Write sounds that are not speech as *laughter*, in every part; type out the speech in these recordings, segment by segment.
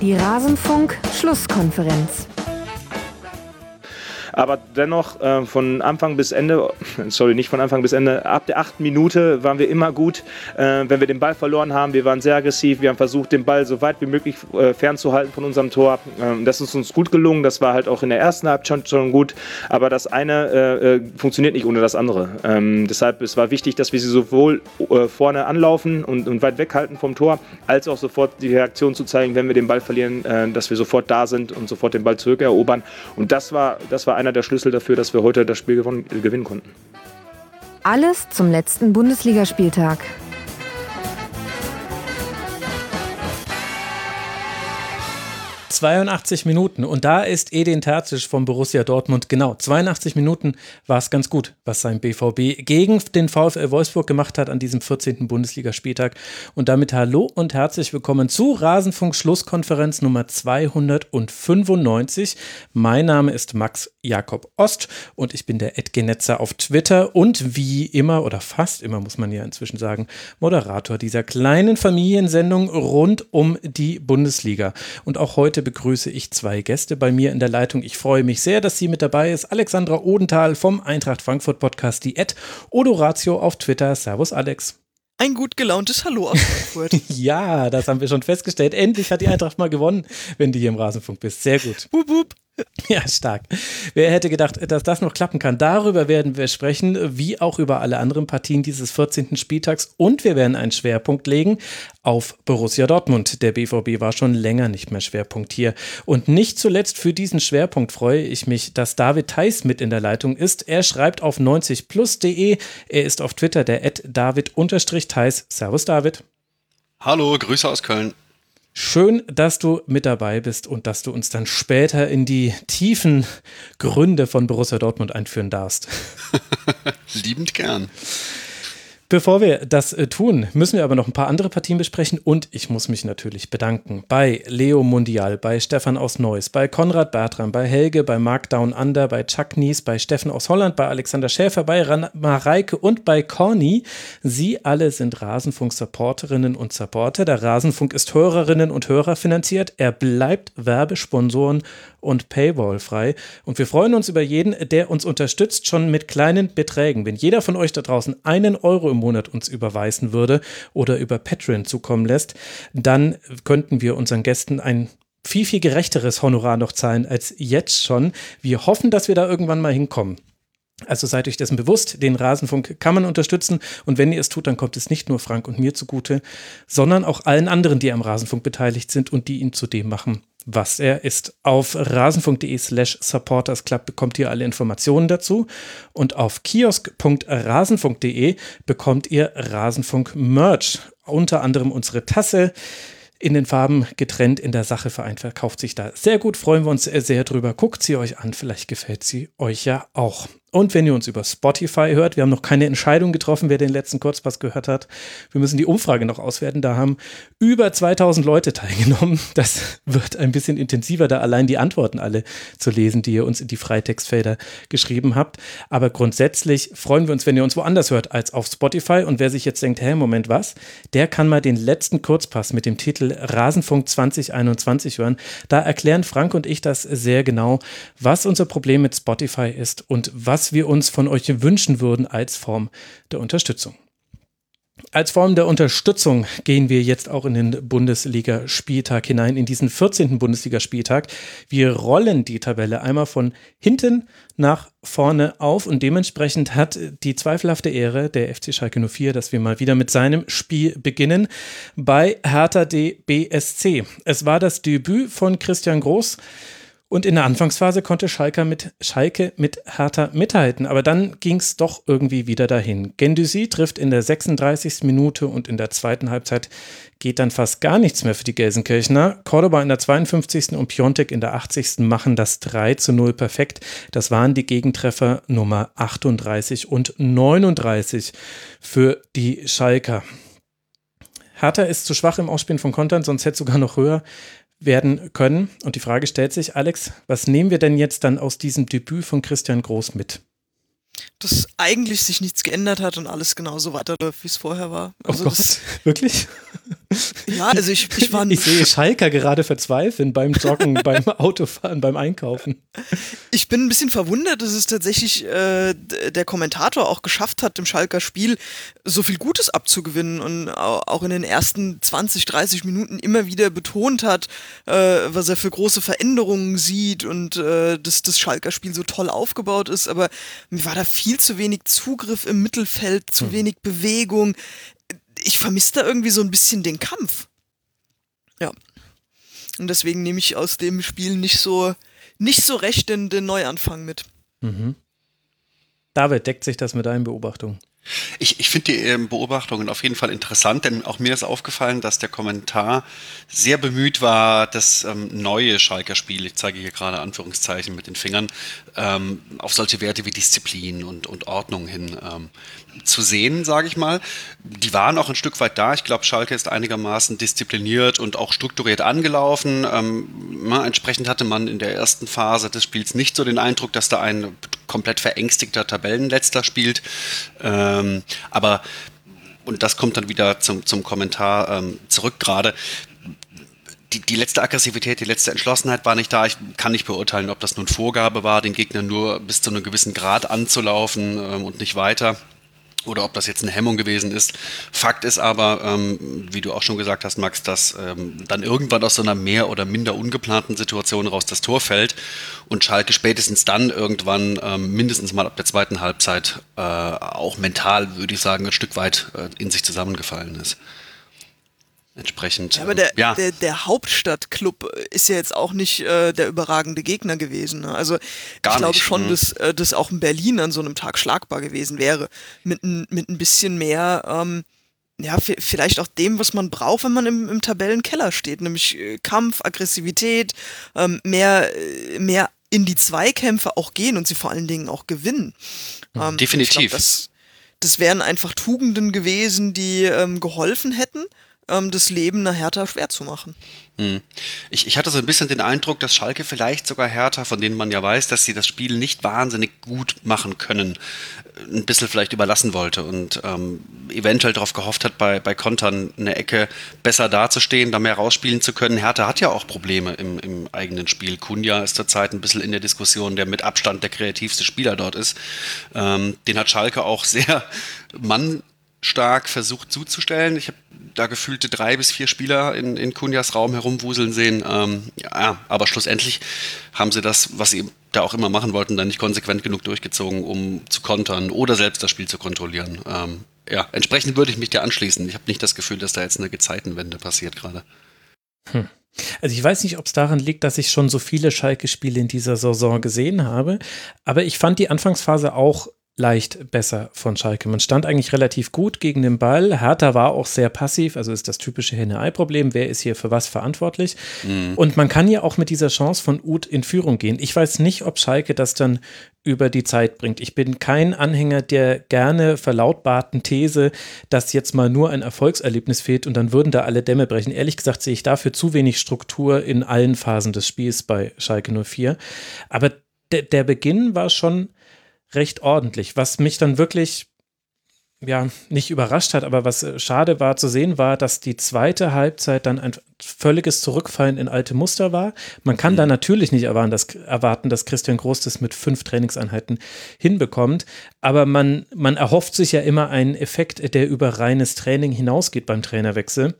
Die Rasenfunk-Schlusskonferenz. Aber dennoch äh, von Anfang bis Ende, *laughs* sorry, nicht von Anfang bis Ende, ab der achten Minute waren wir immer gut. Äh, wenn wir den Ball verloren haben, wir waren sehr aggressiv, wir haben versucht, den Ball so weit wie möglich äh, fernzuhalten von unserem Tor. Ähm, das ist uns gut gelungen, das war halt auch in der ersten Halbzeit schon, gut. Aber das eine äh, äh, funktioniert nicht ohne das andere. Ähm, deshalb es war wichtig, dass wir sie sowohl äh, vorne anlaufen und, und, weit weghalten vom Tor, als auch sofort die Reaktion zu zeigen, wenn wir den Ball verlieren, dass wir sofort da sind und sofort den Ball zurückerobern. Und das war, das war einer der Schlüssel dafür, dass wir heute das Spiel gewonnen, gewinnen konnten. Alles zum letzten Bundesligaspieltag. 82 Minuten und da ist Edin Terzic vom Borussia Dortmund. Genau, 82 Minuten war es ganz gut, was sein BVB gegen den VfL Wolfsburg gemacht hat an diesem 14. Bundesligaspieltag. Und damit hallo und herzlich willkommen zu Rasenfunk Schlusskonferenz Nummer 295. Mein Name ist Max Jakob Ost und ich bin der Edgenetzer auf Twitter und wie immer oder fast immer muss man ja inzwischen sagen, Moderator dieser kleinen Familiensendung rund um die Bundesliga. Und auch heute begrüße ich zwei Gäste bei mir in der Leitung. Ich freue mich sehr, dass sie mit dabei ist. Alexandra Odenthal vom Eintracht Frankfurt Podcast, die Ed Odoratio auf Twitter. Servus, Alex. Ein gut gelauntes Hallo aus Frankfurt. *laughs* ja, das haben wir schon festgestellt. Endlich hat die Eintracht mal gewonnen, wenn du hier im Rasenfunk bist. Sehr gut. Boop, boop. *laughs* Ja, stark. Wer hätte gedacht, dass das noch klappen kann? Darüber werden wir sprechen, wie auch über alle anderen Partien dieses 14. Spieltags. Und wir werden einen Schwerpunkt legen auf Borussia Dortmund. Der BVB war schon länger nicht mehr Schwerpunkt hier. Und nicht zuletzt für diesen Schwerpunkt freue ich mich, dass David Theis mit in der Leitung ist. Er schreibt auf 90plus.de. Er ist auf Twitter der David-Theis. Servus, David. Hallo, Grüße aus Köln. Schön, dass du mit dabei bist und dass du uns dann später in die tiefen Gründe von Borussia Dortmund einführen darfst. *laughs* Liebend gern. Bevor wir das äh, tun, müssen wir aber noch ein paar andere Partien besprechen und ich muss mich natürlich bedanken bei Leo Mundial, bei Stefan aus Neuss, bei Konrad Bertram, bei Helge, bei Mark Down Under, bei Chuck Nies, bei Steffen aus Holland, bei Alexander Schäfer, bei Ran Mareike und bei Corny. Sie alle sind Rasenfunk-Supporterinnen und Supporter. Der Rasenfunk ist Hörerinnen und Hörer finanziert. Er bleibt Werbesponsoren und Paywall frei. Und wir freuen uns über jeden, der uns unterstützt, schon mit kleinen Beträgen. Wenn jeder von euch da draußen einen Euro im Monat uns überweisen würde oder über Patreon zukommen lässt, dann könnten wir unseren Gästen ein viel, viel gerechteres Honorar noch zahlen als jetzt schon. Wir hoffen, dass wir da irgendwann mal hinkommen. Also seid euch dessen bewusst, den Rasenfunk kann man unterstützen und wenn ihr es tut, dann kommt es nicht nur Frank und mir zugute, sondern auch allen anderen, die am Rasenfunk beteiligt sind und die ihn zu dem machen, was er ist. Auf rasenfunk.de slash supportersclub bekommt ihr alle Informationen dazu und auf kiosk.rasenfunk.de bekommt ihr Rasenfunk Merch, unter anderem unsere Tasse in den Farben getrennt in der Sache vereint verkauft sich da sehr gut, freuen wir uns sehr drüber. Guckt sie euch an, vielleicht gefällt sie euch ja auch. Und wenn ihr uns über Spotify hört, wir haben noch keine Entscheidung getroffen, wer den letzten Kurzpass gehört hat. Wir müssen die Umfrage noch auswerten. Da haben über 2000 Leute *laughs* teilgenommen. Das wird ein bisschen intensiver, da allein die Antworten alle zu lesen, die ihr uns in die Freitextfelder geschrieben habt. Aber grundsätzlich freuen wir uns, wenn ihr uns woanders hört als auf Spotify. Und wer sich jetzt denkt, hä, Moment, was? Der kann mal den letzten Kurzpass mit dem Titel Rasenfunk 2021 hören. Da erklären Frank und ich das sehr genau, was unser Problem mit Spotify ist und was was wir uns von euch wünschen würden als Form der Unterstützung. Als Form der Unterstützung gehen wir jetzt auch in den Bundesligaspieltag hinein, in diesen 14. Bundesligaspieltag. Wir rollen die Tabelle einmal von hinten nach vorne auf und dementsprechend hat die zweifelhafte Ehre der FC Schalke 04, dass wir mal wieder mit seinem Spiel beginnen bei Hertha DBSC. Es war das Debüt von Christian Groß und in der Anfangsphase konnte Schalke mit, Schalke mit Hertha mithalten, aber dann ging es doch irgendwie wieder dahin. Gendouzi trifft in der 36. Minute und in der zweiten Halbzeit geht dann fast gar nichts mehr für die Gelsenkirchner. Cordoba in der 52. und Piontek in der 80. machen das 3 zu 0 perfekt. Das waren die Gegentreffer Nummer 38 und 39 für die Schalker. Hertha ist zu schwach im Ausspielen von Kontern, sonst hätte sogar noch höher werden können. Und die Frage stellt sich, Alex, was nehmen wir denn jetzt dann aus diesem Debüt von Christian Groß mit? Dass eigentlich sich nichts geändert hat und alles genauso weiterläuft, wie es vorher war. Oh also oh Gott, wirklich? Ja, also ich, ich war. *laughs* Ich sehe Schalker gerade verzweifeln beim Joggen, *laughs* beim Autofahren, beim Einkaufen. Ich bin ein bisschen verwundert, dass es tatsächlich äh, der Kommentator auch geschafft hat, dem Schalker Spiel so viel Gutes abzugewinnen und auch in den ersten 20, 30 Minuten immer wieder betont hat, äh, was er für große Veränderungen sieht und äh, dass das Schalker Spiel so toll aufgebaut ist. Aber mir war da viel zu wenig Zugriff im Mittelfeld, zu hm. wenig Bewegung ich vermisse da irgendwie so ein bisschen den Kampf. Ja. Und deswegen nehme ich aus dem Spiel nicht so, nicht so recht den, den Neuanfang mit. Mhm. David, deckt sich das mit deinen Beobachtungen? Ich, ich finde die ähm, Beobachtungen auf jeden Fall interessant, denn auch mir ist aufgefallen, dass der Kommentar sehr bemüht war, das ähm, neue Schalker Spiel, ich zeige hier gerade Anführungszeichen mit den Fingern, ähm, auf solche Werte wie Disziplin und, und Ordnung hin ähm, zu sehen, sage ich mal. Die waren auch ein Stück weit da. Ich glaube, Schalke ist einigermaßen diszipliniert und auch strukturiert angelaufen. Ähm, entsprechend hatte man in der ersten Phase des Spiels nicht so den Eindruck, dass da ein komplett verängstigter Tabellenletzter spielt. Ähm, aber, und das kommt dann wieder zum, zum Kommentar ähm, zurück gerade, die, die letzte Aggressivität, die letzte Entschlossenheit war nicht da. Ich kann nicht beurteilen, ob das nun Vorgabe war, den Gegner nur bis zu einem gewissen Grad anzulaufen ähm, und nicht weiter oder ob das jetzt eine Hemmung gewesen ist. Fakt ist aber, ähm, wie du auch schon gesagt hast, Max, dass ähm, dann irgendwann aus so einer mehr oder minder ungeplanten Situation raus das Tor fällt und Schalke spätestens dann irgendwann ähm, mindestens mal ab der zweiten Halbzeit äh, auch mental, würde ich sagen, ein Stück weit äh, in sich zusammengefallen ist entsprechend. Ja, aber der, ja. der, der Hauptstadtclub ist ja jetzt auch nicht äh, der überragende Gegner gewesen. Ne? Also Gar ich glaube schon, mhm. dass äh, das auch in Berlin an so einem Tag schlagbar gewesen wäre. Mit, mit ein bisschen mehr, ähm, ja, vielleicht auch dem, was man braucht, wenn man im, im Tabellenkeller steht, nämlich äh, Kampf, Aggressivität, ähm, mehr, äh, mehr in die Zweikämpfe auch gehen und sie vor allen Dingen auch gewinnen. Ähm, Definitiv. Glaub, das, das wären einfach Tugenden gewesen, die ähm, geholfen hätten ähm, das Leben einer Hertha schwer zu machen. Hm. Ich, ich hatte so ein bisschen den Eindruck, dass Schalke vielleicht sogar Hertha, von denen man ja weiß, dass sie das Spiel nicht wahnsinnig gut machen können, ein bisschen vielleicht überlassen wollte und ähm, eventuell darauf gehofft hat, bei, bei Kontern eine Ecke besser dazustehen, da mehr rausspielen zu können. Hertha hat ja auch Probleme im, im eigenen Spiel. Kunja ist zurzeit ein bisschen in der Diskussion, der mit Abstand der kreativste Spieler dort ist. Ähm, den hat Schalke auch sehr *laughs* Mann stark versucht zuzustellen. Ich habe da gefühlte drei bis vier Spieler in, in Kunjas Raum herumwuseln sehen. Ähm, ja, aber schlussendlich haben sie das, was sie da auch immer machen wollten, dann nicht konsequent genug durchgezogen, um zu kontern oder selbst das Spiel zu kontrollieren. Ähm, ja, entsprechend würde ich mich dir anschließen. Ich habe nicht das Gefühl, dass da jetzt eine Gezeitenwende passiert gerade. Hm. Also ich weiß nicht, ob es daran liegt, dass ich schon so viele Schalke-Spiele in dieser Saison gesehen habe, aber ich fand die Anfangsphase auch leicht besser von Schalke. Man stand eigentlich relativ gut gegen den Ball. Hertha war auch sehr passiv, also ist das typische Henne-Ei-Problem. Wer ist hier für was verantwortlich? Mhm. Und man kann ja auch mit dieser Chance von Uth in Führung gehen. Ich weiß nicht, ob Schalke das dann über die Zeit bringt. Ich bin kein Anhänger der gerne verlautbarten These, dass jetzt mal nur ein Erfolgserlebnis fehlt und dann würden da alle Dämme brechen. Ehrlich gesagt sehe ich dafür zu wenig Struktur in allen Phasen des Spiels bei Schalke 04. Aber der Beginn war schon recht ordentlich. Was mich dann wirklich ja, nicht überrascht hat, aber was äh, schade war zu sehen, war, dass die zweite Halbzeit dann ein völliges Zurückfallen in alte Muster war. Man kann mhm. da natürlich nicht erwarten dass, erwarten, dass Christian Groß das mit fünf Trainingseinheiten hinbekommt, aber man, man erhofft sich ja immer einen Effekt, der über reines Training hinausgeht beim Trainerwechsel.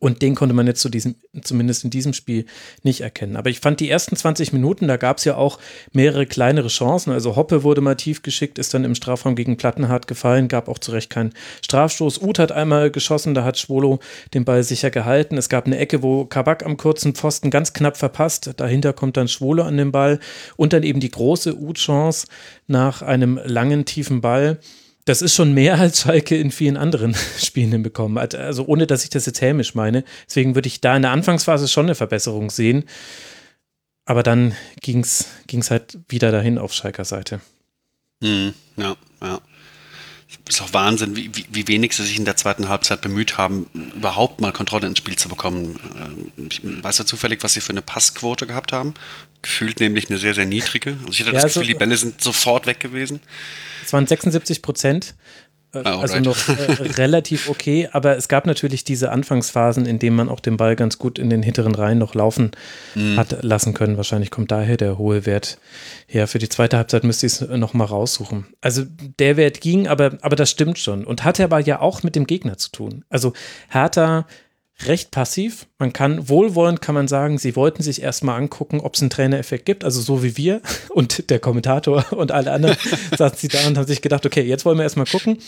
Und den konnte man jetzt zu diesem, zumindest in diesem Spiel nicht erkennen. Aber ich fand die ersten 20 Minuten, da gab es ja auch mehrere kleinere Chancen. Also Hoppe wurde mal tief geschickt, ist dann im Strafraum gegen Plattenhardt gefallen, gab auch zu Recht keinen Strafstoß. Uth hat einmal geschossen, da hat Schwolo den Ball sicher gehalten. Es gab eine Ecke, wo Kabak am kurzen Pfosten ganz knapp verpasst. Dahinter kommt dann Schwolo an den Ball. Und dann eben die große Uth-Chance nach einem langen, tiefen Ball das ist schon mehr als Schalke in vielen anderen *laughs* Spielen hinbekommen. Also ohne, dass ich das jetzt hämisch meine. Deswegen würde ich da in der Anfangsphase schon eine Verbesserung sehen. Aber dann ging es halt wieder dahin auf Schalker Seite. Mhm, ja, ja. Ist auch Wahnsinn, wie, wie, wie, wenig sie sich in der zweiten Halbzeit bemüht haben, überhaupt mal Kontrolle ins Spiel zu bekommen. Ähm, ich weiß ja zufällig, was sie für eine Passquote gehabt haben. Gefühlt nämlich eine sehr, sehr niedrige. Also ich hatte ja, das Gefühl, so, die Bälle sind sofort weg gewesen. Es waren 76 Prozent. äh, oh, also noch äh, *laughs* relativ okay, aber es gab natürlich diese Anfangsphasen, in denen man auch den Ball ganz gut in den hinteren Reihen noch laufen mm. hat lassen können. Wahrscheinlich kommt daher der hohe Wert her. Für die zweite Halbzeit müsste ich es nochmal raussuchen. Also der Wert ging, aber, aber das stimmt schon und hatte aber ja auch mit dem Gegner zu tun. Also Hertha recht passiv. Man kann, wohlwollend kann man sagen, sie wollten sich erstmal angucken, ob es einen Trainereffekt gibt, also so wie wir *laughs* und der Kommentator und alle anderen *laughs* saßen sie da und haben sich gedacht, okay, jetzt wollen wir erstmal gucken.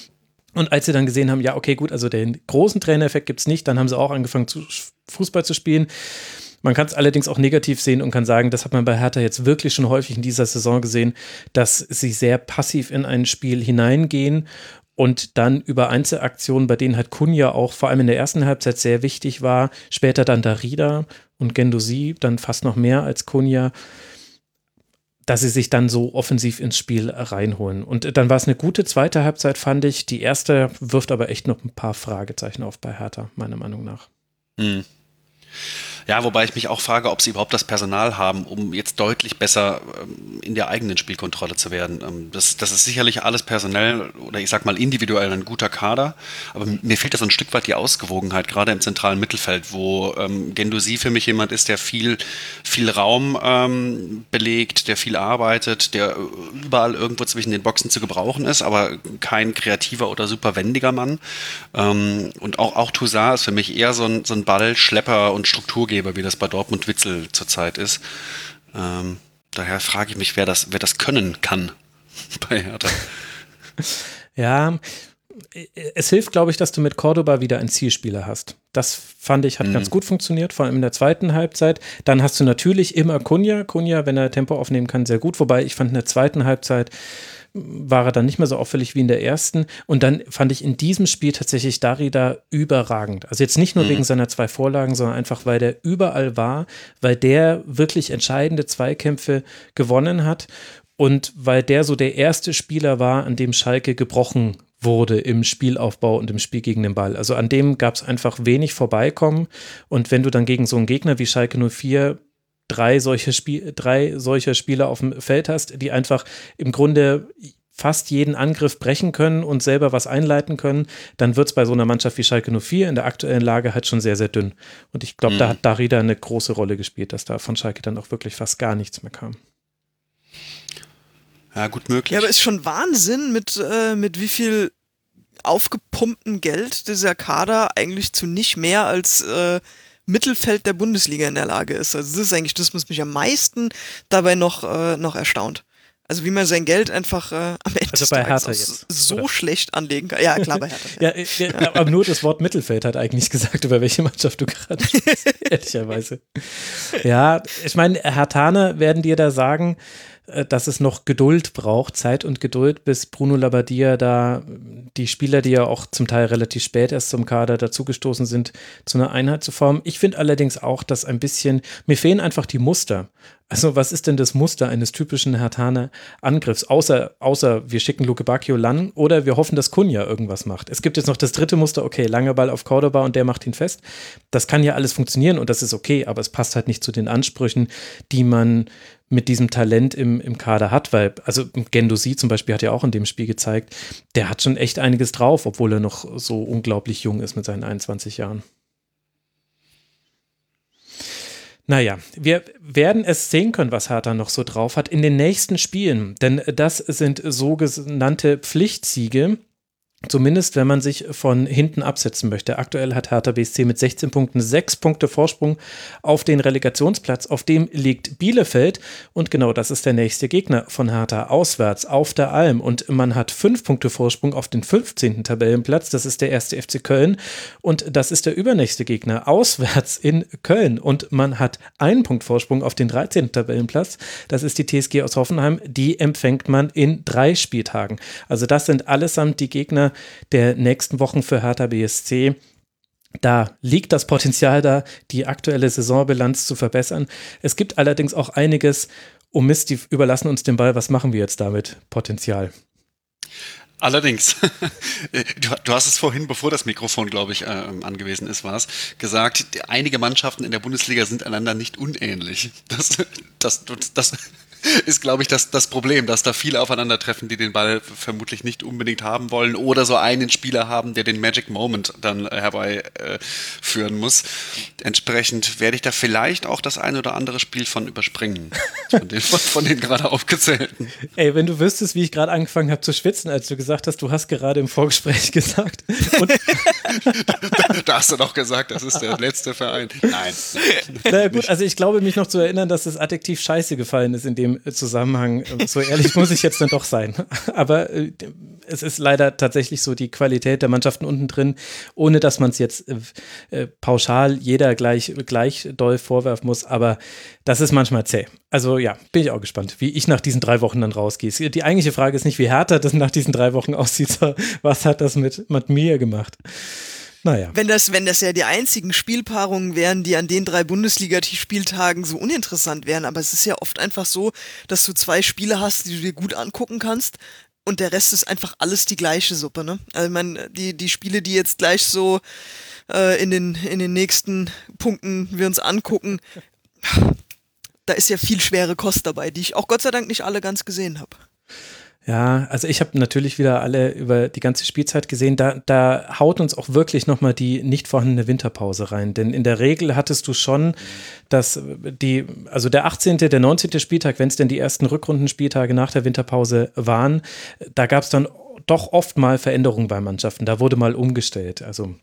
Und als sie dann gesehen haben, ja, okay, gut, also den großen Trainereffekt gibt es nicht, dann haben sie auch angefangen, zu, Fußball zu spielen. Man kann es allerdings auch negativ sehen und kann sagen, das hat man bei Hertha jetzt wirklich schon häufig in dieser Saison gesehen, dass sie sehr passiv in ein Spiel hineingehen und dann über Einzelaktionen, bei denen halt Kunja auch vor allem in der ersten Halbzeit sehr wichtig war, später dann Darida und Gendosi, dann fast noch mehr als Kunja, dass sie sich dann so offensiv ins Spiel reinholen. Und dann war es eine gute zweite Halbzeit, fand ich. Die erste wirft aber echt noch ein paar Fragezeichen auf bei Hertha, meiner Meinung nach. Mhm. Ja, wobei ich mich auch frage, ob sie überhaupt das Personal haben, um jetzt deutlich besser ähm, in der eigenen Spielkontrolle zu werden. Ähm, das, das ist sicherlich alles personell oder ich sag mal individuell ein guter Kader, aber mir fehlt da so ein Stück weit die Ausgewogenheit, gerade im zentralen Mittelfeld, wo ähm, Gendosi für mich jemand ist, der viel, viel Raum ähm, belegt, der viel arbeitet, der überall irgendwo zwischen den Boxen zu gebrauchen ist, aber kein kreativer oder super wendiger Mann. Ähm, und auch, auch Toussaint ist für mich eher so ein, so ein Ballschlepper und Strukturgeber Ratgeber, wie das bei Dortmund Witzel zurzeit ist. Ähm, daher frage ich mich, wer das, wer das können kann *laughs* bei Hertha. Ja, es hilft, glaube ich, dass du mit Cordoba wieder einen Zielspieler hast. Das fand ich, hat mhm. ganz gut funktioniert, vor allem in der zweiten Halbzeit. Dann hast du natürlich immer Kunja. Kunja, wenn er Tempo aufnehmen kann, sehr gut. Wobei ich fand in der zweiten Halbzeit war er dann nicht mehr so auffällig wie in der ersten. Und dann fand ich in diesem Spiel tatsächlich Darida überragend. Also jetzt nicht nur mhm. wegen seiner zwei Vorlagen, sondern einfach, weil der überall war, weil der wirklich entscheidende Zweikämpfe gewonnen hat und weil der so der erste Spieler war, an dem Schalke gebrochen wurde im Spielaufbau und im Spiel gegen den Ball. Also an dem gab es einfach wenig Vorbeikommen. Und wenn du dann gegen so einen Gegner wie Schalke 04 drei solche, Spiel, drei solche Spieler auf dem Feld hast, die einfach im Grunde fast jeden Angriff brechen können und selber was einleiten können, dann wird es bei so einer Mannschaft wie Schalke 04 in der aktuellen Lage halt schon sehr, sehr dünn. Und ich glaube, mhm. da hat Darida eine große Rolle gespielt, dass da von Schalke dann auch wirklich fast gar nichts mehr kam. Ja, gut möglich. Ja, aber ist schon Wahnsinn, mit, äh, mit wie viel aufgepumptem Geld dieser Kader eigentlich zu nicht mehr als äh, Mittelfeld der Bundesliga in der Lage ist. Also das ist eigentlich das, was mich am meisten dabei noch, äh, noch erstaunt. Also wie man sein Geld einfach äh, am Ende also bei Hertha jetzt, so oder? schlecht anlegen kann. Ja, klar, bei Hertha. ja, *laughs* ja, aber nur das Wort Mittelfeld hat eigentlich gesagt, über welche Mannschaft du gerade *laughs* ehrlicherweise. Ja, ich meine, Herr Tane werden dir da sagen, äh, dass es noch Geduld braucht, Zeit und Geduld, bis Bruno Labbadia da die Spieler, die ja auch zum Teil relativ spät erst zum Kader dazugestoßen sind, zu einer Einheit zu formen. Ich finde allerdings auch, dass ein bisschen, mir fehlen einfach die Muster. Also, was ist denn das Muster eines typischen Hertaner Angriffs? Außer, außer wir schicken Luke Bacchio lang oder wir hoffen, dass Kunja irgendwas macht. Es gibt jetzt noch das dritte Muster, okay, langer Ball auf Cordoba und der macht ihn fest. Das kann ja alles funktionieren und das ist okay, aber es passt halt nicht zu den Ansprüchen, die man mit diesem Talent im, im Kader hat, weil, also Gendosi zum Beispiel hat ja auch in dem Spiel gezeigt, der hat schon echt einiges drauf, obwohl er noch so unglaublich jung ist mit seinen 21 Jahren. Naja, wir werden es sehen können, was Hertha noch so drauf hat in den nächsten Spielen, denn das sind sogenannte Pflichtsiege. Zumindest, wenn man sich von hinten absetzen möchte. Aktuell hat Hertha BSC mit 16 Punkten 6 Punkte Vorsprung auf den Relegationsplatz. Auf dem liegt Bielefeld. Und genau das ist der nächste Gegner von Hertha auswärts auf der Alm. Und man hat 5 Punkte Vorsprung auf den 15. Tabellenplatz. Das ist der erste FC Köln. Und das ist der übernächste Gegner auswärts in Köln. Und man hat einen Punkt Vorsprung auf den 13. Tabellenplatz. Das ist die TSG aus Hoffenheim. Die empfängt man in drei Spieltagen. Also das sind allesamt die Gegner, der nächsten Wochen für Hertha BSC. Da liegt das Potenzial da, die aktuelle Saisonbilanz zu verbessern. Es gibt allerdings auch einiges, oh Mist, die überlassen uns den Ball. Was machen wir jetzt damit? Potenzial. Allerdings, *laughs* du, du, hast es vorhin, bevor das Mikrofon, glaube ich, äh, angewiesen ist, war es, gesagt, einige Mannschaften in der Bundesliga sind einander nicht unähnlich. Das, das, das, *laughs* ist, glaube ich, das, das Problem, dass da viele aufeinandertreffen, die den Ball vermutlich nicht unbedingt haben wollen oder so einen Spieler haben, der den Magic Moment dann herbeiführen äh, muss. Entsprechend werde ich da vielleicht auch das ein oder andere Spiel von überspringen, *laughs* von den, von, von den gerade aufgezählten. Ey, wenn du wüsstest, wie ich gerade angefangen habe zu schwitzen, als du gesagt hast, du hast gerade im Vorgespräch *laughs* gesagt. da, da, hast du doch gesagt, das ist der letzte Verein. Nein. Na gut, also ich glaube mich noch zu erinnern, dass das Adjektiv Scheiße gefallen ist in dem Zusammenhang. So ehrlich muss ich jetzt dann doch sein. Aber äh, es ist leider tatsächlich so die Qualität der Mannschaften unten drin, ohne dass man es jetzt äh, äh, pauschal jeder gleich, gleich doll vorwerfen muss. Aber das ist manchmal zäh. Also ja, bin ich auch gespannt, wie ich nach diesen drei Wochen dann rausgehe. Die eigentliche Frage ist nicht, wie härter das nach diesen drei Wochen aussieht, *laughs* sondern was hat das mit, mit mir gemacht? Naja. Wenn das, wenn das ja die einzigen Spielpaarungen wären, die an den drei Bundesliga-Spieltagen so uninteressant wären, aber es ist ja oft einfach so, dass du zwei Spiele hast, die du dir gut angucken kannst und der Rest ist einfach alles die gleiche Suppe, ne? Also ich meine, die, die Spiele, die jetzt gleich so äh, in, den, in den nächsten Punkten wir uns angucken, da ist ja viel schwere Kost dabei, die ich auch Gott sei Dank nicht alle ganz gesehen habe. Ja, also ich habe natürlich wieder alle über die ganze Spielzeit gesehen. Da, da haut uns auch wirklich nochmal die nicht vorhandene Winterpause rein. Denn in der Regel hattest du schon, dass die, also der 18., der 19. Spieltag, wenn es denn die ersten Rückrundenspieltage nach der Winterpause waren, da gab es dann doch oft mal Veränderungen bei Mannschaften. Da wurde mal umgestellt. Also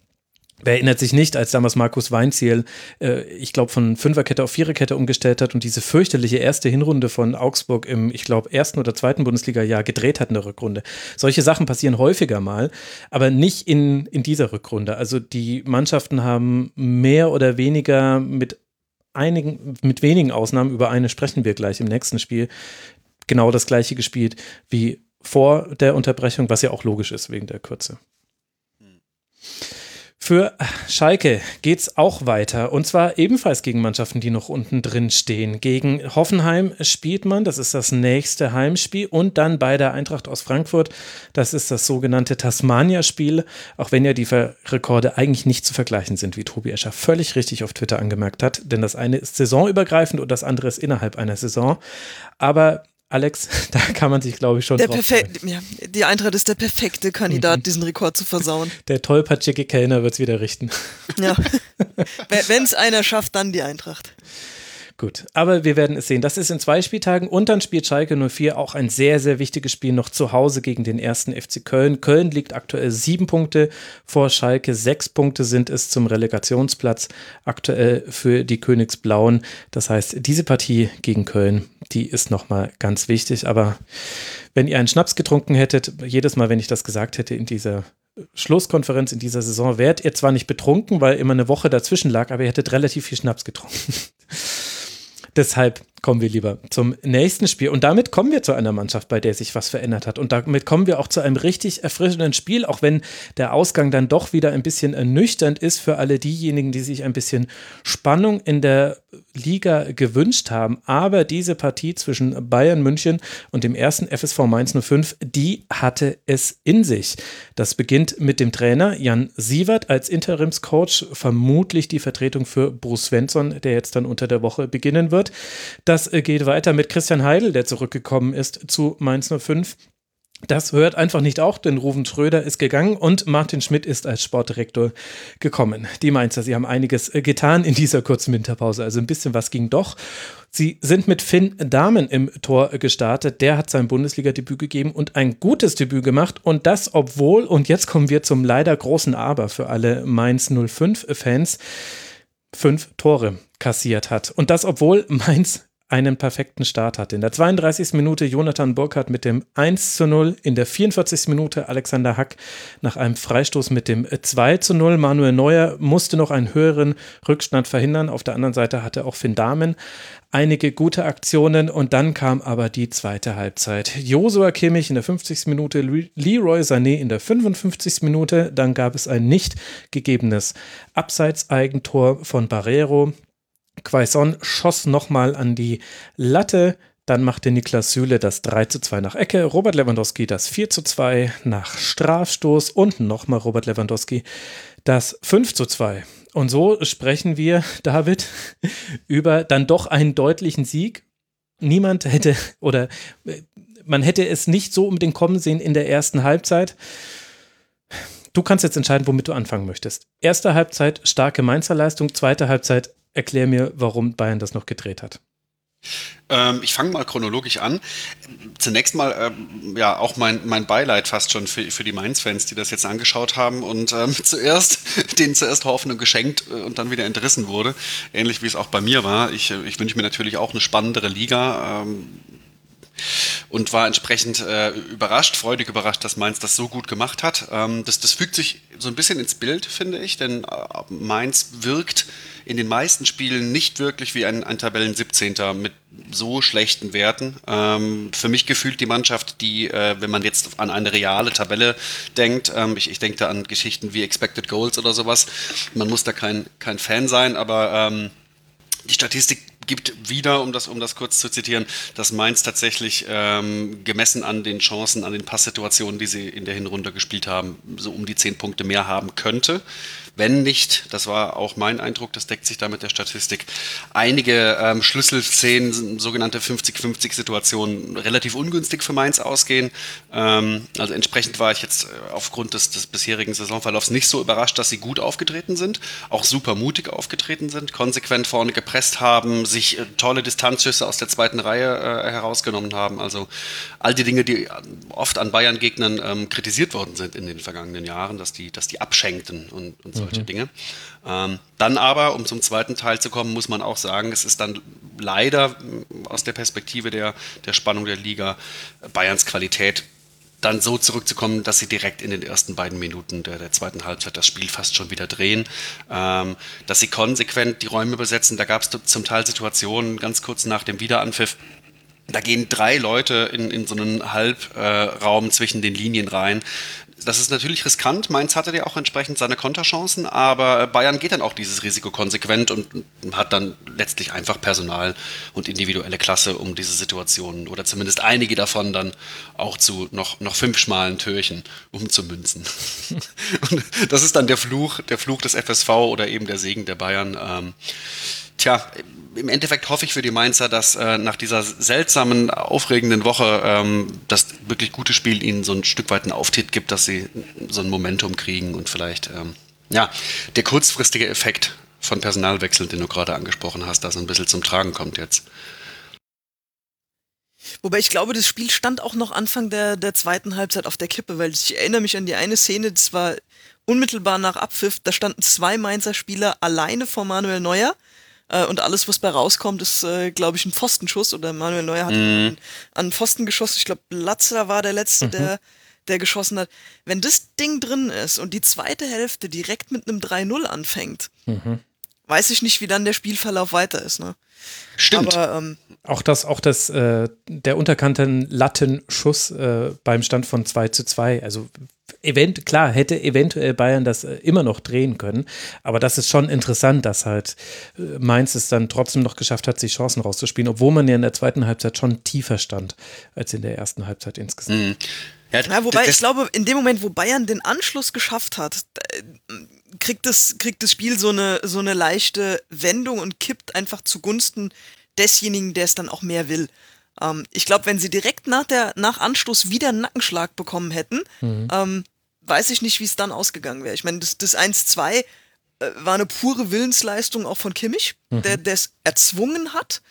Wer erinnert sich nicht, als damals Markus Weinziel, äh, ich glaube, von Fünferkette auf Viererkette umgestellt hat und diese fürchterliche erste Hinrunde von Augsburg im, ich glaube, ersten oder zweiten Bundesliga-Jahr gedreht hat in der Rückrunde. Solche Sachen passieren häufiger mal, aber nicht in, in dieser Rückrunde. Also die Mannschaften haben mehr oder weniger mit einigen, mit wenigen Ausnahmen, über eine sprechen wir gleich im nächsten Spiel, genau das gleiche gespielt wie vor der Unterbrechung, was ja auch logisch ist wegen der Kürze. Für Schalke geht es auch weiter und zwar ebenfalls gegen Mannschaften, die noch unten drin stehen. Gegen Hoffenheim spielt man, das ist das nächste Heimspiel und dann bei der Eintracht aus Frankfurt, das ist das sogenannte Tasmania-Spiel, auch wenn ja die Rekorde eigentlich nicht zu vergleichen sind, wie Tobi Escher völlig richtig auf Twitter angemerkt hat, denn das eine ist saisonübergreifend und das andere ist innerhalb einer Saison. Aber Alex, *laughs* da kann man sich, glaube ich, schon der drauf ja, Die Eintracht ist der perfekte Kandidat, mhm. diesen Rekord zu versauen. *laughs* Der tollpatschige Kellner wird es wieder richten. Ja. *laughs* Wenn es einer schafft, dann die Eintracht. Gut, aber wir werden es sehen. Das ist in zwei Spieltagen und dann spielt Schalke 04 auch ein sehr, sehr wichtiges Spiel noch zu Hause gegen den ersten FC Köln. Köln liegt aktuell sieben Punkte vor Schalke. Sechs Punkte sind es zum Relegationsplatz aktuell für die Königsblauen. Das heißt, diese Partie gegen Köln, die ist nochmal ganz wichtig. Aber wenn ihr einen Schnaps getrunken hättet, jedes Mal, wenn ich das gesagt hätte in dieser Schlusskonferenz in dieser Saison wärt ihr zwar nicht betrunken, weil immer eine Woche dazwischen lag, aber ihr hättet relativ viel Schnaps getrunken. *laughs* Deshalb kommen wir lieber zum nächsten Spiel. Und damit kommen wir zu einer Mannschaft, bei der sich was verändert hat. Und damit kommen wir auch zu einem richtig erfrischenden Spiel, auch wenn der Ausgang dann doch wieder ein bisschen ernüchternd ist für alle diejenigen, die sich ein bisschen Spannung in der Liga gewünscht haben. Aber diese Partie zwischen Bayern München und dem ersten FSV Mainz 05, die hatte es in sich. Das beginnt mit dem Trainer Jan Sievert als Interimscoach, vermutlich die Vertretung für Bruce Svensson, der jetzt dann unter der Woche beginnen wird. Das geht weiter mit Christian Heidel, der zurückgekommen ist zu Mainz 05. Das hört einfach nicht auf, denn Ruven Schröder ist gegangen und Martin Schmidt ist als Sportdirektor gekommen. Die Mainzer, sie haben einiges äh, getan in dieser kurzen Winterpause, also ein bisschen was ging doch. Sie sind mit Finn Dahmen im Tor gestartet. Der hat sein Bundesliga-Debüt gegeben und ein gutes Debüt gemacht. Und das, obwohl, und jetzt kommen wir zum leider großen Aber für alle Mainz 05-Fans, fünf Tore kassiert hat. Und das, obwohl Mainz einen perfekten Start hatte. In der 32. Minute Jonathan Burkhardt mit dem 1 zu 0, in der 44. Minute Alexander Hack nach einem Freistoß mit dem 2 zu 0. Manuel Neuer musste noch einen höheren Rückstand verhindern. Auf der anderen Seite hatte auch Finn Dahmen einige gute Aktionen und dann kam aber die zweite Halbzeit. Josua Kimmich in der 50. Minute, Leroy Sané in der 55. Minute, dann gab es ein nicht gegebenes Abseitseigentor von Barrero. Quaison schoss nochmal an die Latte. Dann machte Niklas Süle das 3 zu 2 nach Ecke, Robert Lewandowski das 4 zu 2 nach Strafstoß und nochmal Robert Lewandowski das 5 zu 2. Und so sprechen wir, *laughs* David, über dann doch einen deutlichen Sieg niemand hätte oder äh, man hätte es nicht so um den kommen sehen in der ersten Halbzeit. Du kannst jetzt entscheiden, womit du anfangen möchtest. Erste Halbzeit starke Mainzer Leistung, zweite Halbzeit erklär mir, warum Bayern das noch gedreht hat. Ähm, ich fange mal chronologisch an. Zunächst mal, ähm, ja, auch mein, mein Beileid fast schon für, für die Mainz-Fans, die das jetzt angeschaut haben und ähm, *laughs* zuerst, denen zuerst Hoffnung geschenkt äh, und dann wieder entrissen wurde. Ähnlich wie es auch bei mir war. Ich, äh, ich wünsche mir natürlich auch eine spannendere Liga. Und war entsprechend äh, überrascht, freudig überrascht, dass Mainz das so gut gemacht hat. Ähm, das, das fügt sich so ein bisschen ins Bild, finde ich, denn äh, Mainz wirkt in den meisten Spielen nicht wirklich wie ein, ein Tabellen-17. mit so schlechten Werten. Ähm, für mich gefühlt die Mannschaft, die, äh, wenn man jetzt an eine reale Tabelle denkt, ähm, ich, ich denke da an Geschichten wie Expected Goals oder sowas, man muss da kein, kein Fan sein, aber ähm, die Statistik gibt wieder, um das, um das kurz zu zitieren, dass Mainz tatsächlich ähm, gemessen an den Chancen, an den Passsituationen, die sie in der Hinrunde gespielt haben, so um die zehn Punkte mehr haben könnte. Wenn nicht, das war auch mein Eindruck, das deckt sich da mit der Statistik, einige ähm, Schlüsselszenen, sogenannte 50-50-Situationen, relativ ungünstig für Mainz ausgehen. Ähm, also entsprechend war ich jetzt äh, aufgrund des, des bisherigen Saisonverlaufs nicht so überrascht, dass sie gut aufgetreten sind, auch super mutig aufgetreten sind, konsequent vorne gepresst haben, sich äh, tolle Distanzschüsse aus der zweiten Reihe äh, herausgenommen haben. Also all die Dinge, die oft an Bayern-Gegnern ähm, kritisiert worden sind in den vergangenen Jahren, dass die, dass die abschenkten und, und so solche mhm. Dinge. Ähm, dann aber, um zum zweiten Teil zu kommen, muss man auch sagen, es ist dann leider äh, aus der Perspektive der, der Spannung der Liga Bayerns Qualität dann so zurückzukommen, dass sie direkt in den ersten beiden Minuten der, der zweiten Halbzeit das Spiel fast schon wieder drehen, ähm, dass sie konsequent die Räume besetzen. Da gab es zum Teil Situationen ganz kurz nach dem Wiederanpfiff, da gehen drei Leute in, in so einen Halbraum äh, zwischen den Linien rein das ist natürlich riskant. Mainz hatte ja auch entsprechend seine Konterchancen, aber Bayern geht dann auch dieses Risiko konsequent und hat dann letztlich einfach Personal und individuelle Klasse, um diese Situationen oder zumindest einige davon dann auch zu noch, noch fünf schmalen Türchen umzumünzen. *laughs* und das ist dann der Fluch, der Fluch des FSV oder eben der Segen der Bayern. Ähm, tja, im Endeffekt hoffe ich für die Mainzer, dass äh, nach dieser seltsamen, aufregenden Woche ähm, das wirklich gute Spiel ihnen so ein Stück weit einen Auftritt gibt, dass sie so ein Momentum kriegen und vielleicht, ähm, ja, der kurzfristige Effekt von Personalwechsel, den du gerade angesprochen hast, da so ein bisschen zum Tragen kommt jetzt. Wobei ich glaube, das Spiel stand auch noch Anfang der, der zweiten Halbzeit auf der Kippe, weil ich erinnere mich an die eine Szene, das war unmittelbar nach Abpfiff, da standen zwei Mainzer Spieler alleine vor Manuel Neuer äh, und alles, was bei rauskommt, ist, äh, glaube ich, ein Pfostenschuss. Oder Manuel Neuer hat mhm. an, Pfosten geschossen. Ich glaube, Latzer war der Letzte, mhm. der, der geschossen hat. Wenn das Ding drin ist und die zweite Hälfte direkt mit einem 3-0 anfängt, mhm. weiß ich nicht, wie dann der Spielverlauf weiter ist. Ne? Stimmt. Aber, ähm, auch das, auch das, äh, der unterkannten Lattenschuss äh, beim Stand von 2 zu 2. Also event, klar, hätte eventuell Bayern das äh, immer noch drehen können. Aber das ist schon interessant, dass halt äh, Mainz es dann trotzdem noch geschafft hat, sich Chancen rauszuspielen, obwohl man ja in der zweiten Halbzeit schon tiefer stand als in der ersten Halbzeit insgesamt. Mhm. Ja, ja, wobei ich glaube, in dem Moment, wo Bayern den Anschluss geschafft hat, kriegt das, kriegt das Spiel so eine, so eine leichte Wendung und kippt einfach zugunsten desjenigen, der es dann auch mehr will. Ähm, ich glaube, wenn sie direkt nach, der, nach Anstoß wieder einen Nackenschlag bekommen hätten, mhm. ähm, weiß ich nicht, wie es dann ausgegangen wäre. Ich meine, das, das 1-2 äh, war eine pure Willensleistung auch von Kimmich, mhm. der es erzwungen hat.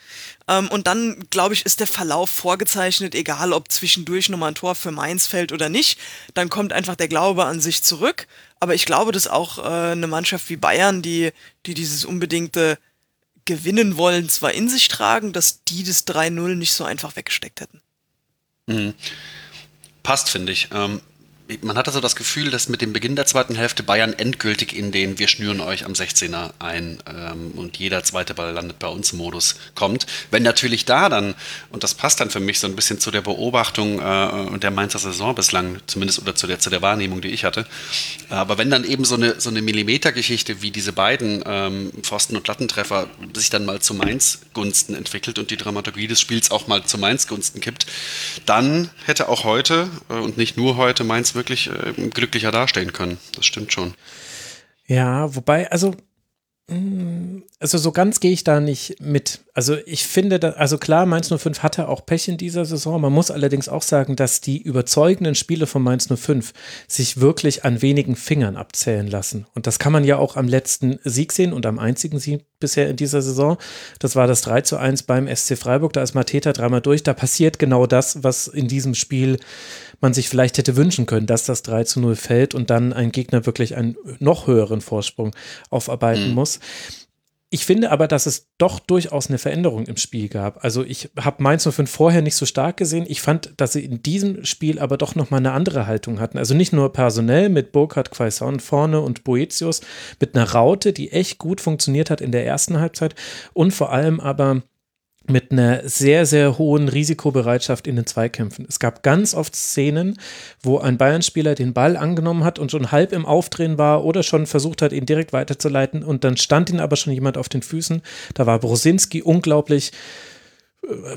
Ähm, und dann, glaube ich, ist der Verlauf vorgezeichnet, egal ob zwischendurch nochmal ein Tor für Mainz fällt oder nicht. Dann kommt einfach der Glaube an sich zurück. Aber ich glaube, dass auch äh, eine Mannschaft wie Bayern, die, die dieses unbedingte gewinnen wollen, zwar in sich tragen, dass die das 3-0 nicht so einfach weggesteckt hätten. Mhm. Passt, finde ich. Ähm, man hatte so das Gefühl, dass mit dem Beginn der zweiten Hälfte Bayern endgültig in den Wir schnüren euch am 16er ein ähm, und jeder zweite Ball landet bei uns Modus kommt. Wenn natürlich da dann, und das passt dann für mich so ein bisschen zu der Beobachtung äh, der Mainzer Saison bislang, zumindest oder zu der, zu der Wahrnehmung, die ich hatte, aber wenn dann eben so eine, so eine Millimetergeschichte wie diese beiden ähm, Pfosten- und Lattentreffer sich dann mal zu Mainz Gunsten entwickelt und die Dramaturgie des Spiels auch mal zu Mainz Gunsten kippt, dann hätte auch heute äh, und nicht nur heute Mainz wirklich äh, glücklicher dastehen können. Das stimmt schon. Ja, wobei, also also so ganz gehe ich da nicht mit. Also ich finde, da, also klar, Mainz 05 hatte auch Pech in dieser Saison. Man muss allerdings auch sagen, dass die überzeugenden Spiele von Mainz 05 sich wirklich an wenigen Fingern abzählen lassen. Und das kann man ja auch am letzten Sieg sehen und am einzigen Sieg bisher in dieser Saison. Das war das 3 zu 1 beim SC Freiburg. Da ist Mateta dreimal durch. Da passiert genau das, was in diesem Spiel man sich vielleicht hätte wünschen können, dass das 3 zu 0 fällt und dann ein Gegner wirklich einen noch höheren Vorsprung aufarbeiten mhm. muss. Ich finde aber, dass es doch durchaus eine Veränderung im Spiel gab. Also ich habe Mainz 05 vorher nicht so stark gesehen. Ich fand, dass sie in diesem Spiel aber doch nochmal eine andere Haltung hatten. Also nicht nur personell mit Burkhard Quaison vorne und Boetius, mit einer Raute, die echt gut funktioniert hat in der ersten Halbzeit und vor allem aber mit einer sehr, sehr hohen Risikobereitschaft in den Zweikämpfen. Es gab ganz oft Szenen, wo ein Bayern-Spieler den Ball angenommen hat und schon halb im Aufdrehen war oder schon versucht hat, ihn direkt weiterzuleiten und dann stand ihn aber schon jemand auf den Füßen. Da war Brosinski unglaublich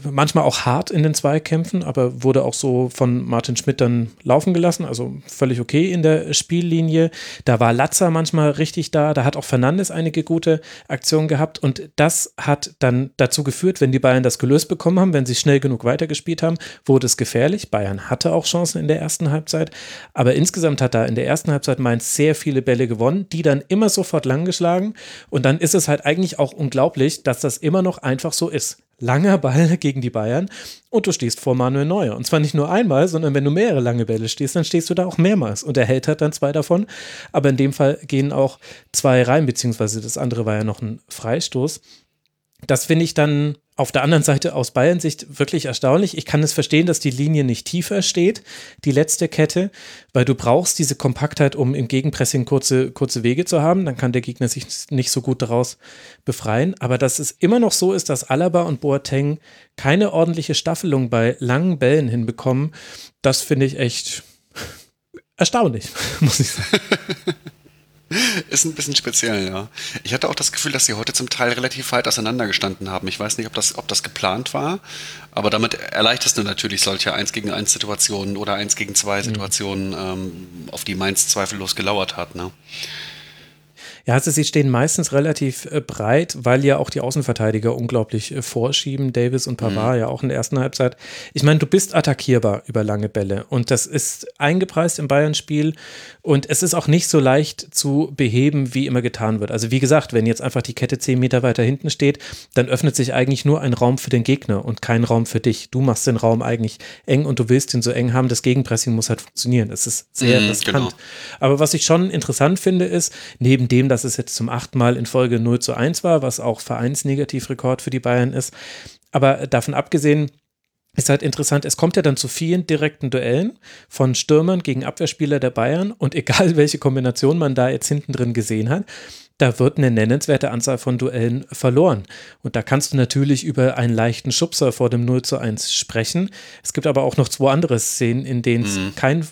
manchmal auch hart in den Zweikämpfen, aber wurde auch so von Martin Schmidt dann laufen gelassen, also völlig okay in der Spiellinie. Da war Latzer manchmal richtig da, da hat auch Fernandes einige gute Aktionen gehabt und das hat dann dazu geführt, wenn die Bayern das gelöst bekommen haben, wenn sie schnell genug weitergespielt haben, wurde es gefährlich. Bayern hatte auch Chancen in der ersten Halbzeit, aber insgesamt hat da in der ersten Halbzeit Mainz sehr viele Bälle gewonnen, die dann immer sofort langgeschlagen und dann ist es halt eigentlich auch unglaublich, dass das immer noch einfach so ist langer Ball *laughs* gegen die Bayern und du stehst vor Manuel Neuer. Und zwar nicht nur einmal, sondern wenn du mehrere lange Bälle stehst, dann stehst du da auch mehrmals. Und er hält halt dann zwei davon. Aber in dem Fall gehen auch zwei rein, beziehungsweise das andere war ja noch ein Freistoß. Das finde ich dann auf der anderen Seite aus Bayern-Sicht wirklich erstaunlich. Ich kann es verstehen, dass die Linie nicht tiefer steht, die letzte Kette, weil du brauchst diese Kompaktheit, um im Gegenpressing kurze, kurze Wege zu haben. Dann kann der Gegner sich nicht so gut daraus befreien. Aber dass es immer noch so ist, dass Alaba und Boateng keine ordentliche Staffelung bei langen Bällen hinbekommen, das finde ich echt *laughs* erstaunlich, *laughs* muss ich sagen. *laughs* *laughs* Ist ein bisschen speziell, ja. Ich hatte auch das Gefühl, dass sie heute zum Teil relativ weit auseinandergestanden haben. Ich weiß nicht, ob das, ob das geplant war, aber damit erleichterst du natürlich solche 1 gegen 1 Situationen oder 1 gegen 2 mhm. Situationen, mhm. ähm, auf die Mainz zweifellos gelauert hat. Ne? Ja, also sie stehen meistens relativ äh, breit, weil ja auch die Außenverteidiger unglaublich äh, vorschieben. Davis und Pavard mhm. ja auch in der ersten Halbzeit. Ich meine, du bist attackierbar über lange Bälle und das ist eingepreist im Bayern-Spiel und es ist auch nicht so leicht zu beheben, wie immer getan wird. Also wie gesagt, wenn jetzt einfach die Kette zehn Meter weiter hinten steht, dann öffnet sich eigentlich nur ein Raum für den Gegner und kein Raum für dich. Du machst den Raum eigentlich eng und du willst ihn so eng haben. Das Gegenpressing muss halt funktionieren. Es ist sehr mhm, riskant. Genau. Aber was ich schon interessant finde, ist, neben dem, dass dass es jetzt zum achten Mal in Folge 0 zu 1 war, was auch Vereinsnegativrekord für die Bayern ist. Aber davon abgesehen, ist halt interessant, es kommt ja dann zu vielen direkten Duellen von Stürmern gegen Abwehrspieler der Bayern und *laughs* egal welche Kombination man da jetzt hinten drin gesehen hat, da wird eine nennenswerte Anzahl von Duellen verloren. Und da kannst du natürlich über einen leichten Schubser vor dem 0 zu 1 sprechen. Es gibt aber auch noch zwei andere Szenen, in denen es mhm. kein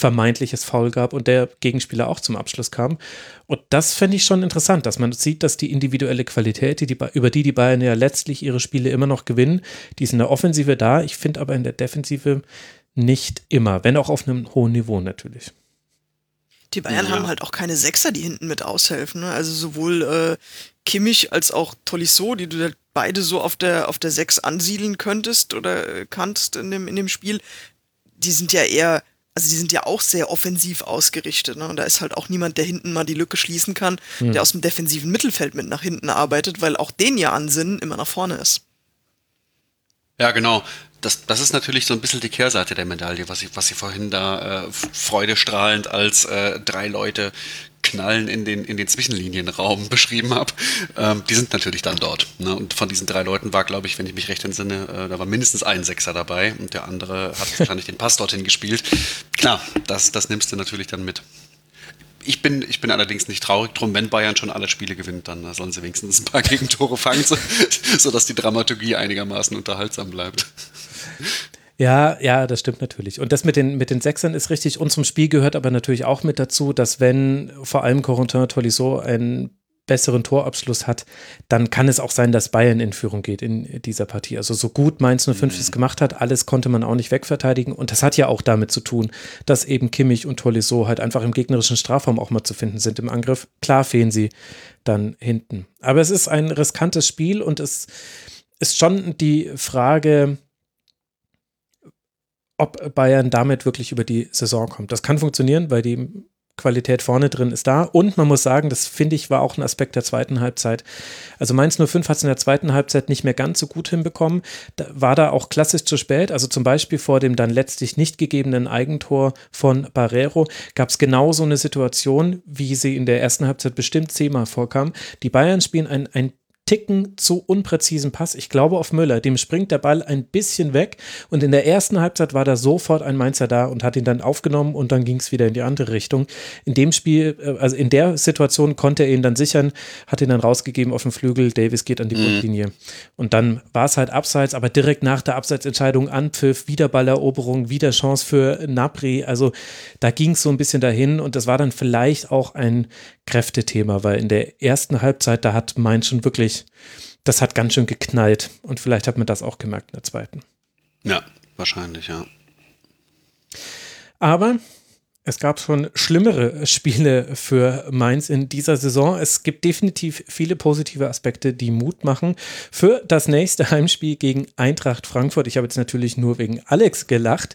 vermeintliches Foul gab und der Gegenspieler auch zum Abschluss kam. Und das fände ich schon interessant, dass man sieht, dass die individuelle Qualität, die die, über die die Bayern ja letztlich ihre Spiele immer noch gewinnen, die ist in der Offensive da. Ich finde aber in der Defensive nicht immer, wenn auch auf einem hohen Niveau natürlich. Die Bayern ja. haben halt auch keine Sechser, die hinten mit aushelfen. Ne? Also sowohl äh, Kimmich als auch Tolisso, die du halt beide so auf der, auf der Sechs ansiedeln könntest oder äh, kannst in dem, in dem Spiel, die sind ja eher also die sind ja auch sehr offensiv ausgerichtet. Ne? Und da ist halt auch niemand, der hinten mal die Lücke schließen kann, mhm. der aus dem defensiven Mittelfeld mit nach hinten arbeitet, weil auch den ja Ansinnen immer nach vorne ist. Ja, genau. Das, das ist natürlich so ein bisschen die Kehrseite der Medaille, was ich, was ich vorhin da äh, freudestrahlend als äh, drei Leute Knallen in den, in den Zwischenlinienraum *laughs* beschrieben habe, ähm, die sind natürlich dann dort. Ne? Und von diesen drei Leuten war, glaube ich, wenn ich mich recht entsinne, äh, da war mindestens ein Sechser dabei und der andere hat *laughs* wahrscheinlich den Pass dorthin gespielt. Klar, das, das nimmst du natürlich dann mit. Ich bin, ich bin allerdings nicht traurig drum, wenn Bayern schon alle Spiele gewinnt, dann sollen sie wenigstens ein paar *laughs* Gegentore fangen, so, sodass die Dramaturgie einigermaßen unterhaltsam bleibt. Ja, ja, das stimmt natürlich. Und das mit den, mit den Sechsern ist richtig. Und zum Spiel gehört aber natürlich auch mit dazu, dass wenn vor allem Corentin Tolisso ein besseren Torabschluss hat, dann kann es auch sein, dass Bayern in Führung geht in dieser Partie. Also so gut Mainz 05 mhm. es gemacht hat, alles konnte man auch nicht wegverteidigen. Und das hat ja auch damit zu tun, dass eben Kimmich und Tolisso halt einfach im gegnerischen Strafraum auch mal zu finden sind im Angriff. Klar fehlen sie dann hinten. Aber es ist ein riskantes Spiel und es ist schon die Frage, ob Bayern damit wirklich über die Saison kommt. Das kann funktionieren, weil die Qualität vorne drin ist da. Und man muss sagen, das finde ich war auch ein Aspekt der zweiten Halbzeit. Also Mainz 05 hat es in der zweiten Halbzeit nicht mehr ganz so gut hinbekommen. Da war da auch klassisch zu spät. Also zum Beispiel vor dem dann letztlich nicht gegebenen Eigentor von Barrero gab es genau so eine Situation, wie sie in der ersten Halbzeit bestimmt zehnmal vorkam. Die Bayern spielen ein, ein Ticken zu unpräzisen Pass. Ich glaube auf Müller. Dem springt der Ball ein bisschen weg. Und in der ersten Halbzeit war da sofort ein Mainzer da und hat ihn dann aufgenommen und dann ging es wieder in die andere Richtung. In dem Spiel, äh, also in der Situation konnte er ihn dann sichern, hat ihn dann rausgegeben auf den Flügel. Davis geht an die mhm. Und dann war es halt abseits, aber direkt nach der Abseitsentscheidung Anpfiff, wieder Balleroberung, wieder Chance für Napri. Also da ging es so ein bisschen dahin und das war dann vielleicht auch ein Kräftethema, weil in der ersten Halbzeit, da hat Mainz schon wirklich, das hat ganz schön geknallt. Und vielleicht hat man das auch gemerkt in der zweiten. Ja, wahrscheinlich, ja. Aber es gab schon schlimmere Spiele für Mainz in dieser Saison. Es gibt definitiv viele positive Aspekte, die Mut machen für das nächste Heimspiel gegen Eintracht Frankfurt. Ich habe jetzt natürlich nur wegen Alex gelacht.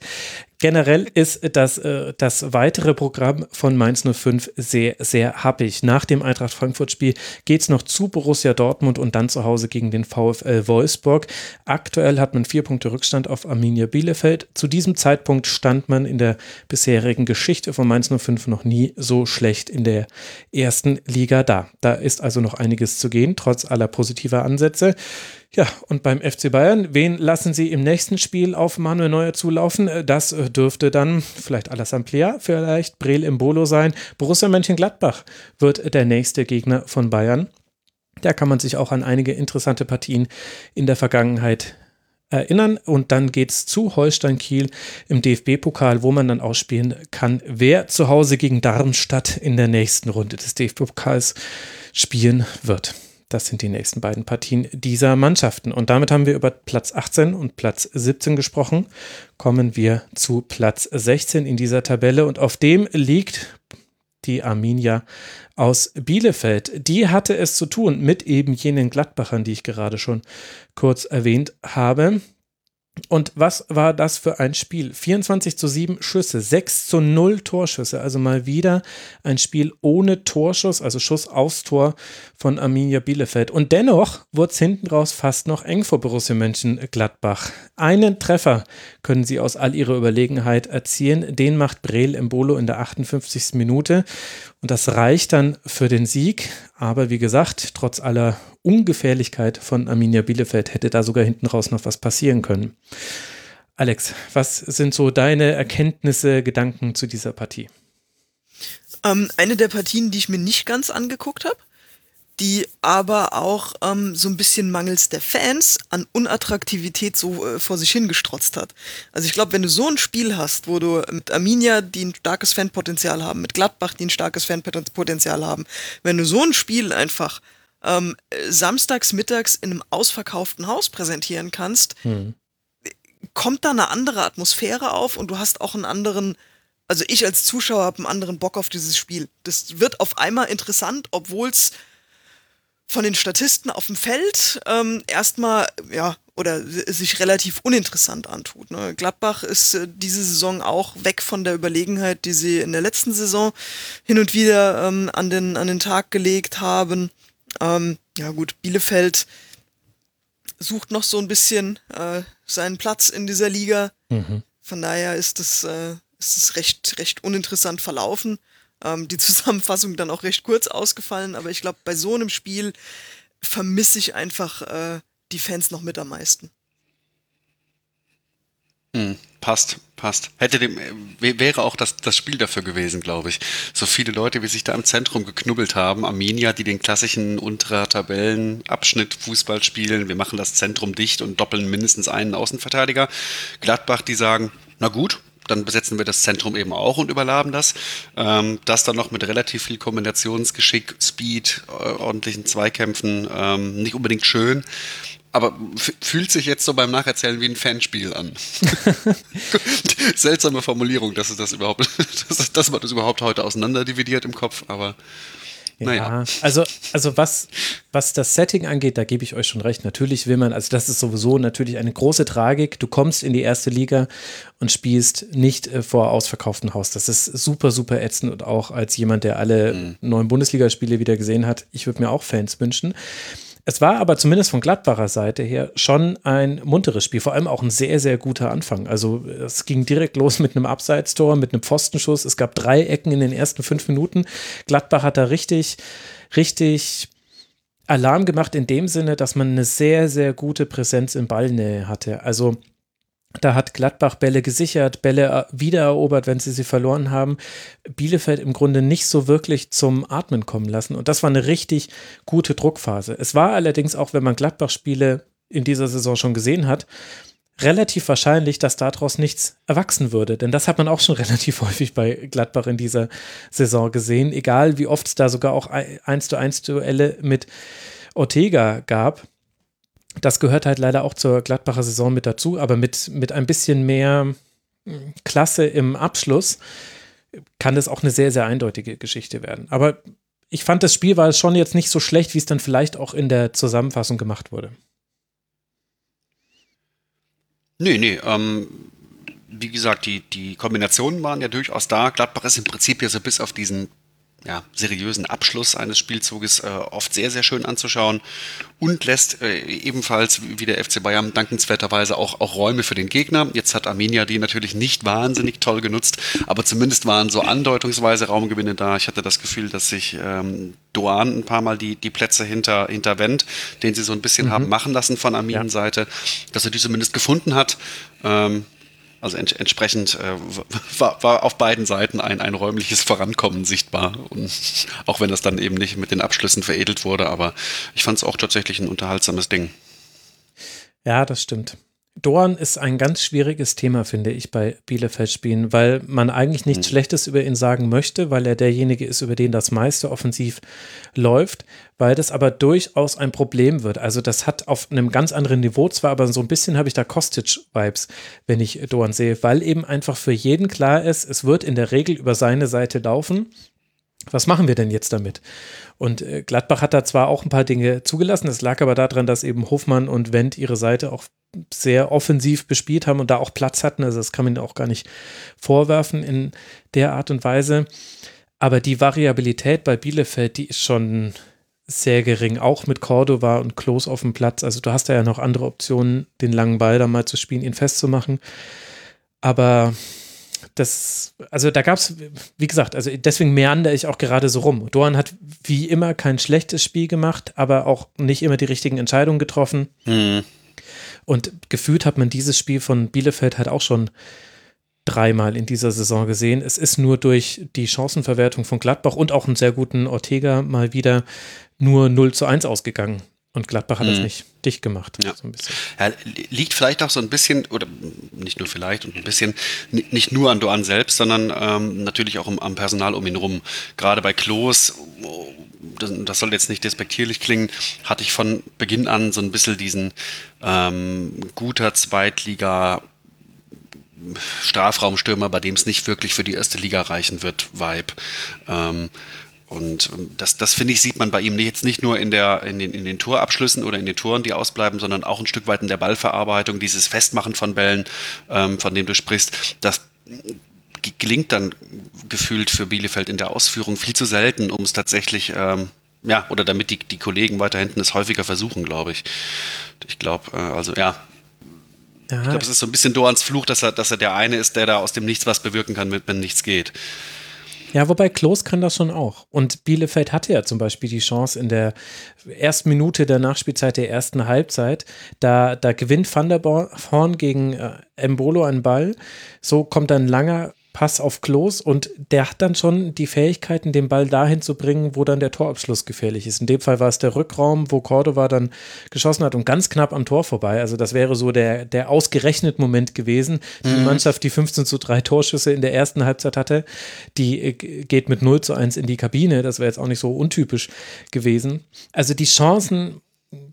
Generell ist das, äh, das weitere Programm von Mainz 05 sehr, sehr happig. Nach dem Eintracht Frankfurt-Spiel geht es noch zu Borussia Dortmund und dann zu Hause gegen den VfL Wolfsburg. Aktuell hat man vier Punkte Rückstand auf Arminia Bielefeld. Zu diesem Zeitpunkt stand man in der bisherigen Geschichte von Mainz 05 noch nie so schlecht in der ersten Liga da. Da ist also noch einiges zu gehen, trotz aller positiver Ansätze. Ja, und beim FC Bayern, wen lassen Sie im nächsten Spiel auf Manuel Neuer zulaufen? Äh, das äh, dürfte dann vielleicht Alassane Plea, vielleicht Brel Imbolo sein. Borussia Mönchengladbach wird der nächste Gegner von Bayern. Da kann man sich auch an einige interessante Partien in der Vergangenheit erinnern. Und dann geht es zu Holstein Kiel im DFB-Pokal, wo man dann ausspielen kann, wer zu Hause gegen Darmstadt in der nächsten Runde des DFB-Pokals spielen wird. Das sind die nächsten beiden Partien dieser Mannschaften. Und damit haben wir über Platz 18 und Platz 17 gesprochen. Kommen wir zu Platz 16 in dieser Tabelle und auf dem liegt die Arminia aus Bielefeld. Die hatte es zu tun mit eben jenen Gladbachern, die ich gerade schon kurz erwähnt habe. Und was war das für ein Spiel? 24 zu 7 Schüsse, 6 zu 0 Torschüsse. Also mal wieder ein Spiel ohne Torschuss, also Schuss aufs Tor von Arminia Bielefeld. Und dennoch wurde es hinten raus fast noch eng vor Borussia Mönchengladbach. Einen Treffer können sie aus all ihrer Überlegenheit erzielen. Den macht Breel Embolo in der 58. Minute. Und das reicht dann für den Sieg. Aber wie gesagt, trotz aller Ungefährlichkeit von Arminia Bielefeld hätte da sogar hinten raus noch was passieren können. Alex, was sind so deine Erkenntnisse, Gedanken zu dieser Partie? Ähm, eine der Partien, die ich mir nicht ganz angeguckt habe, die aber auch ähm, so ein bisschen mangels der Fans an Unattraktivität so äh, vor sich hingestrotzt hat. Also ich glaube, wenn du so ein Spiel hast, wo du mit Arminia, die ein starkes Fanpotenzial haben, mit Gladbach, die ein starkes Fanpotenzial haben, wenn du so ein Spiel einfach ähm, samstags mittags in einem ausverkauften Haus präsentieren kannst, hm. kommt da eine andere Atmosphäre auf und du hast auch einen anderen also ich als Zuschauer habe einen anderen Bock auf dieses Spiel. Das wird auf einmal interessant, obwohl es von den Statisten auf dem Feld ähm, erstmal, ja, oder sich relativ uninteressant antut. Ne? Gladbach ist äh, diese Saison auch weg von der Überlegenheit, die sie in der letzten Saison hin und wieder ähm, an, den, an den Tag gelegt haben. Ähm, ja gut, Bielefeld sucht noch so ein bisschen äh, seinen Platz in dieser Liga. Mhm. Von daher ist es, äh, ist es recht, recht uninteressant verlaufen. Ähm, die *laughs* Zusammenfassung dann auch recht kurz ausgefallen, aber ich glaube, bei so einem Spiel vermisse ich einfach äh, die Fans noch mit am meisten. Hm, passt, passt. Hätte dem, wäre auch das, das Spiel dafür gewesen, glaube ich. So viele Leute, wie sich da im Zentrum geknubbelt haben. Arminia, die den klassischen unterer Tabellenabschnitt Fußball spielen. Wir machen das Zentrum dicht und doppeln mindestens einen Außenverteidiger. Gladbach, die sagen, na gut, dann besetzen wir das Zentrum eben auch und überladen das. Ähm, das dann noch mit relativ viel Kombinationsgeschick, Speed, äh, ordentlichen Zweikämpfen, ähm, nicht unbedingt schön. Aber fühlt sich jetzt so beim Nacherzählen wie ein Fanspiel an. *laughs* Seltsame Formulierung, dass es das überhaupt, *laughs* dass, dass man das überhaupt heute auseinanderdividiert im Kopf, aber ja, naja. also, also was, was das Setting angeht, da gebe ich euch schon recht. Natürlich will man, also das ist sowieso natürlich eine große Tragik. Du kommst in die erste Liga und spielst nicht äh, vor ausverkauftem Haus. Das ist super, super ätzend und auch als jemand, der alle mhm. neuen Bundesligaspiele wieder gesehen hat, ich würde mir auch Fans wünschen. Es war aber zumindest von Gladbacher Seite her schon ein munteres Spiel, vor allem auch ein sehr, sehr guter Anfang. Also es ging direkt los mit einem Abseitstor, mit einem Pfostenschuss. Es gab drei Ecken in den ersten fünf Minuten. Gladbach hat da richtig, richtig Alarm gemacht in dem Sinne, dass man eine sehr, sehr gute Präsenz in Ballnähe hatte. Also da hat Gladbach Bälle gesichert, Bälle wiedererobert, wenn sie sie verloren haben. Bielefeld im Grunde nicht so wirklich zum Atmen kommen lassen. Und das war eine richtig gute Druckphase. Es war allerdings auch, wenn man Gladbach-Spiele in dieser Saison schon gesehen hat, relativ wahrscheinlich, dass daraus nichts erwachsen würde. Denn das hat man auch schon *laughs* relativ häufig bei Gladbach in dieser Saison gesehen. Egal wie oft es da sogar auch 1 zu 1 Duelle mit Ortega gab das gehört halt leider auch zur Gladbacher Saison mit dazu, aber mit, mit ein bisschen mehr hm, Klasse im Abschluss kann das auch eine sehr, sehr eindeutige Geschichte werden. Aber ich fand, das Spiel war schon jetzt nicht so schlecht, wie es dann vielleicht auch in der Zusammenfassung gemacht wurde. Nee, nee, ähm, wie gesagt, die, die Kombinationen waren ja durchaus da. Gladbach ist im Prinzip ja so bis auf diesen ja, seriösen Abschluss eines Spielzuges äh, oft sehr, sehr schön anzuschauen und lässt äh, ebenfalls wie der FC Bayern dankenswerterweise auch, auch Räume für den Gegner. Jetzt hat Arminia die natürlich nicht wahnsinnig toll genutzt, aber zumindest waren so andeutungsweise Raumgewinne da. Ich hatte das Gefühl, dass sich ähm, Doan ein paar Mal die, die Plätze hinter, hinter Wendt, den sie so ein bisschen mhm. haben machen lassen von Arminien Seite, dass er die zumindest gefunden hat. Ähm, also ent entsprechend äh, war, war, auf beiden Seiten ein, ein räumliches Vorankommen sichtbar. Und auch wenn das dann eben nicht mit den Abschlüssen veredelt wurde, aber ich fand es auch tatsächlich ein unterhaltsames Ding. Ja, das stimmt. Dorn ist ein ganz schwieriges Thema, finde ich, bei Bielefeld-Spielen, weil man eigentlich nichts mhm. Schlechtes über ihn sagen möchte, weil er derjenige ist, über den das meiste offensiv läuft, weil das aber durchaus ein Problem wird. Also das hat auf einem ganz anderen Niveau zwar, aber so ein bisschen habe ich da Kostic-Vibes, wenn ich Dorn sehe, weil eben einfach für jeden klar ist, es wird in der Regel über seine Seite laufen. Was machen wir denn jetzt damit? Und äh, Gladbach hat da zwar auch ein paar Dinge zugelassen, es lag aber daran, dass eben Hofmann und Wendt ihre Seite auch sehr offensiv bespielt haben und da auch Platz hatten. Also das kann man auch gar nicht vorwerfen in der Art und Weise. Aber die Variabilität bei Bielefeld, die ist schon sehr gering, auch mit Cordova und Klos auf dem Platz. Also du hast ja noch andere Optionen, den langen Ball da mal zu spielen, ihn festzumachen. Aber das, also da gab es, wie gesagt, also deswegen meander ich auch gerade so rum. Doan hat wie immer kein schlechtes Spiel gemacht, aber auch nicht immer die richtigen Entscheidungen getroffen. Mhm. Und gefühlt hat man dieses Spiel von Bielefeld halt auch schon dreimal in dieser Saison gesehen. Es ist nur durch die Chancenverwertung von Gladbach und auch einen sehr guten Ortega mal wieder nur 0 zu 1 ausgegangen. Und Gladbach hat mhm. das nicht dicht gemacht. Ja. So ja, liegt vielleicht auch so ein bisschen, oder nicht nur vielleicht und ein bisschen, nicht nur an Doan selbst, sondern ähm, natürlich auch am Personal um ihn rum. Gerade bei Klos, das, das, soll jetzt nicht despektierlich klingen, hatte ich von Beginn an so ein bisschen diesen ähm, guter Zweitliga- Strafraumstürmer, bei dem es nicht wirklich für die erste Liga reichen wird, Vibe. Ähm, und ähm, das, das finde ich, sieht man bei ihm jetzt nicht nur in, der, in, den, in den Torabschlüssen oder in den Toren, die ausbleiben, sondern auch ein Stück weit in der Ballverarbeitung, dieses Festmachen von Bällen, ähm, von dem du sprichst. Das gelingt dann gefühlt für Bielefeld in der Ausführung viel zu selten, um es tatsächlich, ähm, ja, oder damit die, die Kollegen weiter hinten es häufiger versuchen, glaube ich. Ich glaube, äh, also ja, ja. Ich glaube, es ist so ein bisschen Dorans Fluch, dass er, dass er der eine ist, der da aus dem Nichts was bewirken kann, wenn nichts geht. Ja, wobei Klos kann das schon auch. Und Bielefeld hatte ja zum Beispiel die Chance in der ersten Minute der Nachspielzeit der ersten Halbzeit. Da, da gewinnt Van der Horn gegen äh, Embolo einen Ball. So kommt dann langer Pass auf Klos und der hat dann schon die Fähigkeiten, den Ball dahin zu bringen, wo dann der Torabschluss gefährlich ist. In dem Fall war es der Rückraum, wo Cordova dann geschossen hat und ganz knapp am Tor vorbei. Also das wäre so der, der ausgerechnet Moment gewesen. Die mhm. Mannschaft, die 15 zu 3 Torschüsse in der ersten Halbzeit hatte, die äh, geht mit 0 zu 1 in die Kabine. Das wäre jetzt auch nicht so untypisch gewesen. Also die Chancen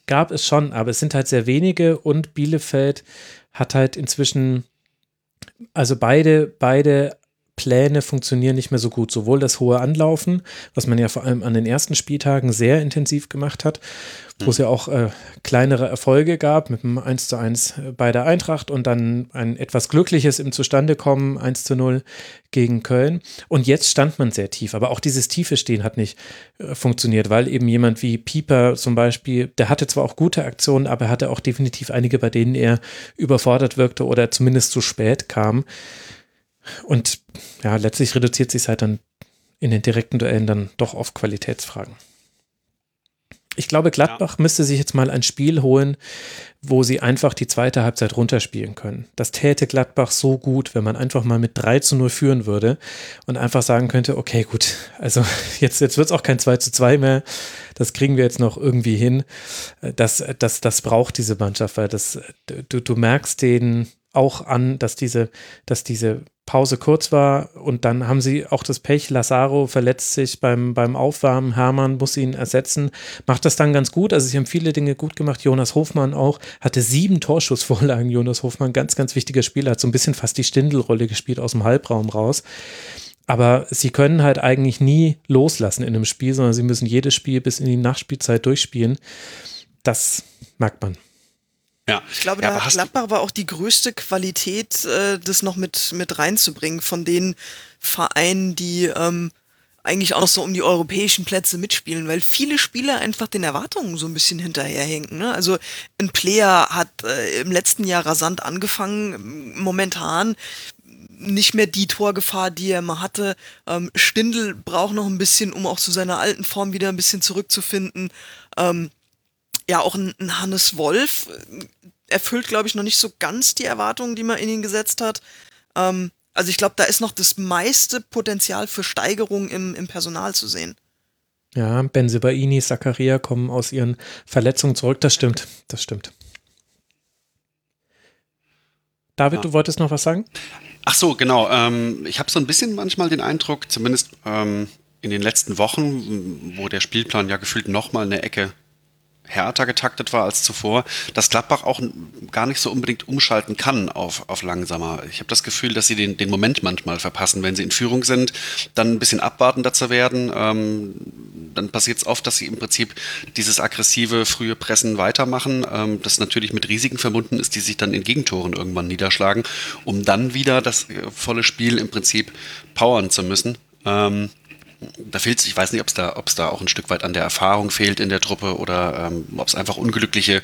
gab es schon, aber es sind halt sehr wenige und Bielefeld hat halt inzwischen also beide, beide Pläne funktionieren nicht mehr so gut. Sowohl das hohe Anlaufen, was man ja vor allem an den ersten Spieltagen sehr intensiv gemacht hat, wo es ja auch äh, kleinere Erfolge gab mit einem 1 zu 1 bei der Eintracht und dann ein etwas glückliches im Zustandekommen 1 zu 0 gegen Köln. Und jetzt stand man sehr tief, aber auch dieses tiefe Stehen hat nicht äh, funktioniert, weil eben jemand wie Pieper zum Beispiel, der hatte zwar auch gute Aktionen, aber er hatte auch definitiv einige, bei denen er überfordert wirkte oder zumindest zu spät kam. Und ja, letztlich reduziert sich es halt dann in den direkten Duellen dann doch auf Qualitätsfragen. Ich glaube, Gladbach ja. müsste sich jetzt mal ein Spiel holen, wo sie einfach die zweite Halbzeit runterspielen können. Das täte Gladbach so gut, wenn man einfach mal mit 3 zu 0 führen würde und einfach sagen könnte, okay, gut, also *laughs* jetzt, jetzt wird es auch kein 2 zu 2 mehr. Das kriegen wir jetzt noch irgendwie hin. Das, das, das braucht diese Mannschaft, weil das, du, du merkst den auch an, dass diese, dass diese Pause kurz war und dann haben sie auch das Pech, Lazaro verletzt sich beim, beim Aufwärmen, Hermann muss ihn ersetzen, macht das dann ganz gut, also sie haben viele Dinge gut gemacht, Jonas Hofmann auch, hatte sieben Torschussvorlagen, Jonas Hofmann, ganz, ganz wichtiger Spieler, hat so ein bisschen fast die Stindelrolle gespielt aus dem Halbraum raus, aber sie können halt eigentlich nie loslassen in einem Spiel, sondern sie müssen jedes Spiel bis in die Nachspielzeit durchspielen, das merkt man. Ja. Ich glaube, ja, da Gladbach aber auch die größte Qualität, äh, das noch mit, mit reinzubringen von den Vereinen, die ähm, eigentlich auch noch so um die europäischen Plätze mitspielen, weil viele Spieler einfach den Erwartungen so ein bisschen hinterherhinken. Ne? Also ein Player hat äh, im letzten Jahr rasant angefangen, momentan nicht mehr die Torgefahr, die er mal hatte. Ähm, Stindl braucht noch ein bisschen, um auch zu seiner alten Form wieder ein bisschen zurückzufinden. Ähm, ja, auch ein, ein Hannes Wolf äh, erfüllt, glaube ich, noch nicht so ganz die Erwartungen, die man in ihn gesetzt hat. Ähm, also ich glaube, da ist noch das meiste Potenzial für Steigerung im, im Personal zu sehen. Ja, Benzebaini, Zakaria kommen aus ihren Verletzungen zurück. Das stimmt, das stimmt. David, ja. du wolltest noch was sagen? Ach so, genau. Ähm, ich habe so ein bisschen manchmal den Eindruck, zumindest ähm, in den letzten Wochen, wo der Spielplan ja gefühlt nochmal eine Ecke härter getaktet war als zuvor, dass Gladbach auch gar nicht so unbedingt umschalten kann auf, auf langsamer. Ich habe das Gefühl, dass sie den, den Moment manchmal verpassen, wenn sie in Führung sind, dann ein bisschen abwartender zu werden. Ähm, dann passiert es oft, dass sie im Prinzip dieses aggressive, frühe Pressen weitermachen, ähm, das natürlich mit Risiken verbunden ist, die sich dann in Gegentoren irgendwann niederschlagen, um dann wieder das äh, volle Spiel im Prinzip powern zu müssen. Ähm, da fehlt es, ich weiß nicht, ob es da, da auch ein Stück weit an der Erfahrung fehlt in der Truppe oder ähm, ob es einfach unglückliche,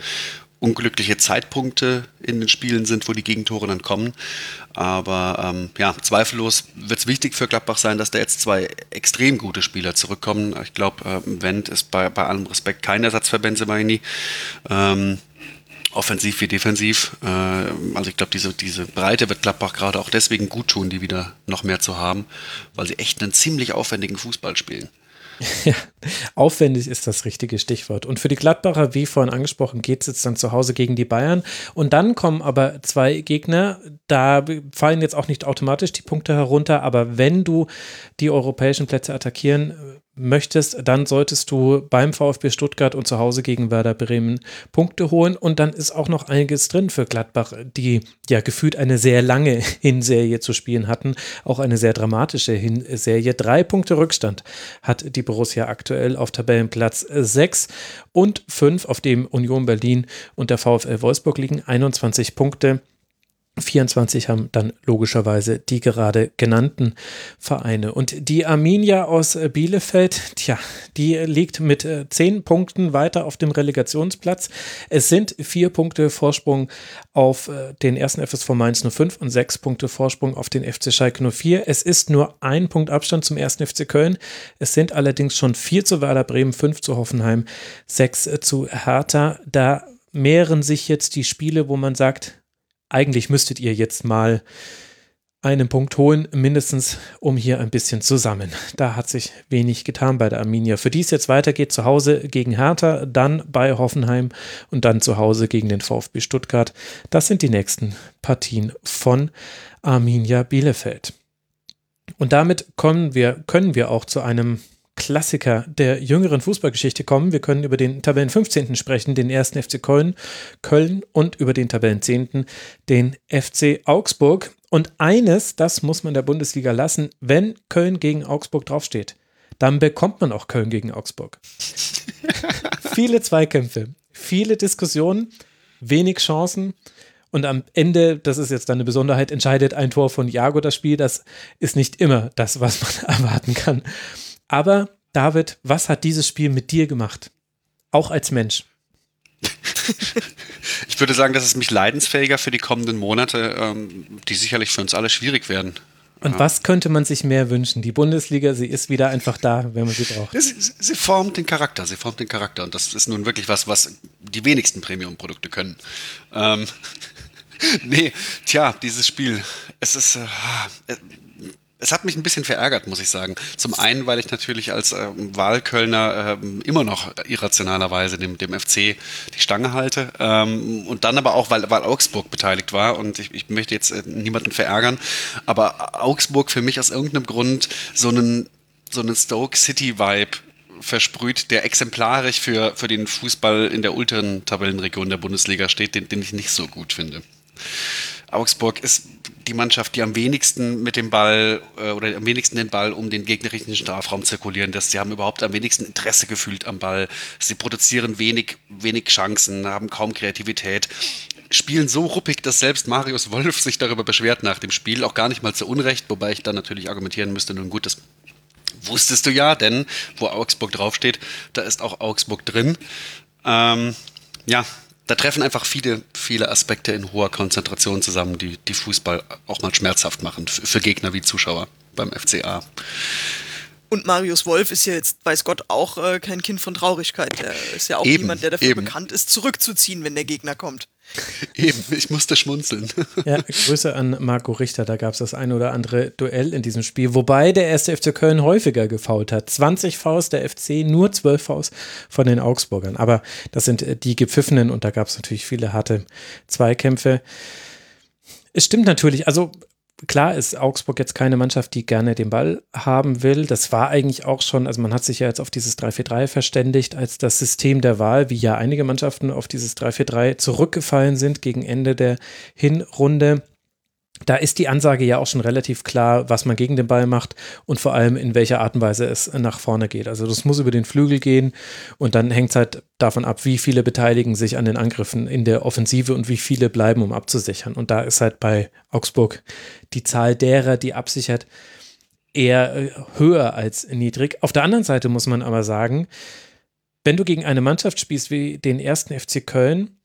unglückliche Zeitpunkte in den Spielen sind, wo die Gegentore dann kommen. Aber ähm, ja, zweifellos wird es wichtig für Gladbach sein, dass da jetzt zwei extrem gute Spieler zurückkommen. Ich glaube, äh, Wendt ist bei, bei allem Respekt kein Ersatz für Benzemaini. Ähm, offensiv wie defensiv. Äh, also ich glaube, diese, diese Breite wird Gladbach gerade auch deswegen gut tun, die wieder noch mehr zu haben, weil sie echt einen ziemlich aufwendigen Fußball spielen. Aufwendig ist das richtige Stichwort. Und für die Gladbacher, wie vorhin angesprochen, geht es jetzt dann zu Hause gegen die Bayern. Und dann kommen aber zwei Gegner, da fallen jetzt auch nicht automatisch die Punkte herunter, aber wenn du die europäischen Plätze attackieren möchtest, dann solltest du beim VfB Stuttgart und zu Hause gegen Werder Bremen Punkte holen. Und dann ist auch noch einiges drin für Gladbach, die ja gefühlt eine sehr lange *laughs* Hinserie zu spielen hatten. Auch eine sehr dramatische Hinserie. Drei Punkte Rückstand hat die Borussia aktuell auf Tabellenplatz 6 und 5, auf dem Union Berlin und der VfL Wolfsburg liegen. 21 Punkte. 24 haben dann logischerweise die gerade genannten Vereine. Und die Arminia aus äh, Bielefeld, tja, die liegt mit äh, zehn Punkten weiter auf dem Relegationsplatz. Es sind vier Punkte Vorsprung auf äh, den ersten FSV Mainz 05 und sechs Punkte Vorsprung auf den FC Schalke 04. Es ist nur ein Punkt Abstand zum ersten FC Köln. Es sind allerdings schon vier zu Werder Bremen, fünf zu Hoffenheim, sechs zu Hertha. Da mehren sich jetzt die Spiele, wo man sagt, eigentlich müsstet ihr jetzt mal einen Punkt holen, mindestens um hier ein bisschen zusammen. Da hat sich wenig getan bei der Arminia. Für die es jetzt weitergeht, zu Hause gegen Hertha, dann bei Hoffenheim und dann zu Hause gegen den VfB Stuttgart. Das sind die nächsten Partien von Arminia Bielefeld. Und damit kommen wir, können wir auch zu einem Klassiker der jüngeren Fußballgeschichte kommen. Wir können über den Tabellen 15. sprechen, den ersten FC Köln, Köln und über den Tabellen 10. den FC Augsburg. Und eines, das muss man der Bundesliga lassen, wenn Köln gegen Augsburg draufsteht, dann bekommt man auch Köln gegen Augsburg. *laughs* viele Zweikämpfe, viele Diskussionen, wenig Chancen. Und am Ende, das ist jetzt dann eine Besonderheit, entscheidet ein Tor von Jago das Spiel. Das ist nicht immer das, was man *laughs* erwarten kann. Aber David, was hat dieses Spiel mit dir gemacht? Auch als Mensch. Ich würde sagen, dass es mich leidensfähiger für die kommenden Monate, ähm, die sicherlich für uns alle schwierig werden. Und ja. was könnte man sich mehr wünschen? Die Bundesliga, sie ist wieder einfach da, wenn man sie braucht. Sie, sie, formt den Charakter, sie formt den Charakter. Und das ist nun wirklich was, was die wenigsten Premium-Produkte können. Ähm, *laughs* nee, tja, dieses Spiel, es ist, äh, es hat mich ein bisschen verärgert, muss ich sagen. Zum einen, weil ich natürlich als äh, Wahlkölner äh, immer noch irrationalerweise dem, dem FC die Stange halte. Ähm, und dann aber auch, weil, weil Augsburg beteiligt war. Und ich, ich möchte jetzt äh, niemanden verärgern. Aber Augsburg für mich aus irgendeinem Grund so einen, so einen Stoke City-Vibe versprüht, der exemplarisch für, für den Fußball in der unteren Tabellenregion der Bundesliga steht, den, den ich nicht so gut finde. Augsburg ist die Mannschaft, die am wenigsten mit dem Ball äh, oder am wenigsten den Ball um den gegnerischen Strafraum zirkulieren lässt. Sie haben überhaupt am wenigsten Interesse gefühlt am Ball. Sie produzieren wenig, wenig Chancen, haben kaum Kreativität. Spielen so ruppig, dass selbst Marius Wolf sich darüber beschwert nach dem Spiel. Auch gar nicht mal zu Unrecht, wobei ich dann natürlich argumentieren müsste, nun gut, das wusstest du ja, denn wo Augsburg draufsteht, da ist auch Augsburg drin. Ähm, ja, da treffen einfach viele, viele Aspekte in hoher Konzentration zusammen, die, die Fußball auch mal schmerzhaft machen, für Gegner wie Zuschauer beim FCA. Und Marius Wolf ist ja jetzt, weiß Gott, auch äh, kein Kind von Traurigkeit. Der ist ja auch eben, jemand, der dafür eben. bekannt ist, zurückzuziehen, wenn der Gegner kommt. Eben, ich musste schmunzeln. Ja, Grüße an Marco Richter, da gab es das ein oder andere Duell in diesem Spiel, wobei der erste FC Köln häufiger gefault hat. 20 Faust der FC, nur 12 Faust von den Augsburgern. Aber das sind äh, die gepfiffenen und da gab es natürlich viele harte Zweikämpfe. Es stimmt natürlich, also klar ist Augsburg jetzt keine Mannschaft, die gerne den Ball haben will. Das war eigentlich auch schon, also man hat sich ja jetzt auf dieses 3-4-3 verständigt als das System der Wahl, wie ja einige Mannschaften auf dieses 3-4-3 zurückgefallen sind gegen Ende der Hinrunde da ist die Ansage ja auch schon relativ klar, was man gegen den Ball macht und vor allem in welcher Art und Weise es nach vorne geht. Also das muss über den Flügel gehen und dann hängt es halt davon ab, wie viele beteiligen sich an den Angriffen in der Offensive und wie viele bleiben, um abzusichern. Und da ist halt bei Augsburg die Zahl derer, die absichert, eher äh, höher als niedrig. Auf der anderen Seite muss man aber sagen, wenn du gegen eine Mannschaft spielst wie den ersten FC Köln,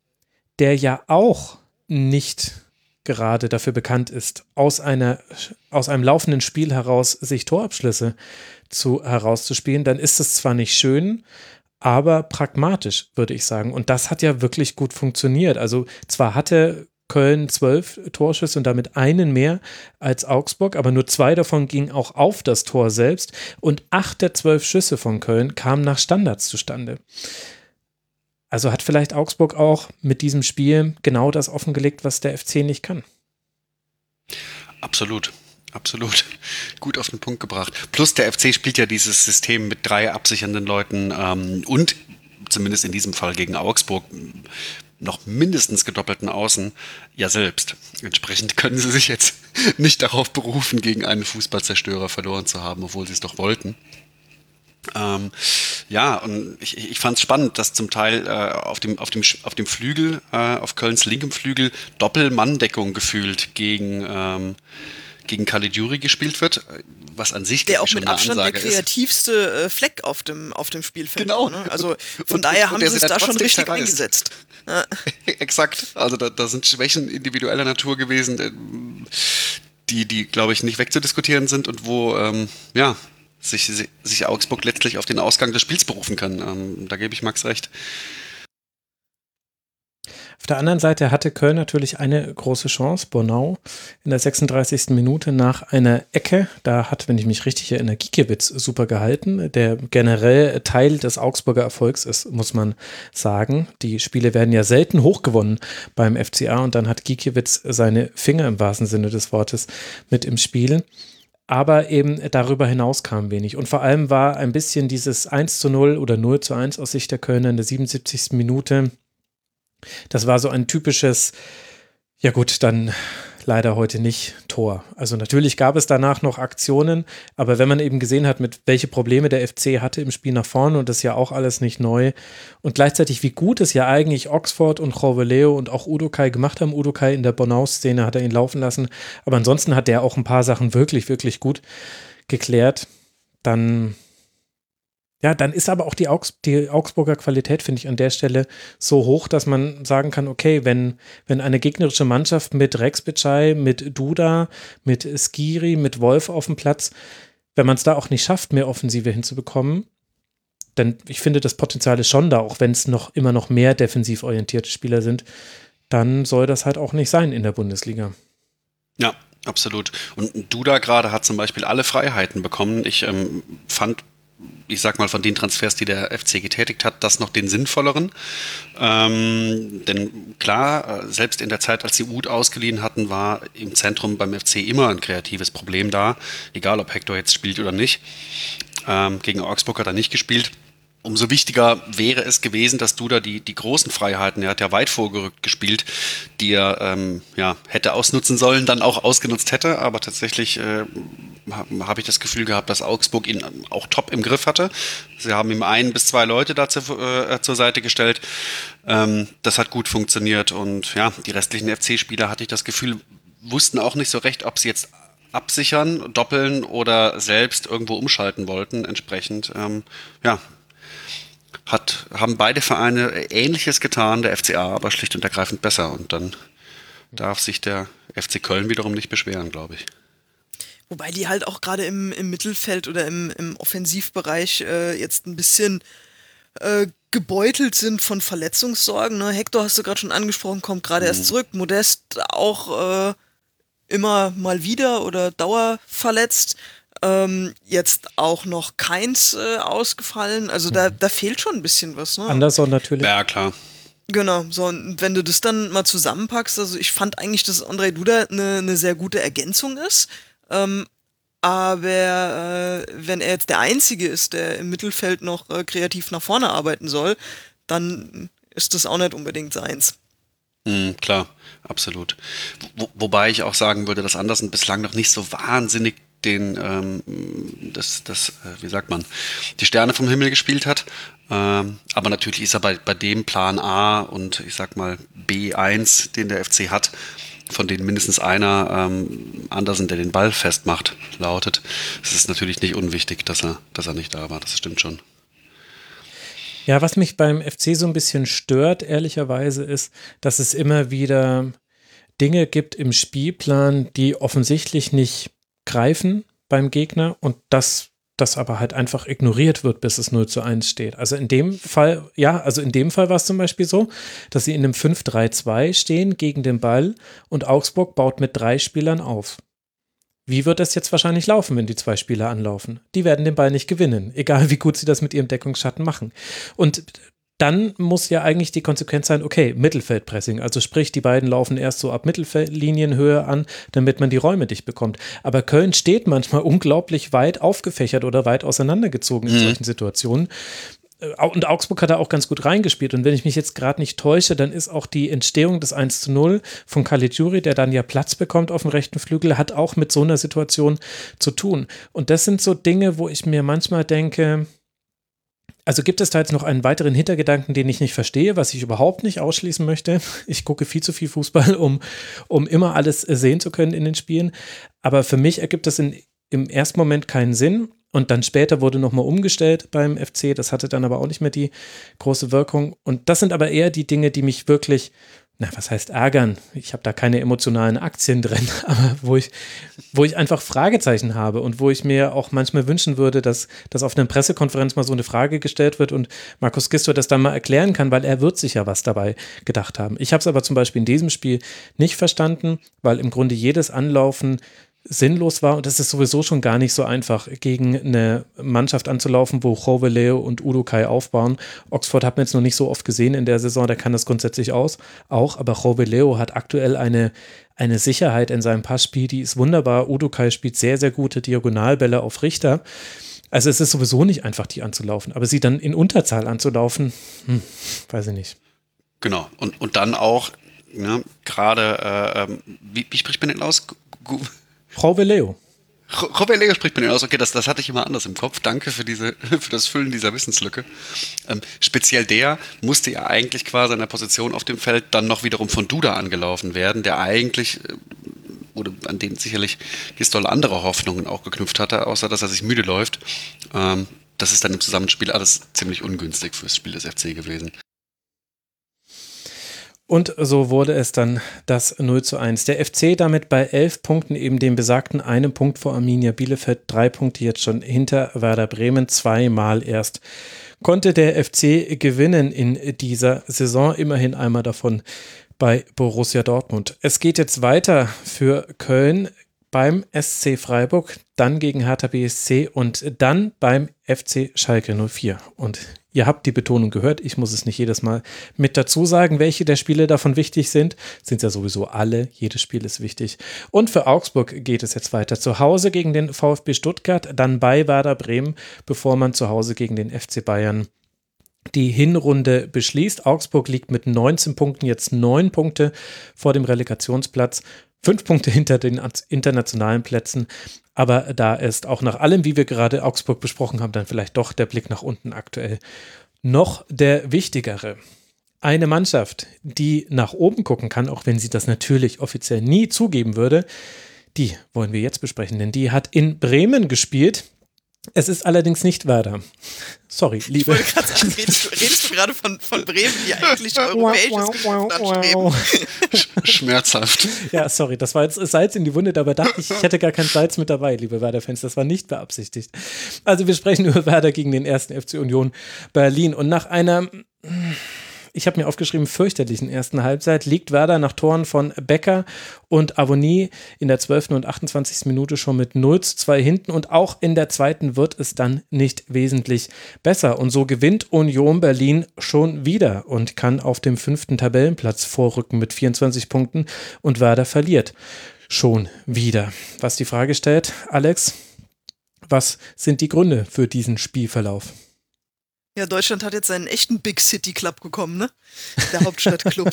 der ja auch nicht gerade dafür bekannt ist, aus, einer, aus einem laufenden Spiel heraus sich Torabschlüsse zu, herauszuspielen, dann ist es zwar nicht schön, aber pragmatisch, würde ich sagen. Und das hat ja wirklich gut funktioniert. Also zwar hatte Köln zwölf Torschüsse und damit einen mehr als Augsburg, aber nur zwei davon gingen auch auf das Tor selbst und acht der zwölf Schüsse von Köln kamen nach Standards zustande. Also hat vielleicht Augsburg auch mit diesem Spiel genau das offengelegt, was der FC nicht kann. Absolut. Absolut. *laughs* Gut auf den Punkt gebracht. Plus der FC spielt ja dieses System mit drei absichernden Leuten ähm, und zumindest in diesem Fall gegen Augsburg noch mindestens gedoppelten Außen ja selbst. Entsprechend *laughs* können sie sich jetzt nicht darauf berufen, gegen einen Fußballzerstörer verloren zu haben, obwohl sie es doch wollten. Ähm, ja, und ich, ich fand es spannend, dass zum Teil äh, auf, dem, auf, dem, auf dem Flügel, äh, auf Kölns linkem Flügel, Doppelmanndeckung gefühlt gegen, ähm, gegen Caligiuri gespielt wird, was an sich der auch mit Abstand der kreativste äh, Fleck auf dem, auf dem Spielfeld. Genau. Ne? Also von und, daher und, haben sie es da schon richtig zerreißt. eingesetzt. *laughs* Ja. Exakt. Also da, da sind Schwächen individueller Natur gewesen, äh, die, die glaube ich, nicht wegzudiskutieren sind und wo, ähm, ja, sich, sich Augsburg letztlich auf den Ausgang des Spiels berufen kann. Ähm, da gebe ich Max recht. Auf der der anderen Seite hatte Köln natürlich eine große Chance. Bornau in der 36. Minute nach einer Ecke. Da hat, wenn ich mich richtig erinnere, Gikiewicz super gehalten, der generell Teil des Augsburger Erfolgs ist, muss man sagen. Die Spiele werden ja selten hochgewonnen beim FCA und dann hat Gikiewicz seine Finger im wahrsten Sinne des Wortes mit im Spiel aber eben darüber hinaus kam wenig. Und vor allem war ein bisschen dieses 1 zu 0 oder 0 zu 1 aus Sicht der Kölner in der 77. Minute. Das war so ein typisches, ja gut, dann leider heute nicht Tor. Also natürlich gab es danach noch Aktionen, aber wenn man eben gesehen hat, mit welche Probleme der FC hatte im Spiel nach vorne und das ist ja auch alles nicht neu und gleichzeitig wie gut es ja eigentlich Oxford und Leo und auch Udokai gemacht haben. Udokai in der Bonau-Szene hat er ihn laufen lassen, aber ansonsten hat er auch ein paar Sachen wirklich, wirklich gut geklärt. Dann ja, dann ist aber auch die, Augs die Augsburger Qualität, finde ich, an der Stelle so hoch, dass man sagen kann, okay, wenn, wenn eine gegnerische Mannschaft mit Rex Bitschei, mit Duda, mit Skiri, mit Wolf auf dem Platz, wenn man es da auch nicht schafft, mehr Offensive hinzubekommen, dann, ich finde, das Potenzial ist schon da, auch wenn es noch immer noch mehr defensiv orientierte Spieler sind, dann soll das halt auch nicht sein in der Bundesliga. Ja, absolut. Und Duda gerade hat zum Beispiel alle Freiheiten bekommen. Ich ähm, fand ich sag mal, von den Transfers, die der FC getätigt hat, das noch den sinnvolleren. Ähm, denn klar, selbst in der Zeit, als sie Uth ausgeliehen hatten, war im Zentrum beim FC immer ein kreatives Problem da, egal ob Hector jetzt spielt oder nicht. Ähm, gegen Augsburg hat er nicht gespielt umso wichtiger wäre es gewesen, dass du da die, die großen Freiheiten, er hat ja weit vorgerückt gespielt, die er ähm, ja, hätte ausnutzen sollen, dann auch ausgenutzt hätte. Aber tatsächlich äh, habe ich das Gefühl gehabt, dass Augsburg ihn auch top im Griff hatte. Sie haben ihm ein bis zwei Leute dazu äh, zur Seite gestellt. Ähm, das hat gut funktioniert. Und ja, die restlichen FC-Spieler hatte ich das Gefühl, wussten auch nicht so recht, ob sie jetzt absichern, doppeln oder selbst irgendwo umschalten wollten. Entsprechend, ähm, ja, hat, haben beide Vereine Ähnliches getan, der FCA aber schlicht und ergreifend besser. Und dann darf sich der FC Köln wiederum nicht beschweren, glaube ich. Wobei die halt auch gerade im, im Mittelfeld oder im, im Offensivbereich äh, jetzt ein bisschen äh, gebeutelt sind von Verletzungssorgen. Ne? Hector hast du gerade schon angesprochen, kommt gerade mhm. erst zurück. Modest auch äh, immer mal wieder oder dauerverletzt. Ähm, jetzt auch noch keins äh, ausgefallen. Also da, da fehlt schon ein bisschen was. Ne? Anderson natürlich. Ja, klar. Genau, so und wenn du das dann mal zusammenpackst, also ich fand eigentlich, dass André Duda eine, eine sehr gute Ergänzung ist. Ähm, aber äh, wenn er jetzt der Einzige ist, der im Mittelfeld noch äh, kreativ nach vorne arbeiten soll, dann ist das auch nicht unbedingt seins. Mhm, klar, absolut. Wo, wobei ich auch sagen würde, dass Andersen bislang noch nicht so wahnsinnig den, ähm, das, das, äh, wie sagt man, die Sterne vom Himmel gespielt hat. Ähm, aber natürlich ist er bei, bei dem Plan A und ich sag mal B1, den der FC hat, von denen mindestens einer ähm, Andersen, der den Ball festmacht, lautet. Es ist natürlich nicht unwichtig, dass er, dass er nicht da war. Das stimmt schon. Ja, was mich beim FC so ein bisschen stört, ehrlicherweise, ist, dass es immer wieder Dinge gibt im Spielplan, die offensichtlich nicht greifen beim Gegner und das das aber halt einfach ignoriert wird, bis es 0 zu 1 steht. Also in dem Fall, ja, also in dem Fall war es zum Beispiel so, dass sie in einem 5-3-2 stehen gegen den Ball und Augsburg baut mit drei Spielern auf. Wie wird das jetzt wahrscheinlich laufen, wenn die zwei Spieler anlaufen? Die werden den Ball nicht gewinnen, egal wie gut sie das mit ihrem Deckungsschatten machen. Und dann muss ja eigentlich die Konsequenz sein, okay, Mittelfeldpressing. Also sprich, die beiden laufen erst so ab Mittelfeldlinienhöhe an, damit man die Räume dicht bekommt. Aber Köln steht manchmal *laughs* unglaublich weit aufgefächert oder weit auseinandergezogen in mhm. solchen Situationen. Und Augsburg hat da auch ganz gut reingespielt. Und wenn ich mich jetzt gerade nicht täusche, dann ist auch die Entstehung des 1 zu 0 von Caligiuri, der dann ja Platz bekommt auf dem rechten Flügel, hat auch mit so einer Situation zu tun. Und das sind so Dinge, wo ich mir manchmal denke, also gibt es da jetzt noch einen weiteren Hintergedanken, den ich nicht verstehe, was ich überhaupt nicht ausschließen möchte. *laughs* Ich gucke viel zu viel Fußball, *laughs* um, um immer alles sehen zu können in den Spielen. Aber für mich ergibt das in, im ersten Moment keinen Sinn. Und dann später wurde nochmal umgestellt beim FC. Das hatte dann aber auch nicht mehr die große Wirkung. Und das sind aber eher die Dinge, die mich wirklich na, was heißt ärgern? Ich habe da keine emotionalen Aktien drin, *laughs* aber wo ich, wo ich einfach Fragezeichen habe und wo ich mir auch manchmal wünschen würde, dass, dass auf einer Pressekonferenz mal so eine Frage gestellt wird und Markus Gisto das dann mal erklären kann, weil er wird sich ja was dabei gedacht haben. Ich habe es aber zum Beispiel in diesem Spiel nicht verstanden, weil im Grunde jedes Anlaufen sinnlos war und es ist sowieso schon gar nicht so einfach, gegen eine Mannschaft anzulaufen, wo Jove Leo und Udo Kai aufbauen. Oxford hat man jetzt noch nicht so oft gesehen in der Saison, der kann das grundsätzlich aus, auch, aber Leo hat aktuell eine, eine Sicherheit in seinem Passspiel, die ist wunderbar. Udo Kai spielt sehr, sehr gute Diagonalbälle auf Richter. Also es ist sowieso nicht einfach, die anzulaufen, aber sie dann in Unterzahl anzulaufen, hm, weiß ich nicht. Genau, und, und dann auch, ne, gerade, äh, ähm, wie, wie spricht man denn aus? Roveleo. Roveleo spricht man aus. Okay, das, das hatte ich immer anders im Kopf. Danke für, diese, *laughs* für das Füllen dieser Wissenslücke. Ähm, speziell der musste ja eigentlich quasi in der Position auf dem Feld dann noch wiederum von Duda angelaufen werden, der eigentlich äh, oder an den sicherlich Gistol andere Hoffnungen auch geknüpft hatte, außer dass er sich müde läuft. Ähm, das ist dann im Zusammenspiel alles ziemlich ungünstig fürs Spiel des FC gewesen. Und so wurde es dann das 0 zu 1. Der FC damit bei elf Punkten, eben dem besagten einen Punkt vor Arminia Bielefeld, drei Punkte jetzt schon hinter Werder Bremen, zweimal erst konnte der FC gewinnen in dieser Saison, immerhin einmal davon bei Borussia Dortmund. Es geht jetzt weiter für Köln beim SC Freiburg, dann gegen Hertha BSC und dann beim FC Schalke 04. Und ihr habt die Betonung gehört, ich muss es nicht jedes Mal mit dazu sagen, welche der Spiele davon wichtig sind. Sind ja sowieso alle, jedes Spiel ist wichtig. Und für Augsburg geht es jetzt weiter zu Hause gegen den VfB Stuttgart, dann bei Werder Bremen, bevor man zu Hause gegen den FC Bayern die Hinrunde beschließt. Augsburg liegt mit 19 Punkten jetzt neun Punkte vor dem Relegationsplatz fünf Punkte hinter den internationalen Plätzen. Aber da ist auch nach allem, wie wir gerade Augsburg besprochen haben, dann vielleicht doch der Blick nach unten aktuell noch der wichtigere. Eine Mannschaft, die nach oben gucken kann, auch wenn sie das natürlich offiziell nie zugeben würde, die wollen wir jetzt besprechen, denn die hat in Bremen gespielt es ist allerdings nicht Werder. Sorry, liebe. Ich wollte gerade sagen, redest, redest, du gerade von, von Bremen, die eigentlich europäisches wow, Schmerzhaft. Ja, sorry, das war jetzt Salz in die Wunde, dabei dachte ich, ich hätte gar kein Salz mit dabei, liebe Werder-Fans. Das war nicht beabsichtigt. Also wir sprechen über Werder gegen den ersten FC Union Berlin. Und nach einer ich habe mir aufgeschrieben, fürchterlichen ersten Halbzeit liegt Werder nach Toren von Becker und Avonie in der 12. und 28. Minute schon mit 0 zu 2 hinten und auch in der zweiten wird es dann nicht wesentlich besser. Und so gewinnt Union Berlin schon wieder und kann auf dem fünften Tabellenplatz vorrücken mit 24 Punkten und Werder verliert schon wieder. Was die Frage stellt, Alex, was sind die Gründe für diesen Spielverlauf? Ja, Deutschland hat jetzt seinen echten Big City Club bekommen, ne? Der Hauptstadtclub.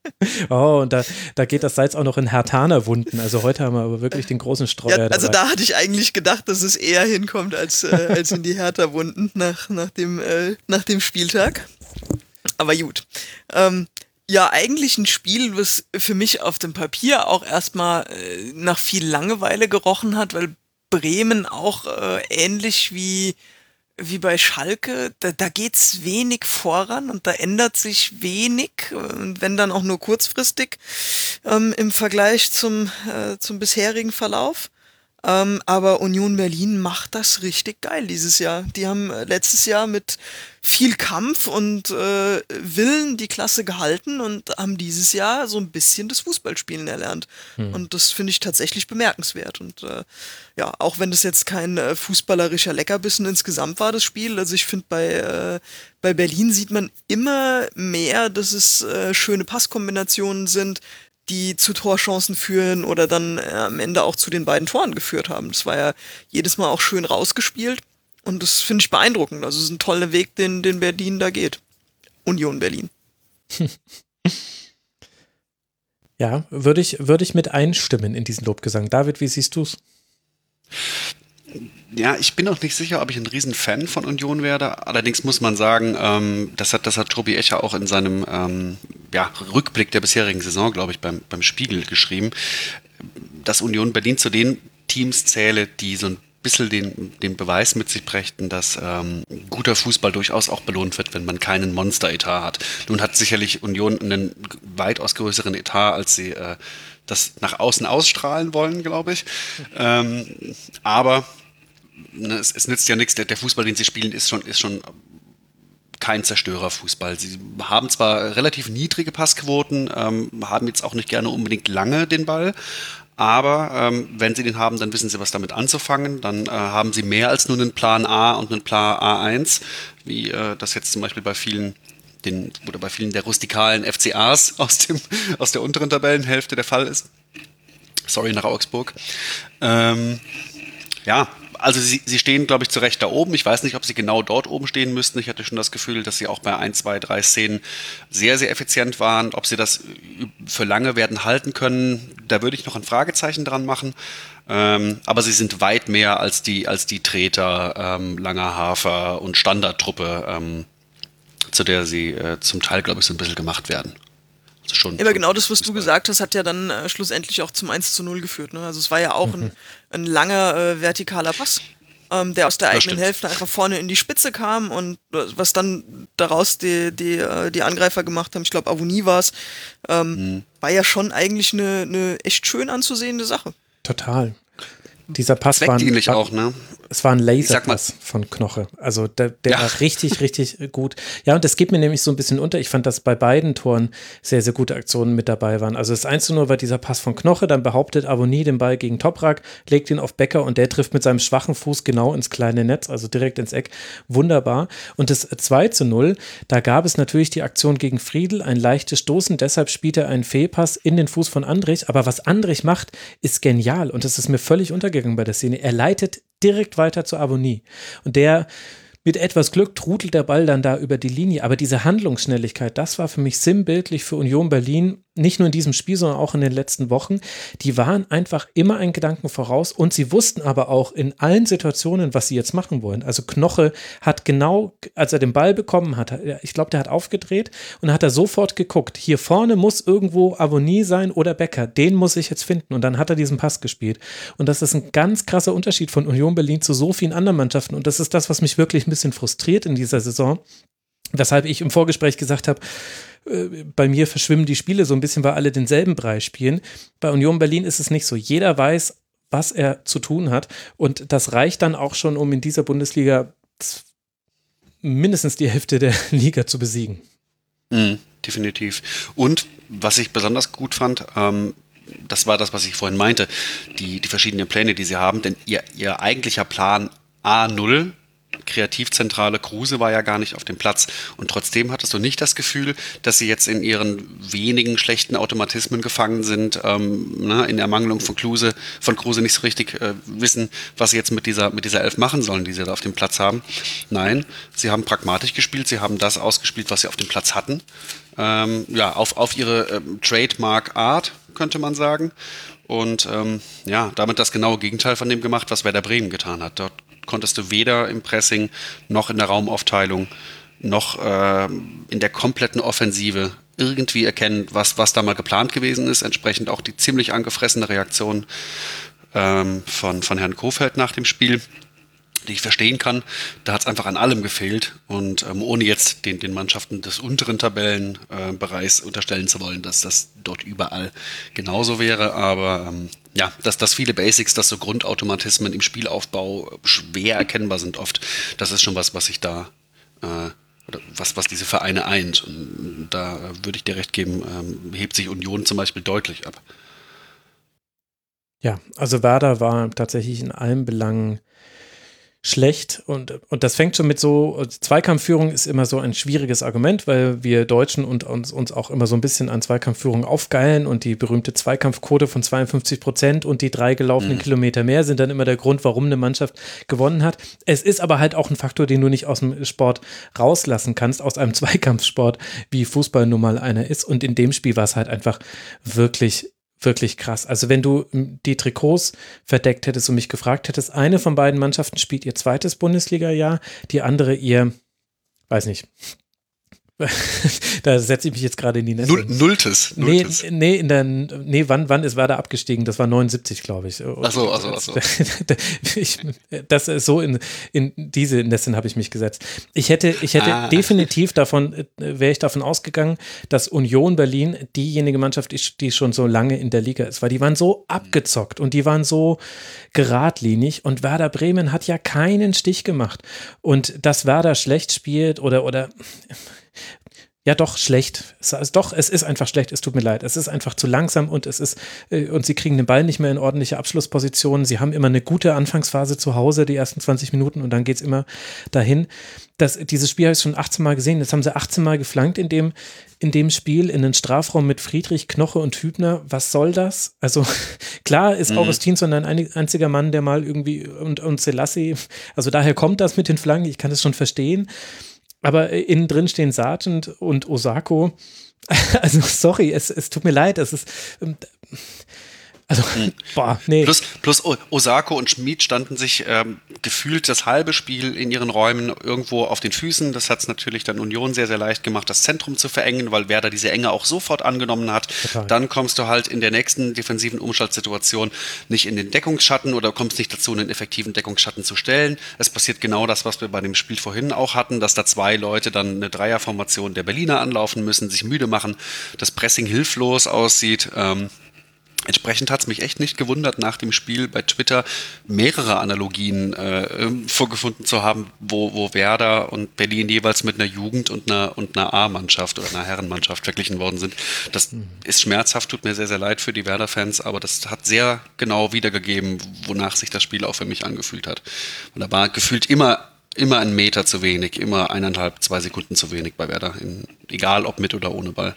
*laughs* oh, und da, da geht das Salz auch noch in Hertaner Wunden. Also heute haben wir aber wirklich den großen Streuer. Ja, also dabei. da hatte ich eigentlich gedacht, dass es eher hinkommt als, äh, als in die Hertha Wunden nach, nach, dem, äh, nach dem Spieltag. Aber gut. Ähm, ja, eigentlich ein Spiel, was für mich auf dem Papier auch erstmal äh, nach viel Langeweile gerochen hat, weil Bremen auch äh, ähnlich wie wie bei Schalke, da, da geht's wenig voran und da ändert sich wenig, und wenn dann auch nur kurzfristig ähm, im Vergleich zum, äh, zum bisherigen Verlauf. Ähm, aber Union Berlin macht das richtig geil dieses Jahr. Die haben äh, letztes Jahr mit viel Kampf und äh, Willen die Klasse gehalten und haben dieses Jahr so ein bisschen das Fußballspielen erlernt. Hm. Und das finde ich tatsächlich bemerkenswert. Und äh, ja, auch wenn das jetzt kein äh, fußballerischer Leckerbissen insgesamt war, das Spiel. Also ich finde, bei, äh, bei Berlin sieht man immer mehr, dass es äh, schöne Passkombinationen sind, die zu Torchancen führen oder dann äh, am Ende auch zu den beiden Toren geführt haben. Das war ja jedes Mal auch schön rausgespielt und das finde ich beeindruckend. Also es ist ein toller Weg, den, den Berlin da geht. Union Berlin. *laughs* Ja, würde ich, würde ich mit einstimmen in diesen Lobgesang. David, wie siehst du es? Ja, ich bin auch nicht sicher, ob ich ein Riesenfan von Union werde. Allerdings muss man sagen, ähm, das, hat, das hat Tobi Echer auch in seinem ähm, ja, Rückblick der bisherigen Saison, glaube ich, beim, beim Spiegel geschrieben, dass Union Berlin zu den Teams zähle, die so ein bisschen den, den Beweis mit sich brächten, dass ähm, guter Fußball durchaus auch belohnt wird, wenn man keinen Monster-Etat hat. Nun hat sicherlich Union einen weitaus größeren Etat, als sie äh, das nach außen ausstrahlen wollen, glaube ich. Ähm, aber ne, es, es, nützt ja nichts. Der, der, Fußball, den sie spielen, ist schon, ist schon kein Zerstörerfußball. Sie haben zwar relativ niedrige Passquoten, ähm, haben jetzt auch nicht gerne unbedingt lange den Ball, aber ähm, wenn sie den haben, dann wissen sie, was damit anzufangen. Dann äh, haben sie mehr als nur einen Plan A und einen Plan A1, wie äh, das jetzt zum Beispiel bei vielen den, oder bei vielen der rustikalen FCAs *laughs* aus, dem, aus der unteren Tabellenhälfte der Fall ist. Sorry nach Augsburg. Ähm, ja, also sie, sie stehen, glaube ich, zu Recht da oben. Ich weiß nicht, ob sie genau dort oben stehen müssten. Ich hatte schon das Gefühl, dass sie auch bei ein, zwei, drei Szenen sehr, sehr effizient waren. Ob sie das für lange werden halten können, da würde ich noch ein Fragezeichen dran machen. Ähm, aber sie sind weit mehr als die, als die Treter, ähm, Langer Hafer und Standardtruppe, ähm, zu der sie äh, zum Teil, glaube ich, so ein bisschen gemacht werden. Schon, Aber genau das, was du gesagt hast, hat ja dann äh, schlussendlich auch zum 1 zu 0 geführt. Ne? Also es war ja auch mhm. ein, ein, langer äh, vertikaler Pass, ähm, der aus der eigenen. Hälfte einfach vorne in die Spitze kam und äh, was dann daraus die, die, äh, die Angreifer gemacht haben, ich glaube Avonie war es, ähm, mhm. war ja schon eigentlich eine, eine echt schön anzusehende Sache. Total. Dieser Pass war, war auch, ne? Es war ein Laserpass von Knoche. Also der, der ja. war richtig, richtig gut. Ja, und das geht mir nämlich so ein bisschen unter. Ich fand, dass bei beiden Toren sehr, sehr gute Aktionen mit dabei waren. Also das 1 zu 0 war dieser Pass von Knoche, dann behauptet Avonie den Ball gegen Toprak, legt ihn auf Becker und der trifft mit seinem schwachen Fuß genau ins kleine Netz, also direkt ins Eck. Wunderbar. Und das 2 zu 0, da gab es natürlich die Aktion gegen Friedel, ein leichtes Stoßen, deshalb spielt er einen Fehlpass in den Fuß von Andrich. Aber was Andrich macht, ist genial und das ist mir völlig untergegangen bei der Szene. Er leitet direkt weiter zur Abonnie. Und der mit etwas Glück trudelt der Ball dann da über die Linie. Aber diese Handlungsschnelligkeit, das war für mich sinnbildlich für Union Berlin nicht nur in diesem Spiel, sondern auch in den letzten Wochen, die waren einfach immer einen Gedanken voraus und sie wussten aber auch in allen Situationen, was sie jetzt machen wollen. Also Knoche hat genau, als er den Ball bekommen hat, ich glaube, der hat aufgedreht und hat er sofort geguckt, hier vorne muss irgendwo Avonie sein oder Becker, den muss ich jetzt finden und dann hat er diesen Pass gespielt. Und das ist ein ganz krasser Unterschied von Union Berlin zu so vielen anderen Mannschaften und das ist das, was mich wirklich ein bisschen frustriert in dieser Saison. Weshalb ich im Vorgespräch gesagt habe, äh, bei mir verschwimmen die Spiele so ein bisschen, weil alle denselben Preis spielen. Bei Union Berlin ist es nicht so. Jeder weiß, was er zu tun hat. Und das reicht dann auch schon, um in dieser Bundesliga mindestens die Hälfte der *laughs* Liga zu besiegen. Mhm, definitiv. Und was ich besonders gut fand, ähm, das war das, was ich vorhin meinte, die, die verschiedenen Pläne, die sie haben, denn ihr, ihr eigentlicher Plan A0 Kreativzentrale Kruse war ja gar nicht auf dem Platz. Und trotzdem hattest du nicht das Gefühl, dass sie jetzt in ihren wenigen schlechten Automatismen gefangen sind, ähm, ne, in Ermangelung von Kruse, von Kruse nicht so richtig äh, wissen, was sie jetzt mit dieser, mit dieser Elf machen sollen, die sie da auf dem Platz haben. Nein, sie haben pragmatisch gespielt, sie haben das ausgespielt, was sie auf dem Platz hatten. Ähm, ja, auf, auf ihre ähm, Trademark-Art, könnte man sagen. Und ähm, ja, damit das genaue Gegenteil von dem gemacht, was Werder Bremen getan hat. Dort konntest du weder im Pressing noch in der Raumaufteilung noch äh, in der kompletten Offensive irgendwie erkennen, was, was da mal geplant gewesen ist. Entsprechend auch die ziemlich angefressene Reaktion ähm, von, von Herrn Kofeld nach dem Spiel, die ich verstehen kann. Da hat es einfach an allem gefehlt. Und ähm, ohne jetzt den, den Mannschaften des unteren Tabellenbereichs äh, unterstellen zu wollen, dass das dort überall genauso wäre. Aber ähm, ja, dass, dass viele Basics, dass so Grundautomatismen im Spielaufbau schwer erkennbar sind oft, das ist schon was, was ich da, äh, was, was diese Vereine eint. Und da würde ich dir recht geben, ähm, hebt sich Union zum Beispiel deutlich ab. Ja, also Werder war tatsächlich in allen Belangen schlecht und, und das fängt schon mit so, Zweikampfführung ist immer so ein schwieriges Argument, weil wir Deutschen und uns, uns auch immer so ein bisschen an Zweikampfführung aufgeilen und die berühmte Zweikampfquote von 52 Prozent und die drei gelaufenen mhm. Kilometer mehr sind dann immer der Grund, warum eine Mannschaft gewonnen hat. Es ist aber halt auch ein Faktor, den du nicht aus dem Sport rauslassen kannst, aus einem *laughs* Zweikampfsport, wie Fußball nun mal einer ist und in dem Spiel war es halt einfach wirklich wirklich krass. Also wenn du die Trikots verdeckt hättest und mich gefragt hättest, eine von beiden Mannschaften spielt ihr zweites Bundesliga-Jahr, die andere ihr, weiß nicht, *laughs* da setze ich mich jetzt gerade in die Nesse. Null, nulltes, nulltes. Nee, nee, in der, nee wann, wann ist Werder abgestiegen? Das war 79, glaube ich. Achso, achso, achso. *laughs* das ist so in, in diese Nässe habe ich mich gesetzt. Ich hätte, ich hätte ah. definitiv davon, wäre ich davon ausgegangen, dass Union Berlin diejenige Mannschaft ist, die schon so lange in der Liga ist, weil die waren so abgezockt und die waren so geradlinig und Werder Bremen hat ja keinen Stich gemacht. Und dass Werder schlecht spielt oder, oder ja doch schlecht. Es, also doch, es ist einfach schlecht, es tut mir leid. Es ist einfach zu langsam und es ist, äh, und sie kriegen den Ball nicht mehr in ordentliche Abschlusspositionen. Sie haben immer eine gute Anfangsphase zu Hause, die ersten 20 Minuten, und dann geht es immer dahin. Das, dieses Spiel habe ich schon 18 Mal gesehen. Jetzt haben sie 18 Mal geflankt in dem, in dem Spiel, in den Strafraum mit Friedrich, Knoche und Hübner. Was soll das? Also *laughs* klar ist mhm. Augustinsson ein einziger Mann, der mal irgendwie und, und Selassie, also daher kommt das mit den Flanken, ich kann es schon verstehen. Aber äh, innen drin stehen Sargent und Osako. *laughs* Also, sorry, es, es tut mir leid, es ist. Also, mhm. *laughs* boah, nee. Plus, plus Osako und Schmid standen sich ähm, gefühlt das halbe Spiel in ihren Räumen irgendwo auf den Füßen. Das hat es natürlich dann Union sehr, sehr leicht gemacht, das Zentrum zu verengen, weil Werder diese Enge auch sofort angenommen hat. Total. Dann kommst du halt in der nächsten defensiven Umschaltsituation nicht in den Deckungsschatten oder kommst nicht dazu, einen effektiven Deckungsschatten zu stellen. Es passiert genau das, was wir bei dem Spiel vorhin auch hatten, dass da zwei Leute dann eine Dreierformation der Berliner anlaufen müssen, sich müde machen, das Pressing hilflos aussieht. Ähm, Entsprechend hat es mich echt nicht gewundert, nach dem Spiel bei Twitter mehrere Analogien äh, ähm, vorgefunden zu haben, wo, wo Werder und Berlin jeweils mit einer Jugend- und einer, und einer A-Mannschaft oder einer Herrenmannschaft verglichen worden sind. Das mhm. ist schmerzhaft, tut mir sehr, sehr leid für die Werder-Fans, aber das hat sehr genau wiedergegeben, wonach sich das Spiel auch für mich angefühlt hat. Und da war gefühlt immer immer ein Meter zu wenig, immer eineinhalb, zwei Sekunden zu wenig bei Werder, in, egal ob mit oder ohne Ball.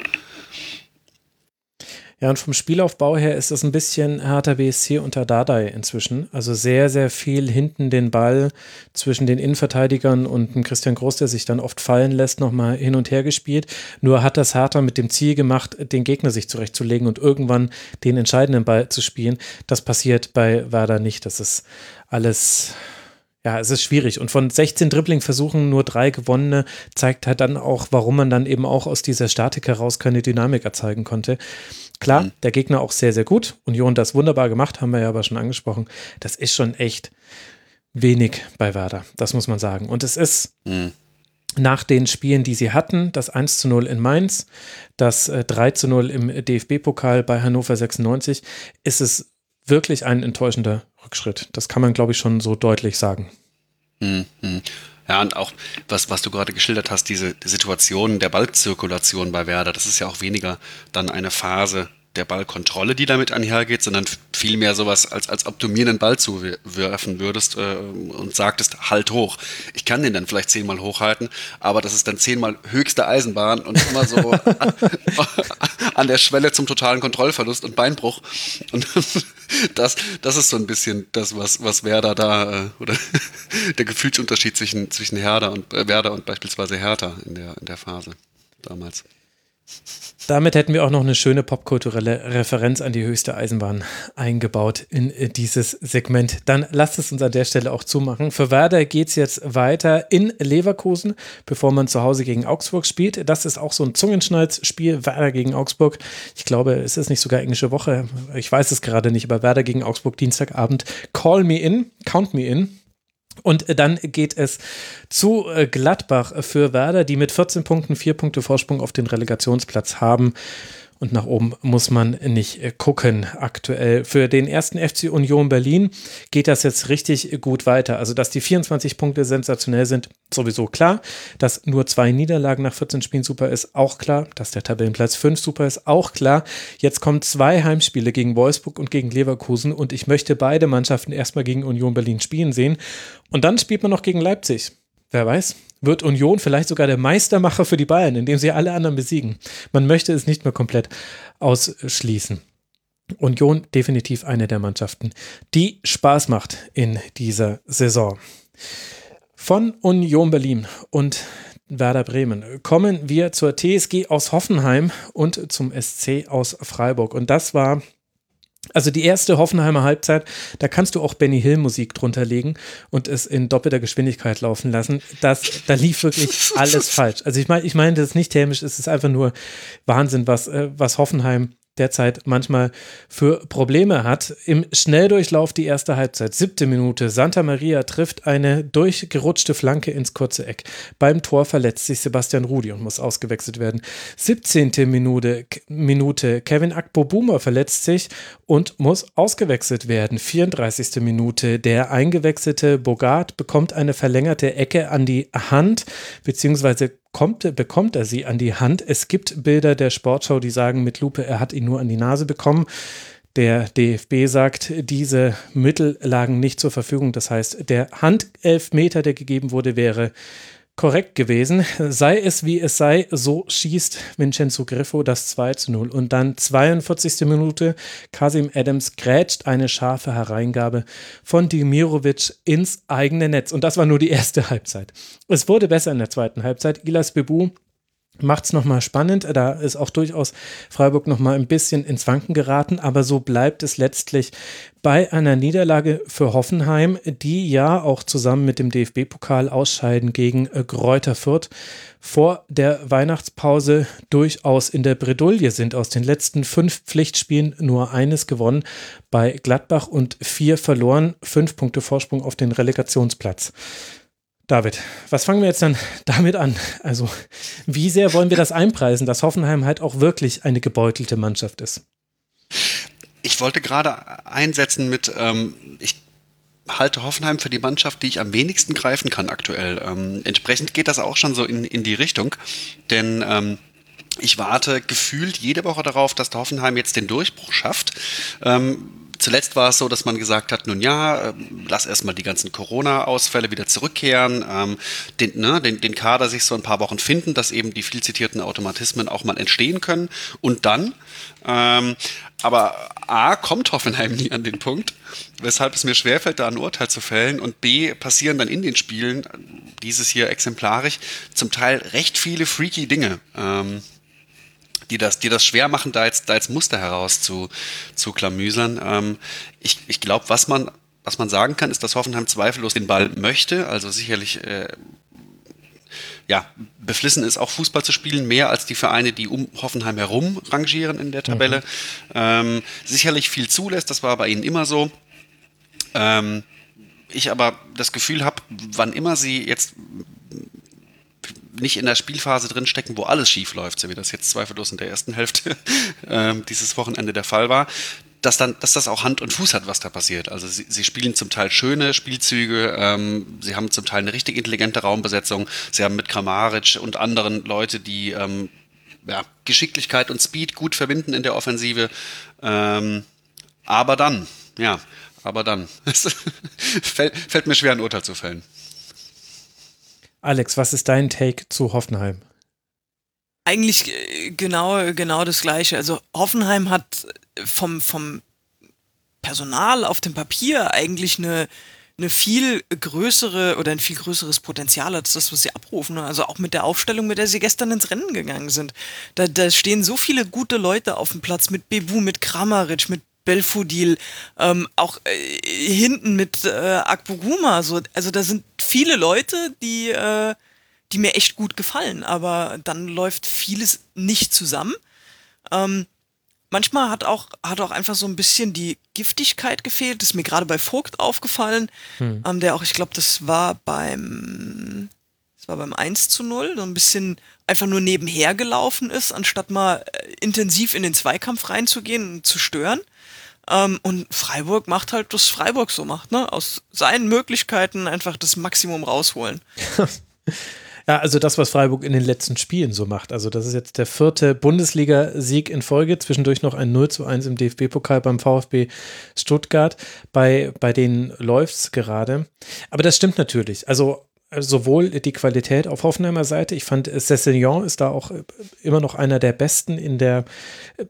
Ja, und vom Spielaufbau her ist das ein bisschen Hertha BSC unter Dardai inzwischen. Also sehr, sehr viel hinten den Ball zwischen den Innenverteidigern und dem Christian Groß, der sich dann oft fallen lässt, nochmal hin und her gespielt. Nur hat das Hertha mit dem Ziel gemacht, den Gegner sich zurechtzulegen und irgendwann den entscheidenden Ball zu spielen. Das passiert bei Werder nicht. Das ist alles ja, es ist schwierig. Und von 16 Dribbling-Versuchen nur drei gewonnene zeigt halt dann auch, warum man dann eben auch aus dieser Statik heraus keine Dynamik erzeugen konnte. Klar, mhm. der Gegner auch sehr, sehr gut. Union das wunderbar gemacht, haben wir ja aber schon angesprochen. Das ist schon echt wenig bei Werder, das muss man sagen. Und es ist mhm. nach den Spielen, die sie hatten, das 1 zu 0 in Mainz, das 3 äh, zu 0 im DFB-Pokal bei Hannover 96, ist es wirklich ein enttäuschender Rückschritt. Das kann man, glaube ich, schon so deutlich sagen. Mhm. Ja, und auch, was, was du gerade geschildert hast, diese Situation der Ballzirkulation bei Werder, das ist ja auch weniger dann eine Phase der Ballkontrolle, die damit einhergeht, sondern vielmehr sowas, als, als ob du mir einen Ball zuwerfen würdest äh, und sagtest, halt hoch. Ich kann den dann vielleicht zehnmal hochhalten, aber das ist dann zehnmal höchste Eisenbahn und immer so *laughs* *laughs* an der Schwelle zum totalen Kontrollverlust und Beinbruch. Und *laughs* das, das ist so ein bisschen das, was, was Werder da, äh, oder der Gefühlsunterschied zwischen, zwischen Herder und, äh, Werder und beispielsweise Hertha in der, in der Phase damals. Damit hätten wir auch noch eine schöne popkulturelle Referenz an die höchste Eisenbahn eingebaut in äh, dieses Segment. Dann lasst es uns an der Stelle auch zumachen. Für Werder geht es jetzt weiter in Leverkusen, bevor man zu Hause gegen Augsburg spielt. Das ist auch so ein Zungenschnalzspiel, Werder gegen Augsburg. Ich glaube, es ist nicht sogar englische Woche. Ich weiß es gerade nicht, aber Werder gegen Augsburg Dienstagabend. Call me in, count me in. Und äh, dann geht es zu äh, Gladbach für Werder, die mit 14 Punkten vier Punkte Vorsprung auf den Relegationsplatz haben. Und nach oben muss man nicht äh, gucken aktuell. Für den ersten FC Union Berlin geht das jetzt richtig gut weiter. Also, dass die 24 Punkte sensationell sind, sowieso klar. Dass nur zwei Niederlagen nach 14 Spielen super ist, auch klar. Dass der Tabellenplatz 5 super ist, auch klar. Jetzt kommen zwei Heimspiele gegen Wolfsburg und gegen Leverkusen und ich möchte beide Mannschaften erstmal gegen Union Berlin spielen sehen. Und dann spielt man noch gegen Leipzig. Wer weiß, wird Union vielleicht sogar der Meistermacher für die Bayern, indem sie alle anderen besiegen. Man möchte es nicht mehr komplett ausschließen. Union definitiv eine der Mannschaften, die Spaß macht in dieser Saison. Von Union Berlin und Werder Bremen kommen wir zur TSG aus Hoffenheim und zum SC aus Freiburg. Und das war Also die erste Hoffenheimer Halbzeit, da kannst du auch Benny Hill Musik drunter legen und es in doppelter Geschwindigkeit laufen lassen. Das, da lief wirklich alles falsch. Also ich meine, ich meine das ist nicht hämisch, es ist einfach nur Wahnsinn, was, äh, was Hoffenheim derzeit manchmal für Probleme hat. Im Schnelldurchlauf die erste Halbzeit, siebte Minute. Santa Maria trifft eine durchgerutschte Flanke ins kurze Eck. Beim Tor verletzt sich Sebastian Rudi und muss ausgewechselt werden. 17. Minute, Minute. Kevin Akpo-Boomer verletzt sich und muss ausgewechselt werden. 34. Minute. Der eingewechselte Bogart bekommt eine verlängerte Ecke an die Hand, beziehungsweise kommt, bekommt er sie an die Hand. Es gibt Bilder der Sportschau, die sagen mit Lupe, er hat ihn nur an die Nase bekommen. Der DFB sagt, diese Mittel lagen nicht zur Verfügung. Das heißt, der Handelfmeter, der gegeben wurde, wäre korrekt gewesen. Sei es wie es sei, so schießt Vincenzo Griffo das 2 zu 0. Und dann 42. Minute, Kasim Adams grätscht eine scharfe Hereingabe von Dimirovic ins eigene Netz. Und das war nur die erste Halbzeit. Es wurde besser in der zweiten Halbzeit. Ilas Bebu macht es nochmal spannend. Da ist auch durchaus Freiburg nochmal ein bisschen ins Wanken geraten, aber so bleibt es letztlich bei einer Niederlage für Hoffenheim, die ja auch zusammen mit dem DFB-Pokal ausscheiden gegen äh, Gräuter Fürth vor der Weihnachtspause durchaus in der Bredouille sind. Aus den letzten fünf Pflichtspielen nur eines gewonnen bei Gladbach und vier verloren. Fünf Punkte Vorsprung auf den Relegationsplatz. David, was fangen wir jetzt dann damit an? Also, wie sehr wollen wir das einpreisen, dass Hoffenheim halt auch wirklich eine gebeutelte Mannschaft ist? Ich wollte gerade einsetzen mit, ähm, ich halte Hoffenheim für die Mannschaft, die ich am wenigsten greifen kann aktuell. Ähm, entsprechend geht das auch schon so in, in die Richtung, denn ähm, ich warte gefühlt jede Woche darauf, dass der Hoffenheim jetzt den Durchbruch schafft. Ähm, zuletzt war es so, dass man gesagt hat, nun ja, ähm, lass erstmal die ganzen Corona-Ausfälle wieder zurückkehren, ähm, den, ne, den, den Kader sich so ein paar Wochen finden, dass eben die viel zitierten Automatismen auch mal entstehen können. Und dann, ähm, aber A, kommt Hoffenheim nie an den Punkt, weshalb es mir schwerfällt, da ein Urteil zu fällen. Und B, passieren dann in den Spielen, dieses hier exemplarisch, zum Teil recht viele freaky Dinge. Ähm, die das, die das schwer machen, da jetzt, da jetzt Muster heraus zu, zu klamüsern. Ähm, ich ich glaube, was man, was man sagen kann, ist, dass Hoffenheim zweifellos den Ball möchte. Also sicherlich äh, ja, beflissen ist, auch Fußball zu spielen, mehr als die Vereine, die um Hoffenheim herum rangieren in der Tabelle. Mhm. Ähm, sicherlich viel zulässt, das war bei ihnen immer so. Ähm, ich aber das Gefühl habe, wann immer sie jetzt nicht in der Spielphase drinstecken, wo alles schief läuft, so wie das jetzt zweifellos in der ersten Hälfte *laughs* äh, dieses Wochenende der Fall war, dass, dann, dass das auch Hand und Fuß hat, was da passiert. Also sie, sie spielen zum Teil schöne Spielzüge, ähm, sie haben zum Teil eine richtig intelligente Raumbesetzung, sie haben mit Kramaric und anderen Leute, die ähm, ja, Geschicklichkeit und Speed gut verbinden in der Offensive. Ähm, aber dann, ja, aber dann. *laughs* fällt, fällt mir schwer, ein Urteil zu fällen. Alex, was ist dein Take zu Hoffenheim? Eigentlich äh, genau, genau das Gleiche. Also Hoffenheim hat vom, vom Personal auf dem Papier eigentlich eine, eine viel größere oder ein viel größeres Potenzial als das, was sie abrufen. Also auch mit der Aufstellung, mit der sie gestern ins Rennen gegangen sind. Da, da stehen so viele gute Leute auf dem Platz mit Bebu, mit Kramaric, mit Belfodil, ähm, auch äh, hinten mit äh, Akboguma. So, also da sind viele Leute, die, äh, die mir echt gut gefallen, aber dann läuft vieles nicht zusammen. Ähm, manchmal hat auch, hat auch einfach so ein bisschen die Giftigkeit gefehlt. Das ist mir gerade bei Vogt aufgefallen, hm. ähm, der auch, ich glaube, das war beim, das war beim 1 zu 0, so ein bisschen einfach nur nebenher gelaufen ist, anstatt mal äh, intensiv in den Zweikampf reinzugehen und zu stören. Ähm, und Freiburg macht halt, was Freiburg so macht, ne? Aus seinen Möglichkeiten einfach das Maximum rausholen. *laughs* Ja, also das, was Freiburg in den letzten Spielen so macht. Also das ist jetzt der vierte Bundesliga-Sieg in Folge, zwischendurch noch ein 0 zu 1 im DFB-Pokal beim VfB Stuttgart. Bei, bei denen läuft es gerade. Aber das stimmt natürlich. Also sowohl die Qualität auf Hoffenheimer Seite, ich fand Cessignon ist da auch immer noch einer der besten in der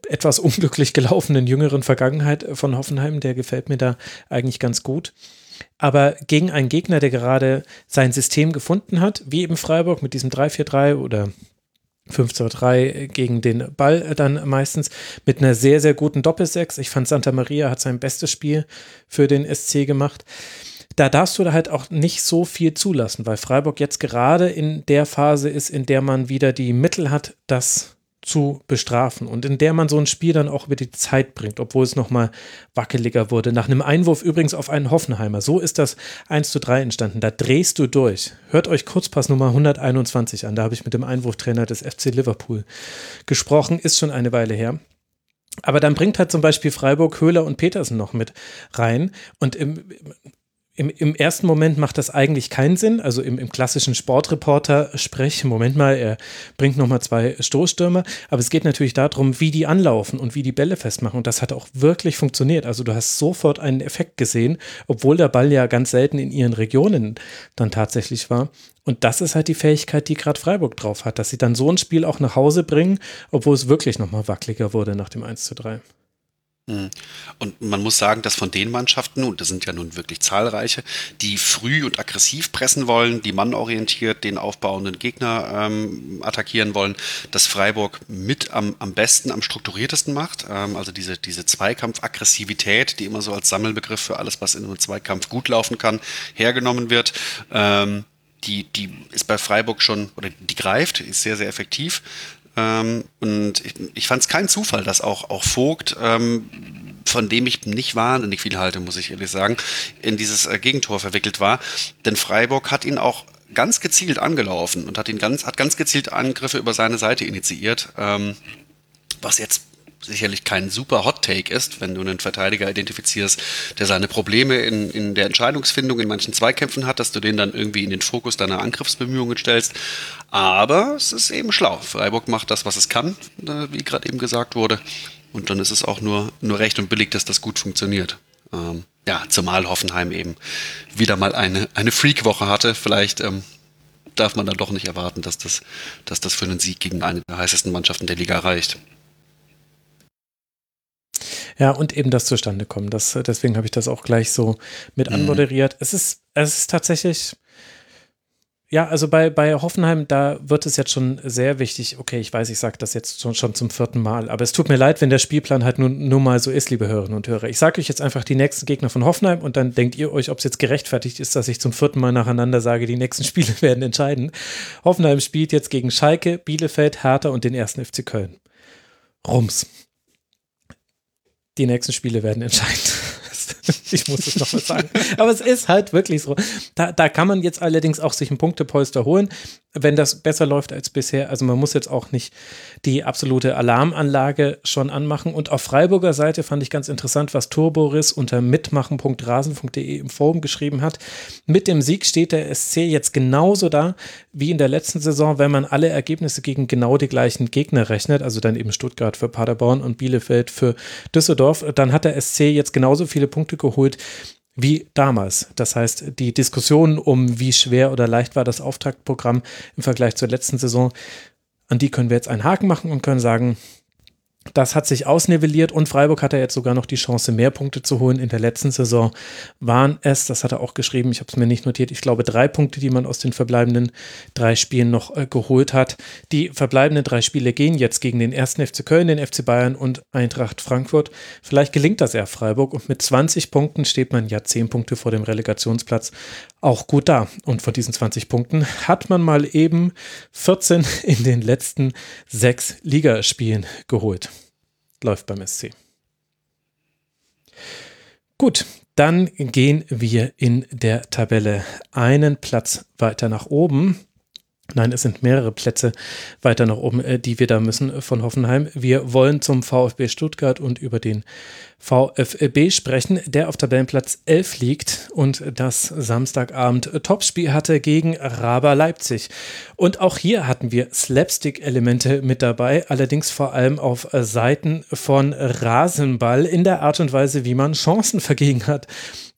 etwas unglücklich gelaufenen jüngeren Vergangenheit von Hoffenheim, der gefällt mir da eigentlich ganz gut. Aber gegen einen Gegner, der gerade sein System gefunden hat, wie eben Freiburg mit diesem 3-4-3 oder 5 zu 3 gegen den Ball dann meistens mit einer sehr, sehr guten Doppelsechs. Ich fand Santa Maria hat sein bestes Spiel für den SC gemacht. Da darfst du da halt auch nicht so viel zulassen, weil Freiburg jetzt gerade in der Phase ist, in der man wieder die Mittel hat, das zu bestrafen und in der man so ein Spiel dann auch über die Zeit bringt, obwohl es nochmal wackeliger wurde. Nach einem Einwurf übrigens auf einen Hoffenheimer. So ist das 1 zu 3 entstanden. Da drehst du durch. Hört euch Kurzpass Nummer 121 an. Da habe ich mit dem Einwurftrainer des FC Liverpool gesprochen. Ist schon eine Weile her. Aber dann bringt halt zum Beispiel Freiburg Höhler und Petersen noch mit rein. Und im, im, im ersten Moment macht das eigentlich keinen Sinn. Also im, im klassischen Sportreporter-Sprech, Moment mal, er bringt nochmal zwei Stoßstürmer. Aber es geht natürlich darum, wie die anlaufen und wie die Bälle festmachen. Und das hat auch wirklich funktioniert. Also du hast sofort einen Effekt gesehen, obwohl der Ball ja ganz selten in ihren Regionen dann tatsächlich war. Und das ist halt die Fähigkeit, die gerade Freiburg drauf hat, dass sie dann so ein Spiel auch nach Hause bringen, obwohl es wirklich nochmal wackeliger wurde nach dem 1 zu 3. Mhm. Und man muss sagen, dass von den Mannschaften, und das sind ja nun wirklich zahlreiche, die früh und aggressiv pressen wollen, die mannorientiert den aufbauenden Gegner ähm, attackieren wollen, dass Freiburg mit am, am besten, am strukturiertesten macht. Ähm, also diese, diese Zweikampfaggressivität, die immer so als Sammelbegriff für alles, was in einem Zweikampf gut laufen kann, hergenommen wird. Ähm, die, die ist bei Freiburg schon, oder die greift, ist sehr, sehr effektiv. Ähm, und ich, ich fand es kein Zufall, dass auch, auch Vogt, ähm, von dem ich nicht wahnsinnig viel halte, muss ich ehrlich sagen, in dieses äh, Gegentor verwickelt war. Denn Freiburg hat ihn auch ganz gezielt angelaufen und hat ihn ganz, hat ganz gezielt Angriffe über seine Seite initiiert. Ähm, was jetzt sicherlich kein super Hot Take ist, wenn du einen Verteidiger identifizierst, der seine Probleme in, in der Entscheidungsfindung in manchen Zweikämpfen hat, dass du den dann irgendwie in den Fokus deiner Angriffsbemühungen stellst. Aber es ist eben schlau. Freiburg macht das, was es kann, äh, wie gerade eben gesagt wurde. Und dann ist es auch nur, nur recht und billig, dass das gut funktioniert. Ähm, ja, zumal Hoffenheim eben wieder mal eine, eine Freak-Woche hatte. Vielleicht ähm, darf man dann doch nicht erwarten, dass das, dass das für einen Sieg gegen eine der heißesten Mannschaften der Liga reicht. Ja, und eben das zustande kommen. Das, deswegen habe ich das auch gleich so mit mhm. anmoderiert. Es ist, es ist tatsächlich, ja, also bei, bei Hoffenheim, da wird es jetzt schon sehr wichtig. Okay, ich weiß, ich sage das jetzt schon, schon zum vierten Mal, aber es tut mir leid, wenn der Spielplan halt nur, nur mal so ist, liebe Hörerinnen und Hörer. Ich sage euch jetzt einfach die nächsten Gegner von Hoffenheim und dann denkt ihr euch, ob es jetzt gerechtfertigt ist, dass ich zum vierten Mal nacheinander sage, die nächsten *laughs* Spiele werden entscheiden. Hoffenheim spielt jetzt gegen Schalke, Bielefeld, Hertha und den ersten FC Köln. Rums die nächsten Spiele werden entscheidend. *laughs* ich muss es nochmal sagen. Aber es ist halt wirklich so. Da, da kann man jetzt allerdings auch sich ein Punktepolster holen wenn das besser läuft als bisher. Also man muss jetzt auch nicht die absolute Alarmanlage schon anmachen. Und auf Freiburger Seite fand ich ganz interessant, was Turboris unter mitmachen.rasen.de im Forum geschrieben hat. Mit dem Sieg steht der SC jetzt genauso da wie in der letzten Saison, wenn man alle Ergebnisse gegen genau die gleichen Gegner rechnet. Also dann eben Stuttgart für Paderborn und Bielefeld für Düsseldorf. Dann hat der SC jetzt genauso viele Punkte geholt wie damals. Das heißt, die Diskussion um, wie schwer oder leicht war das Auftaktprogramm im Vergleich zur letzten Saison, an die können wir jetzt einen Haken machen und können sagen, das hat sich ausnivelliert und Freiburg hatte jetzt sogar noch die Chance, mehr Punkte zu holen. In der letzten Saison waren es, das hat er auch geschrieben, ich habe es mir nicht notiert, ich glaube drei Punkte, die man aus den verbleibenden drei Spielen noch äh, geholt hat. Die verbleibenden drei Spiele gehen jetzt gegen den ersten FC Köln, den FC Bayern und Eintracht Frankfurt. Vielleicht gelingt das eher Freiburg und mit 20 Punkten steht man ja 10 Punkte vor dem Relegationsplatz auch gut da. Und von diesen 20 Punkten hat man mal eben 14 in den letzten sechs Ligaspielen geholt läuft beim SC. Gut, dann gehen wir in der Tabelle einen Platz weiter nach oben. Nein, es sind mehrere Plätze weiter nach oben, äh, die wir da müssen von Hoffenheim. Wir wollen zum VfB Stuttgart und über den VfB sprechen, der auf Tabellenplatz 11 liegt und das Samstagabend Topspiel hatte gegen Raber Leipzig. Und auch hier hatten wir Slapstick-Elemente mit dabei, allerdings vor allem auf Seiten von Rasenball in der Art und Weise, wie man Chancen vergeben hat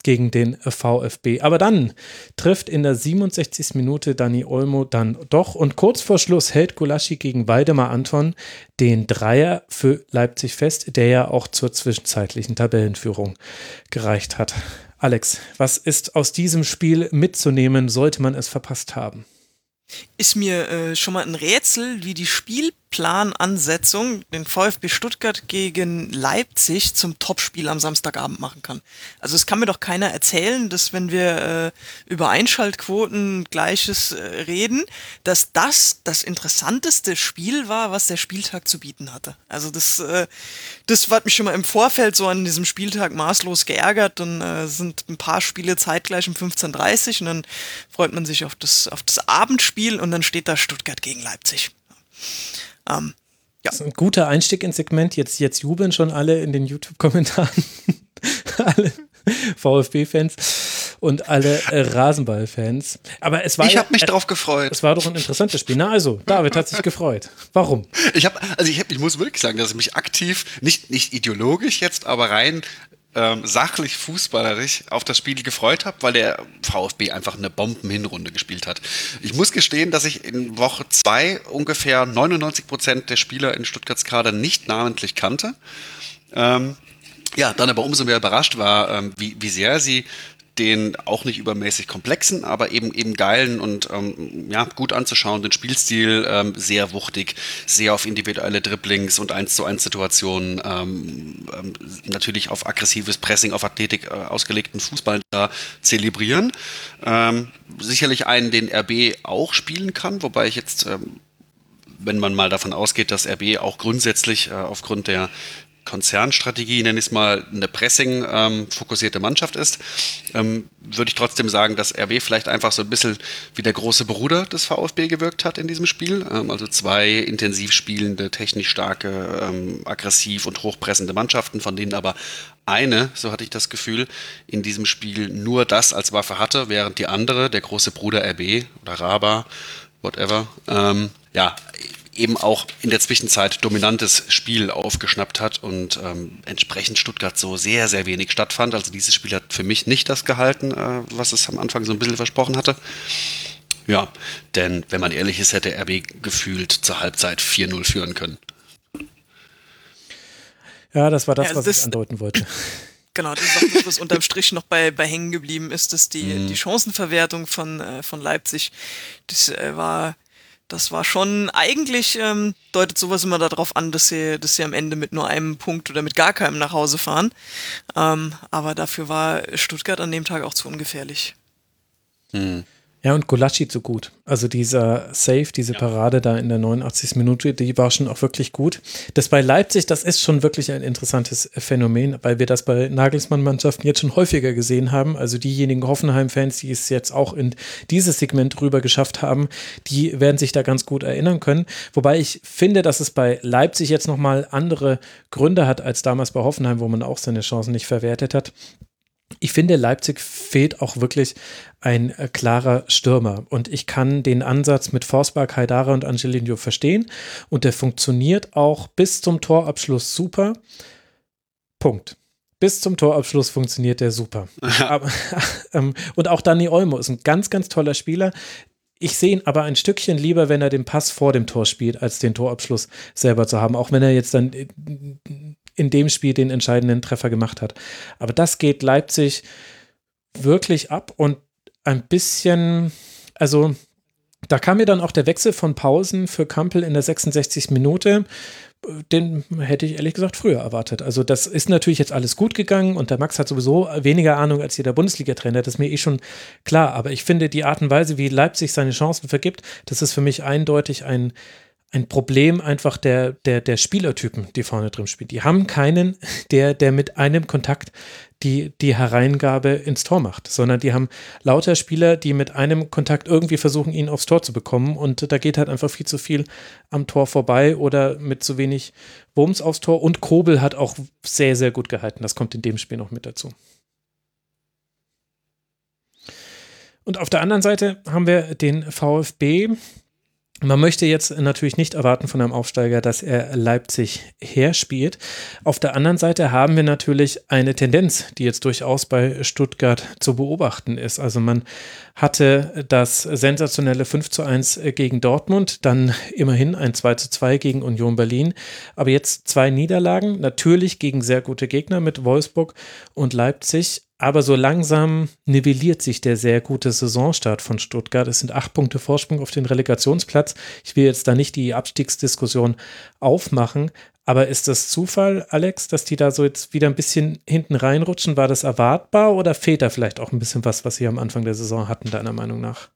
gegen den VfB. Aber dann trifft in der 67. Minute Dani Olmo dann doch und kurz vor Schluss hält Gulaschi gegen Waldemar Anton den Dreier für Leipzig fest, der ja auch zur zwischenzeitlichen Tabellenführung gereicht hat. Alex, was ist aus diesem Spiel mitzunehmen, sollte man es verpasst haben? ist mir äh, schon mal ein Rätsel, wie die Spielplanansetzung den VfB Stuttgart gegen Leipzig zum Topspiel am Samstagabend machen kann. Also es kann mir doch keiner erzählen, dass wenn wir äh, über Einschaltquoten gleiches äh, reden, dass das das interessanteste Spiel war, was der Spieltag zu bieten hatte. Also das, äh, das hat mich schon mal im Vorfeld so an diesem Spieltag maßlos geärgert. Dann äh, sind ein paar Spiele zeitgleich um 15.30 und dann freut man sich auf das, auf das Abendspiel und dann steht da Stuttgart gegen Leipzig. Ähm, ja. Das ist ein guter Einstieg ins Segment. Jetzt, jetzt jubeln schon alle in den YouTube-Kommentaren. *laughs* alle VfB-Fans und alle äh, Rasenball-Fans. Aber es war. Ich habe mich äh, drauf gefreut. Es war doch ein interessantes Spiel. Na also, David hat sich gefreut. Warum? Ich habe, also ich, hab, ich muss wirklich sagen, dass ich mich aktiv, nicht, nicht ideologisch jetzt, aber rein ähm, sachlich fußballerisch auf das Spiel gefreut habe, weil der VfB einfach eine Bombenhinrunde gespielt hat. Ich muss gestehen, dass ich in Woche zwei ungefähr 99 Prozent der Spieler in Stuttgarts Kader nicht namentlich kannte. Ähm, ja, dann aber umso mehr überrascht war, ähm, wie, wie sehr sie den auch nicht übermäßig komplexen, aber eben eben geilen und ähm, ja, gut anzuschauenden Spielstil, ähm, sehr wuchtig, sehr auf individuelle Dribblings und 1 zu 1 Situationen, ähm, ähm, natürlich auf aggressives Pressing, auf Athletik äh, ausgelegten Fußball da zelebrieren. Ähm, sicherlich einen, den RB auch spielen kann, wobei ich jetzt ähm, wenn man mal davon ausgeht, dass RB auch grundsätzlich äh, aufgrund der Konzernstrategie, nenne ich es mal, eine Pressing-fokussierte ähm, Mannschaft ist, ähm, würde ich trotzdem sagen, dass RB vielleicht einfach so ein bisschen wie der große Bruder des VfB gewirkt hat in diesem Spiel. Ähm, also zwei intensiv spielende, technisch starke, ähm, aggressiv und hochpressende Mannschaften, von denen aber eine, so hatte ich das Gefühl, in diesem Spiel nur das als Waffe hatte, während die andere, der große Bruder RB oder Raba, whatever, ähm, ja, eben auch in der Zwischenzeit dominantes Spiel aufgeschnappt hat und ähm, entsprechend Stuttgart so sehr, sehr wenig stattfand. Also dieses Spiel hat für mich nicht das gehalten, äh, was es am Anfang so ein bisschen versprochen hatte. Ja, denn wenn man ehrlich ist, hätte RB gefühlt zur Halbzeit 4-0 führen können. Ja, das war das, ja, was das, ich andeuten wollte. *laughs* Genau, das ist das, was unterm Strich noch bei, bei hängen geblieben ist, dass die, mhm. die Chancenverwertung von, äh, von Leipzig, das äh, war das war schon, eigentlich ähm, deutet sowas immer darauf an, dass sie, dass sie am Ende mit nur einem Punkt oder mit gar keinem nach Hause fahren. Ähm, aber dafür war Stuttgart an dem Tag auch zu ungefährlich. Hm. Ja, und Gulaschi so gut. Also dieser Save, diese ja. Parade da in der 89. Minute, die war schon auch wirklich gut. Das bei Leipzig, das ist schon wirklich ein interessantes Phänomen, weil wir das bei Nagelsmann-Mannschaften jetzt schon häufiger gesehen haben. Also diejenigen Hoffenheim-Fans, die es jetzt auch in dieses Segment rüber geschafft haben, die werden sich da ganz gut erinnern können. Wobei ich finde, dass es bei Leipzig jetzt nochmal andere Gründe hat als damals bei Hoffenheim, wo man auch seine Chancen nicht verwertet hat ich finde, Leipzig fehlt auch wirklich ein äh, klarer Stürmer. Und ich kann den Ansatz mit Forsberg, Haidara und Angelino verstehen. Und der funktioniert auch bis zum Torabschluss super. Punkt. Bis zum Torabschluss funktioniert der super. Aber, *laughs* ähm, und auch Dani Olmo ist ein ganz, ganz toller Spieler. Ich sehe ihn aber ein Stückchen lieber, wenn er den Pass vor dem Tor spielt, als den Torabschluss selber zu haben. Auch wenn er jetzt dann äh, in dem Spiel den entscheidenden Treffer gemacht hat. Aber das geht Leipzig wirklich ab und ein bisschen, also da kam mir dann auch der Wechsel von Pausen für Kampel in der 66. Minute. Den hätte ich ehrlich gesagt früher erwartet. Also, das ist natürlich jetzt alles gut gegangen und der Max hat sowieso weniger Ahnung als jeder Bundesliga-Trainer. Das ist mir eh schon klar. Aber ich finde, die Art und Weise, wie Leipzig seine Chancen vergibt, das ist für mich eindeutig ein ein Problem einfach der, der, der Spielertypen, die vorne drin spielen. Die haben keinen, der, der mit einem Kontakt die, die Hereingabe ins Tor macht, sondern die haben lauter Spieler, die mit einem Kontakt irgendwie versuchen, ihn aufs Tor zu bekommen. Und da geht halt einfach viel zu viel am Tor vorbei oder mit zu wenig Wurms aufs Tor. Und Kobel hat auch sehr, sehr gut gehalten. Das kommt in dem Spiel noch mit dazu. Und auf der anderen Seite haben wir den VfB, man möchte jetzt natürlich nicht erwarten von einem Aufsteiger, dass er Leipzig herspielt. Auf der anderen Seite haben wir natürlich eine Tendenz, die jetzt durchaus bei Stuttgart zu beobachten ist. Also man hatte das sensationelle 5 zu 1 gegen Dortmund, dann immerhin ein 2 zu 2 gegen Union Berlin, aber jetzt zwei Niederlagen, natürlich gegen sehr gute Gegner mit Wolfsburg und Leipzig Aber so langsam nivelliert sich der sehr gute Saisonstart von Stuttgart. Es sind acht Punkte Vorsprung auf den Relegationsplatz. Ich will jetzt da nicht die Abstiegsdiskussion aufmachen, aber ist das Zufall, Alex, dass die da so jetzt wieder ein bisschen hinten reinrutschen? War das erwartbar oder fehlt da vielleicht auch ein bisschen was, was sie am Anfang der Saison hatten, deiner Meinung nach?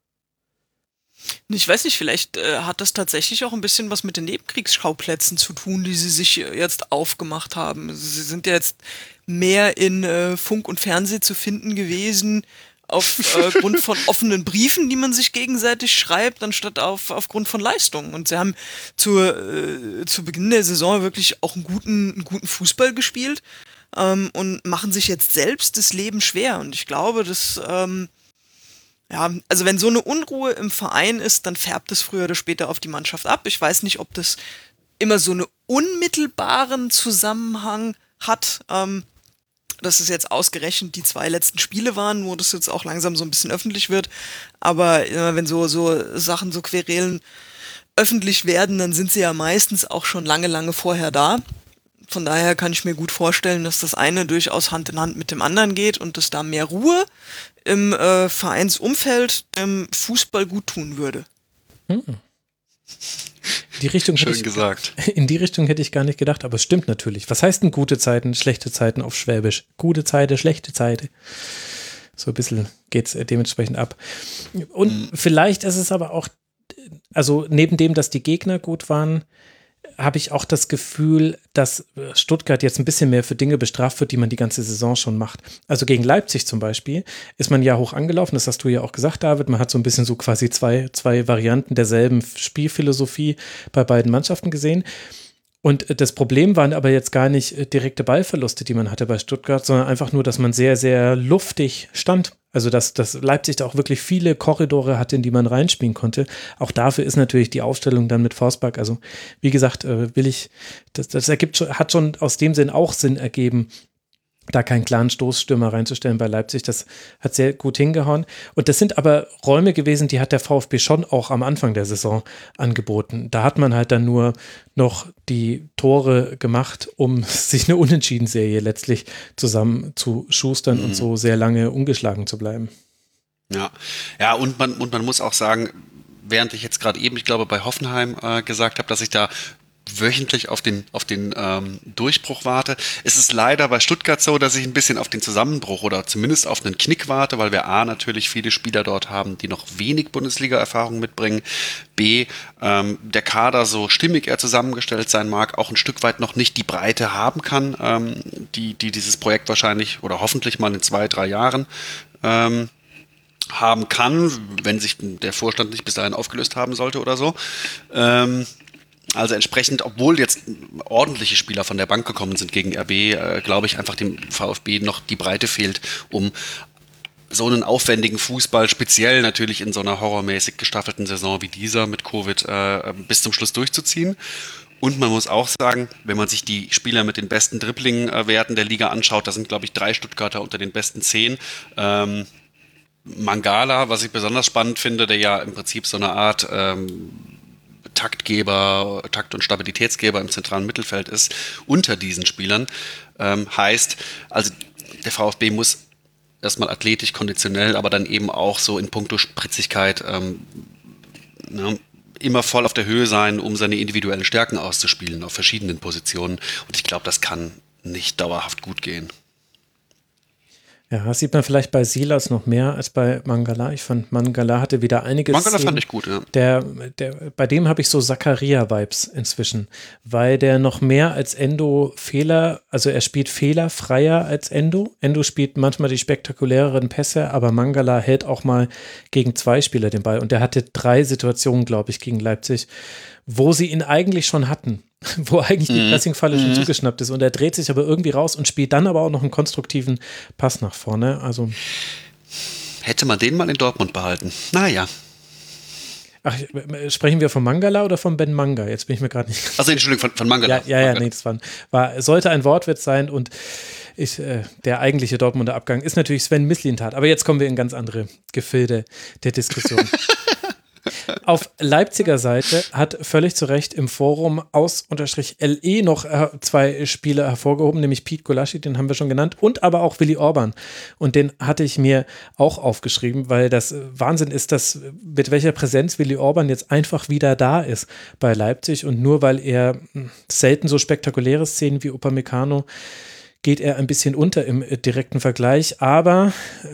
Ich weiß nicht, vielleicht äh, hat das tatsächlich auch ein bisschen was mit den Nebenkriegsschauplätzen zu tun, die sie sich jetzt aufgemacht haben. Sie sind ja jetzt mehr in äh, Funk und Fernsehen zu finden gewesen, aufgrund äh, *laughs* von offenen Briefen, die man sich gegenseitig schreibt, anstatt auf, aufgrund von Leistungen. Und sie haben zur, äh, zu Beginn der Saison wirklich auch einen guten, einen guten Fußball gespielt ähm, und machen sich jetzt selbst das Leben schwer. Und ich glaube, dass ähm, ja, also wenn so eine Unruhe im Verein ist, dann färbt es früher oder später auf die Mannschaft ab. Ich weiß nicht, ob das immer so einen unmittelbaren Zusammenhang hat. Ähm, dass es jetzt ausgerechnet die zwei letzten Spiele waren, wo das jetzt auch langsam so ein bisschen öffentlich wird. Aber äh, wenn so, so Sachen, so Querelen öffentlich werden, dann sind sie ja meistens auch schon lange, lange vorher da. Von daher kann ich mir gut vorstellen, dass das eine durchaus Hand in Hand mit dem anderen geht und dass da mehr Ruhe im äh, Vereinsumfeld im Fußball gut tun würde. Hm. Die Richtung Schön ich, gesagt. *laughs* In die Richtung hätte ich gar nicht gedacht, aber es stimmt natürlich. Was heißt denn gute Zeiten, schlechte Zeiten auf Schwäbisch? Gute Zeiten, schlechte Zeiten. So ein bisschen geht es dementsprechend ab. Und mhm. vielleicht ist es aber auch, also neben dem, dass die Gegner gut waren, habe ich auch das Gefühl, dass Stuttgart jetzt ein bisschen mehr für Dinge bestraft wird, die man die ganze Saison schon macht. Also gegen Leipzig zum Beispiel ist man ja hoch angelaufen, das hast du ja auch gesagt, David. Man hat so ein bisschen so quasi zwei, zwei Varianten derselben Spielphilosophie bei beiden Mannschaften gesehen. Und das Problem waren aber jetzt gar nicht direkte Ballverluste, die man hatte bei Stuttgart, sondern einfach nur, dass man sehr, sehr luftig stand. Also, dass, dass Leipzig da auch wirklich viele Korridore hatte, in die man reinspielen konnte. Auch dafür ist natürlich die Aufstellung dann mit Forsberg. Also, wie gesagt, äh, will ich, das, das ergibt, hat schon aus dem Sinn auch Sinn ergeben, da keinen klaren Stoßstürmer reinzustellen bei Leipzig. Das hat sehr gut hingehauen. Und das sind aber Räume gewesen, die hat der VfB schon auch am Anfang der Saison angeboten. Da hat man halt dann nur noch die Tore gemacht, um *laughs* sich eine Unentschieden-Serie letztlich zusammen zu schustern mhm. und so sehr lange ungeschlagen zu bleiben. Ja, ja, und man, und man muss auch sagen, während ich jetzt gerade eben, ich glaube, bei Hoffenheim äh, gesagt habe, dass ich da wöchentlich auf den, auf den ähm, Durchbruch warte. Es ist leider bei Stuttgart so, dass ich ein bisschen auf den Zusammenbruch oder zumindest auf einen Knick warte, weil wir A natürlich viele Spieler dort haben, die noch wenig Bundesliga-Erfahrung mitbringen. B, ähm, der Kader, so stimmig er zusammengestellt sein mag, auch ein Stück weit noch nicht die Breite haben kann, ähm, die, die dieses Projekt wahrscheinlich oder hoffentlich mal in zwei, drei Jahren ähm, haben kann, wenn sich der Vorstand nicht bis dahin aufgelöst haben sollte oder so. Ähm, also entsprechend, obwohl jetzt ordentliche Spieler von der Bank gekommen sind gegen RB, äh, glaube ich einfach dem VfB noch die Breite fehlt, um so einen aufwendigen Fußball, speziell natürlich in so einer horrormäßig gestaffelten Saison wie dieser mit Covid, äh, bis zum Schluss durchzuziehen. Und man muss auch sagen, wenn man sich die Spieler mit den besten Dribbling-Werten der Liga anschaut, da sind, glaube ich, drei Stuttgarter unter den besten zehn. Ähm, Mangala, was ich besonders spannend finde, der ja im Prinzip so eine Art ähm, Taktgeber, Takt- und Stabilitätsgeber im zentralen Mittelfeld ist, unter diesen Spielern. Ähm, heißt, also der VfB muss erstmal athletisch, konditionell, aber dann eben auch so in puncto Spritzigkeit ähm, ne, immer voll auf der Höhe sein, um seine individuellen Stärken auszuspielen auf verschiedenen Positionen. Und ich glaube, das kann nicht dauerhaft gut gehen. Ja, das sieht man vielleicht bei Silas noch mehr als bei Mangala. Ich fand, Mangala hatte wieder einiges. Mangala fand ich gut, ja. Der, der, bei dem habe ich so Zakaria-Vibes inzwischen, weil der noch mehr als Endo Fehler, also er spielt fehlerfreier als Endo. Endo spielt manchmal die spektakuläreren Pässe, aber Mangala hält auch mal gegen zwei Spieler den Ball. Und der hatte drei Situationen, glaube ich, gegen Leipzig, wo sie ihn eigentlich schon hatten *laughs* wo eigentlich die mhm. Pressingfalle schon mhm. zugeschnappt ist. Und er dreht sich aber irgendwie raus und spielt dann aber auch noch einen konstruktiven Pass nach vorne. Also. Hätte man den mal in Dortmund behalten. Naja. Ach, sprechen wir von Mangala oder von Ben Manga? Jetzt bin ich mir gerade nicht. Also Entschuldigung, von, von Mangala. Ja, ja, ja, nee, das war, war, sollte ein Wortwitz sein und ich, äh, der eigentliche Dortmunder Abgang ist natürlich Sven Mislintat. Aber jetzt kommen wir in ganz andere Gefilde der Diskussion. *laughs* Auf Leipziger Seite hat völlig zu Recht im Forum aus unterstrich LE noch äh, zwei Spieler hervorgehoben, nämlich Pete Golaschi, den haben wir schon genannt, und aber auch Willi Orban. Und den hatte ich mir auch aufgeschrieben, weil das Wahnsinn ist, dass mit welcher Präsenz Willi Orban jetzt einfach wieder da ist bei Leipzig und nur weil er hm, selten so spektakuläre Szenen wie Upamecano geht er ein bisschen unter im äh, direkten Vergleich, aber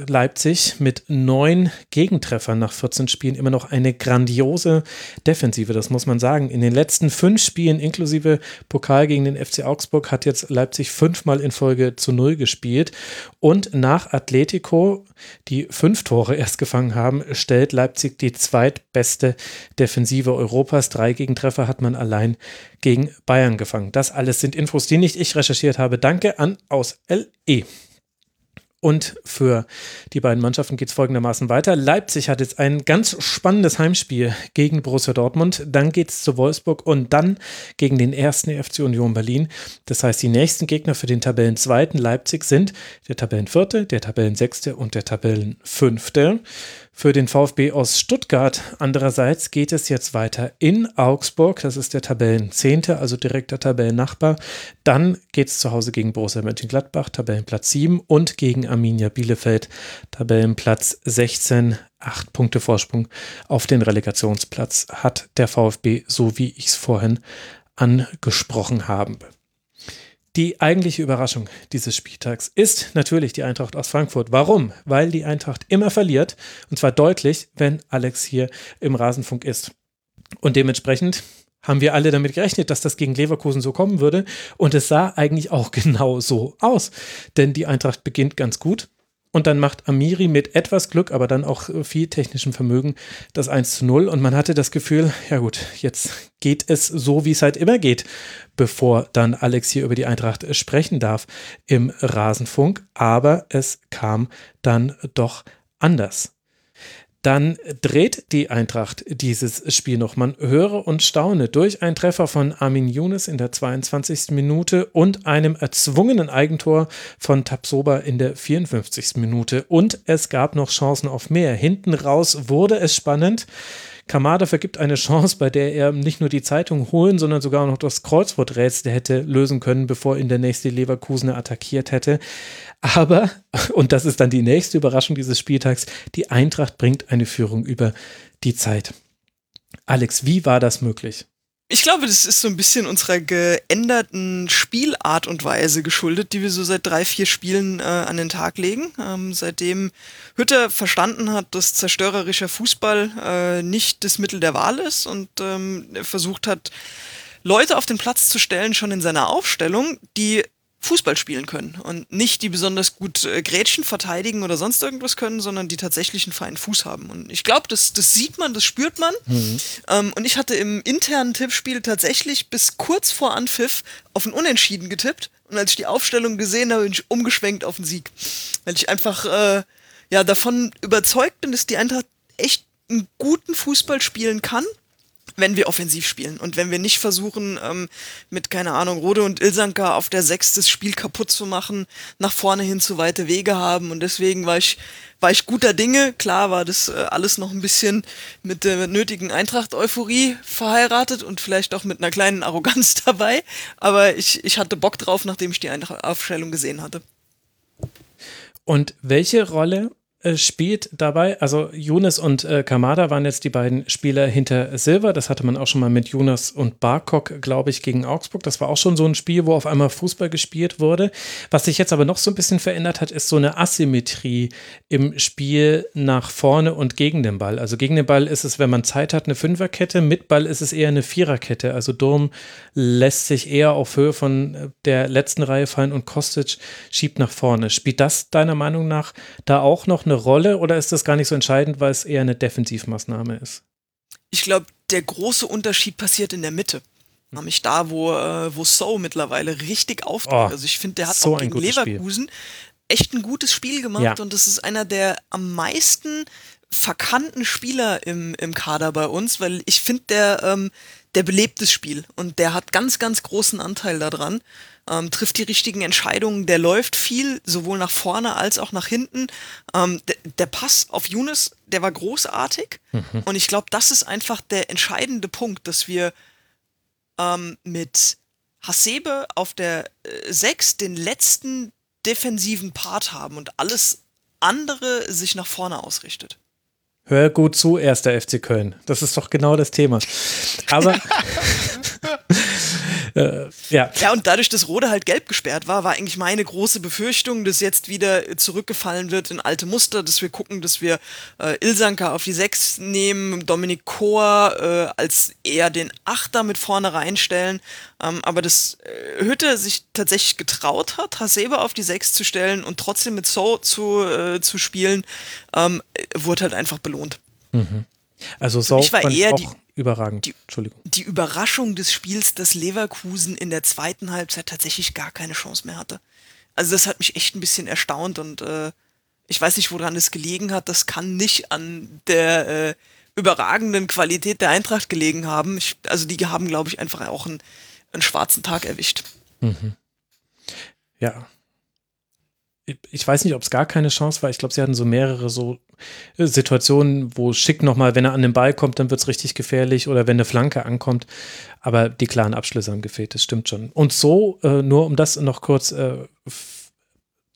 Leipzig mit neun Gegentreffern nach 14 Spielen immer noch eine grandiose Defensive, das muss man sagen. In den letzten fünf Spielen inklusive Pokal gegen den FC Augsburg hat jetzt Leipzig fünfmal in Folge zu null gespielt und nach Atletico, die fünf Tore *laughs* erst gefangen haben, stellt Leipzig die zweitbeste Defensive Europas. Drei Gegentreffer hat man allein gegen Bayern gefangen. Das alles sind Infos, die nicht ich recherchiert habe. Danke an aus LE. Und für die beiden Mannschaften geht es folgendermaßen weiter. Leipzig hat jetzt ein ganz spannendes Heimspiel gegen Borussia Dortmund. Dann geht es zu Wolfsburg und dann gegen den ersten FC Union Berlin. Das heißt, die nächsten Gegner für den Tabellenzweiten Leipzig sind der Tabellenvierte, der Tabellensechste und der Tabellenfünfte für den VfB aus Stuttgart. Andererseits geht es jetzt weiter in Augsburg. Das ist der Tabellenzehnte, also direkter Tabellennachbar. Dann geht es zu Hause gegen Borussia Mönchengladbach, Tabellenplatz 7 und gegen Arminia Bielefeld, Tabellenplatz 16. Acht Punkte Vorsprung auf den Relegationsplatz hat der VfB, so wie ich es vorhin angesprochen habe. Die eigentliche Überraschung dieses Spieltags ist natürlich die Eintracht aus Frankfurt. Warum? Weil die Eintracht immer verliert und zwar deutlich, wenn Alex hier im Rasenfunk ist. Und dementsprechend haben wir alle damit gerechnet, dass das gegen Leverkusen so kommen würde. Und es sah eigentlich auch *laughs* genau so aus. Denn die Eintracht beginnt ganz gut, und dann macht Amiri mit etwas Glück, aber dann auch viel technischem Vermögen das 1 zu 0. Und man hatte das Gefühl, ja gut, jetzt geht es so, wie es halt immer geht, bevor dann Alex hier über die Eintracht sprechen darf im Rasenfunk. Aber es kam dann doch anders dann dreht die Eintracht dieses Spiel noch. Man höre und staune durch einen Treffer von Armin Younes in der 22. Minute und einem erzwungenen Eigentor von Tapsoba in der 54. Minute. Und es gab noch Chancen auf mehr. Hinten raus wurde es spannend. Kamada vergibt eine Chance, bei der er nicht nur die Zeitung holen, sondern sogar noch das Kreuzworträtsel hätte lösen können, bevor ihn der nächste Leverkusener attackiert hätte. Aber, *laughs* und das ist dann die nächste Überraschung dieses Spieltags, die Eintracht bringt eine Führung über die Zeit. Alex, wie war das möglich? Ich glaube, das ist so ein bisschen unserer geänderten Spielart und Weise geschuldet, die wir so seit drei, vier Spielen äh, an den Tag legen. Ähm, seitdem Hütter verstanden hat, dass zerstörerischer Fußball äh, nicht das Mittel der Wahl ist und ähm, versucht hat, Leute auf den Platz zu stellen, schon in seiner Aufstellung, die Fußball spielen können und nicht die besonders gut äh, Grätschen verteidigen oder sonst irgendwas können, sondern die tatsächlich einen feinen Fuß haben. Und ich glaube, das, das sieht man, das spürt man. Mhm. Ähm, und ich hatte im internen Tippspiel tatsächlich bis kurz vor Anpfiff auf ein Unentschieden getippt. Und als ich die Aufstellung gesehen habe, bin ich umgeschwenkt auf den Sieg. Weil ich einfach äh, ja davon überzeugt bin, dass die Eintracht echt einen guten Fußball spielen kann wenn wir offensiv spielen und wenn wir nicht versuchen, ähm, mit, keine Ahnung, Rode und Ilsanka auf der Sechs das Spiel kaputt zu machen, nach vorne hin zu weite Wege haben und deswegen war ich, war ich guter Dinge. Klar war das äh, alles noch ein bisschen mit der nötigen Eintracht-Euphorie verheiratet und vielleicht auch mit einer kleinen Arroganz *laughs* dabei, aber ich, ich hatte Bock drauf, nachdem ich die Aufstellung gesehen hatte. Und welche Rolle spielt dabei. Also Jonas und äh, Kamada waren jetzt die beiden Spieler hinter Silver. Das hatte man auch schon mal mit Jonas und Barkok, glaube ich, gegen Augsburg. Das war auch schon so ein Spiel, wo auf einmal Fußball gespielt wurde. Was sich jetzt aber noch so ein bisschen verändert hat, ist so eine Asymmetrie im Spiel nach vorne und gegen den Ball. Also gegen den Ball ist es, wenn man Zeit hat, eine Fünferkette. Mit Ball ist es eher eine Viererkette. Also Durm lässt sich eher auf Höhe von äh, der letzten Reihe fallen und Kostic schiebt nach vorne. Spielt das deiner Meinung nach da auch noch eine eine Rolle oder ist das gar nicht so entscheidend, weil es eher eine Defensivmaßnahme ist? Ich glaube, der große Unterschied passiert in der Mitte. Nämlich da, wo, äh, wo So mittlerweile richtig auftritt. Oh, also ich finde, der hat so auch gegen Leverkusen Spiel. echt ein gutes Spiel gemacht ja. und das ist einer der am meisten verkannten Spieler im, im Kader bei uns, weil ich finde, der, ähm, der belebt das Spiel und der hat ganz, ganz großen Anteil daran ähm, trifft die richtigen Entscheidungen, der läuft viel, sowohl nach vorne als auch nach hinten. Ähm, der, der Pass auf Younes der war großartig. Mhm. Und ich glaube, das ist einfach der entscheidende Punkt, dass wir ähm, mit Hasebe auf der äh, 6 den letzten defensiven Part haben und alles andere sich nach vorne ausrichtet. Hör gut zu, erster FC Köln. Das ist doch genau das Thema. Aber *laughs* *laughs* äh, ja. Ja, und dadurch, dass Rode halt gelb gesperrt war, war eigentlich meine große Befürchtung, dass jetzt wieder zurückgefallen wird in alte Muster, dass wir gucken, dass wir äh, Ilsanka auf die 6 nehmen, Dominik Kohr äh, als eher den Achter mit vorne reinstellen. Ähm, aber dass äh, Hütte sich tatsächlich getraut hat, Hasebe auf die 6 zu stellen und trotzdem mit So zu, äh, zu spielen, ähm, wurde halt einfach belohnt. Mhm. Also so ich war eher die, überragend. Die, Entschuldigung. Die Überraschung des Spiels, dass Leverkusen in der zweiten Halbzeit tatsächlich gar keine Chance mehr hatte. Also das hat mich echt ein bisschen erstaunt und äh, ich weiß nicht, woran es gelegen hat. Das kann nicht an der äh, überragenden Qualität der Eintracht gelegen haben. Ich, also die haben, glaube ich, einfach auch einen, einen schwarzen Tag erwischt. Mhm. Ja, ich weiß nicht, ob es gar keine Chance war. Ich glaube, sie hatten so mehrere so äh, Situationen, wo Schick nochmal, wenn er an den Ball kommt, dann wird es richtig gefährlich oder wenn eine Flanke ankommt. Aber die klaren Abschlüsse haben gefehlt, das stimmt schon. Und so, äh, nur um das noch kurz äh,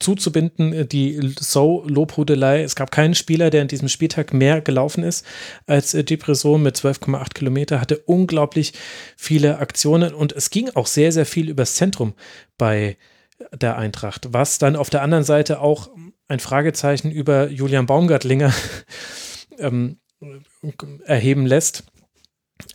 zuzubinden, äh, die So-Lobhudelei. Es gab keinen Spieler, der an diesem Spieltag mehr gelaufen ist als äh, Depression mit 12,8 Kilometer, hatte unglaublich viele Aktionen und es ging auch sehr, sehr viel übers Zentrum bei der Eintracht, was dann auf der anderen Seite auch ein Fragezeichen über Julian Baumgartlinger *laughs* ähm, erheben lässt.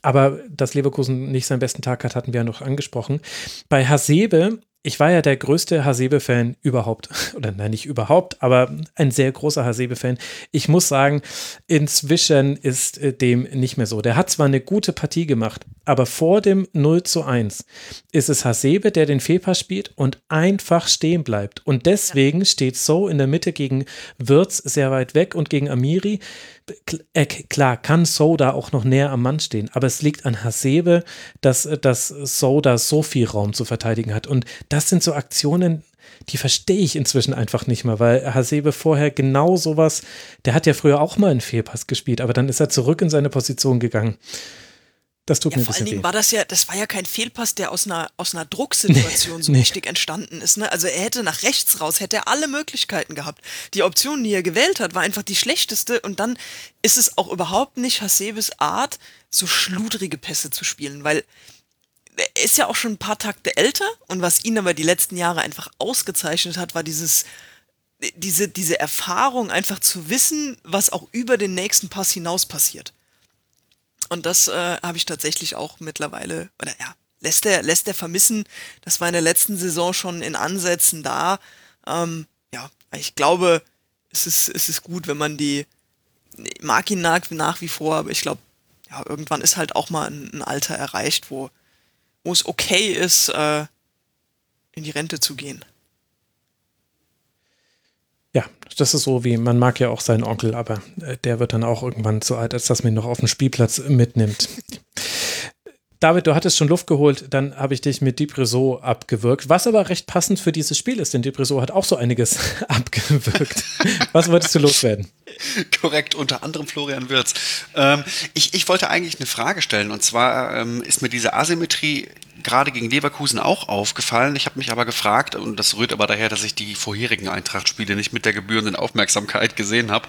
Aber dass Leverkusen nicht seinen besten Tag hat, hatten wir ja noch angesprochen. Bei Hasebe ich war ja der größte Hasebe-Fan überhaupt. *laughs* Oder nein, nicht überhaupt, aber ein sehr großer Hasebe-Fan. Ich muss sagen, inzwischen ist äh, dem nicht mehr so. Der hat zwar eine gute Partie gemacht, aber vor dem 0 zu 1 ist es Hasebe, der den Fehlpass spielt und einfach stehen bleibt. Und deswegen steht So in der Mitte gegen Wirtz sehr weit weg und gegen Amiri äh, klar, kann Soda auch noch näher am Mann stehen, aber es liegt an Hasebe, dass, dass Soda so viel Raum zu verteidigen hat. Und das sind so Aktionen, die verstehe ich inzwischen einfach nicht mehr, weil Hasebe vorher genau sowas, der hat ja früher auch mal einen Fehlpass gespielt, aber dann ist er zurück in seine Position gegangen. Das tut ja, mir vor allen Dingen weh. war das ja, das war ja kein Fehlpass, der aus einer, aus einer *laughs* Drucksituation nee, so nee. richtig entstanden ist. Ne? Also er hätte nach rechts raus, hätte er alle Möglichkeiten gehabt. Die Option, die er gewählt hat, war einfach die schlechteste und dann ist es auch überhaupt nicht Hasebes Art, so schludrige Pässe zu spielen, weil er ist ja auch schon ein paar Takte älter und was ihn aber die letzten Jahre einfach ausgezeichnet hat, war dieses, diese, diese Erfahrung, einfach zu wissen, was auch über den nächsten Pass hinaus passiert. Und das äh, habe ich tatsächlich auch mittlerweile, oder ja, lässt er, lässt er vermissen. Das war in der letzten Saison schon in Ansätzen da. Ähm, ja, ich glaube, es ist, es ist gut, wenn man die, mag ihn nach, nach wie vor, aber ich glaube, ja, irgendwann ist halt auch mal ein, ein Alter erreicht, wo, wo es okay ist, äh, in die Rente zu gehen. Ja, das ist so wie, man mag ja auch seinen Onkel, aber äh, der wird dann auch irgendwann so alt, als dass man ihn noch auf dem Spielplatz mitnimmt. David, du hattest schon Luft geholt, dann habe ich dich mit Depresso abgewürgt, was aber recht passend für dieses Spiel ist, denn Depresso hat auch so einiges *laughs* abgewürgt. was wolltest du loswerden? Korrekt, unter anderem Florian Wirz. Ähm, ich, ich wollte eigentlich eine Frage stellen und zwar ähm, ist mir diese Asymmetrie gerade gegen Leverkusen auch aufgefallen. Ich habe mich aber gefragt, und das rührt aber daher, dass ich die vorherigen Eintracht-Spiele nicht mit der gebührenden Aufmerksamkeit gesehen habe,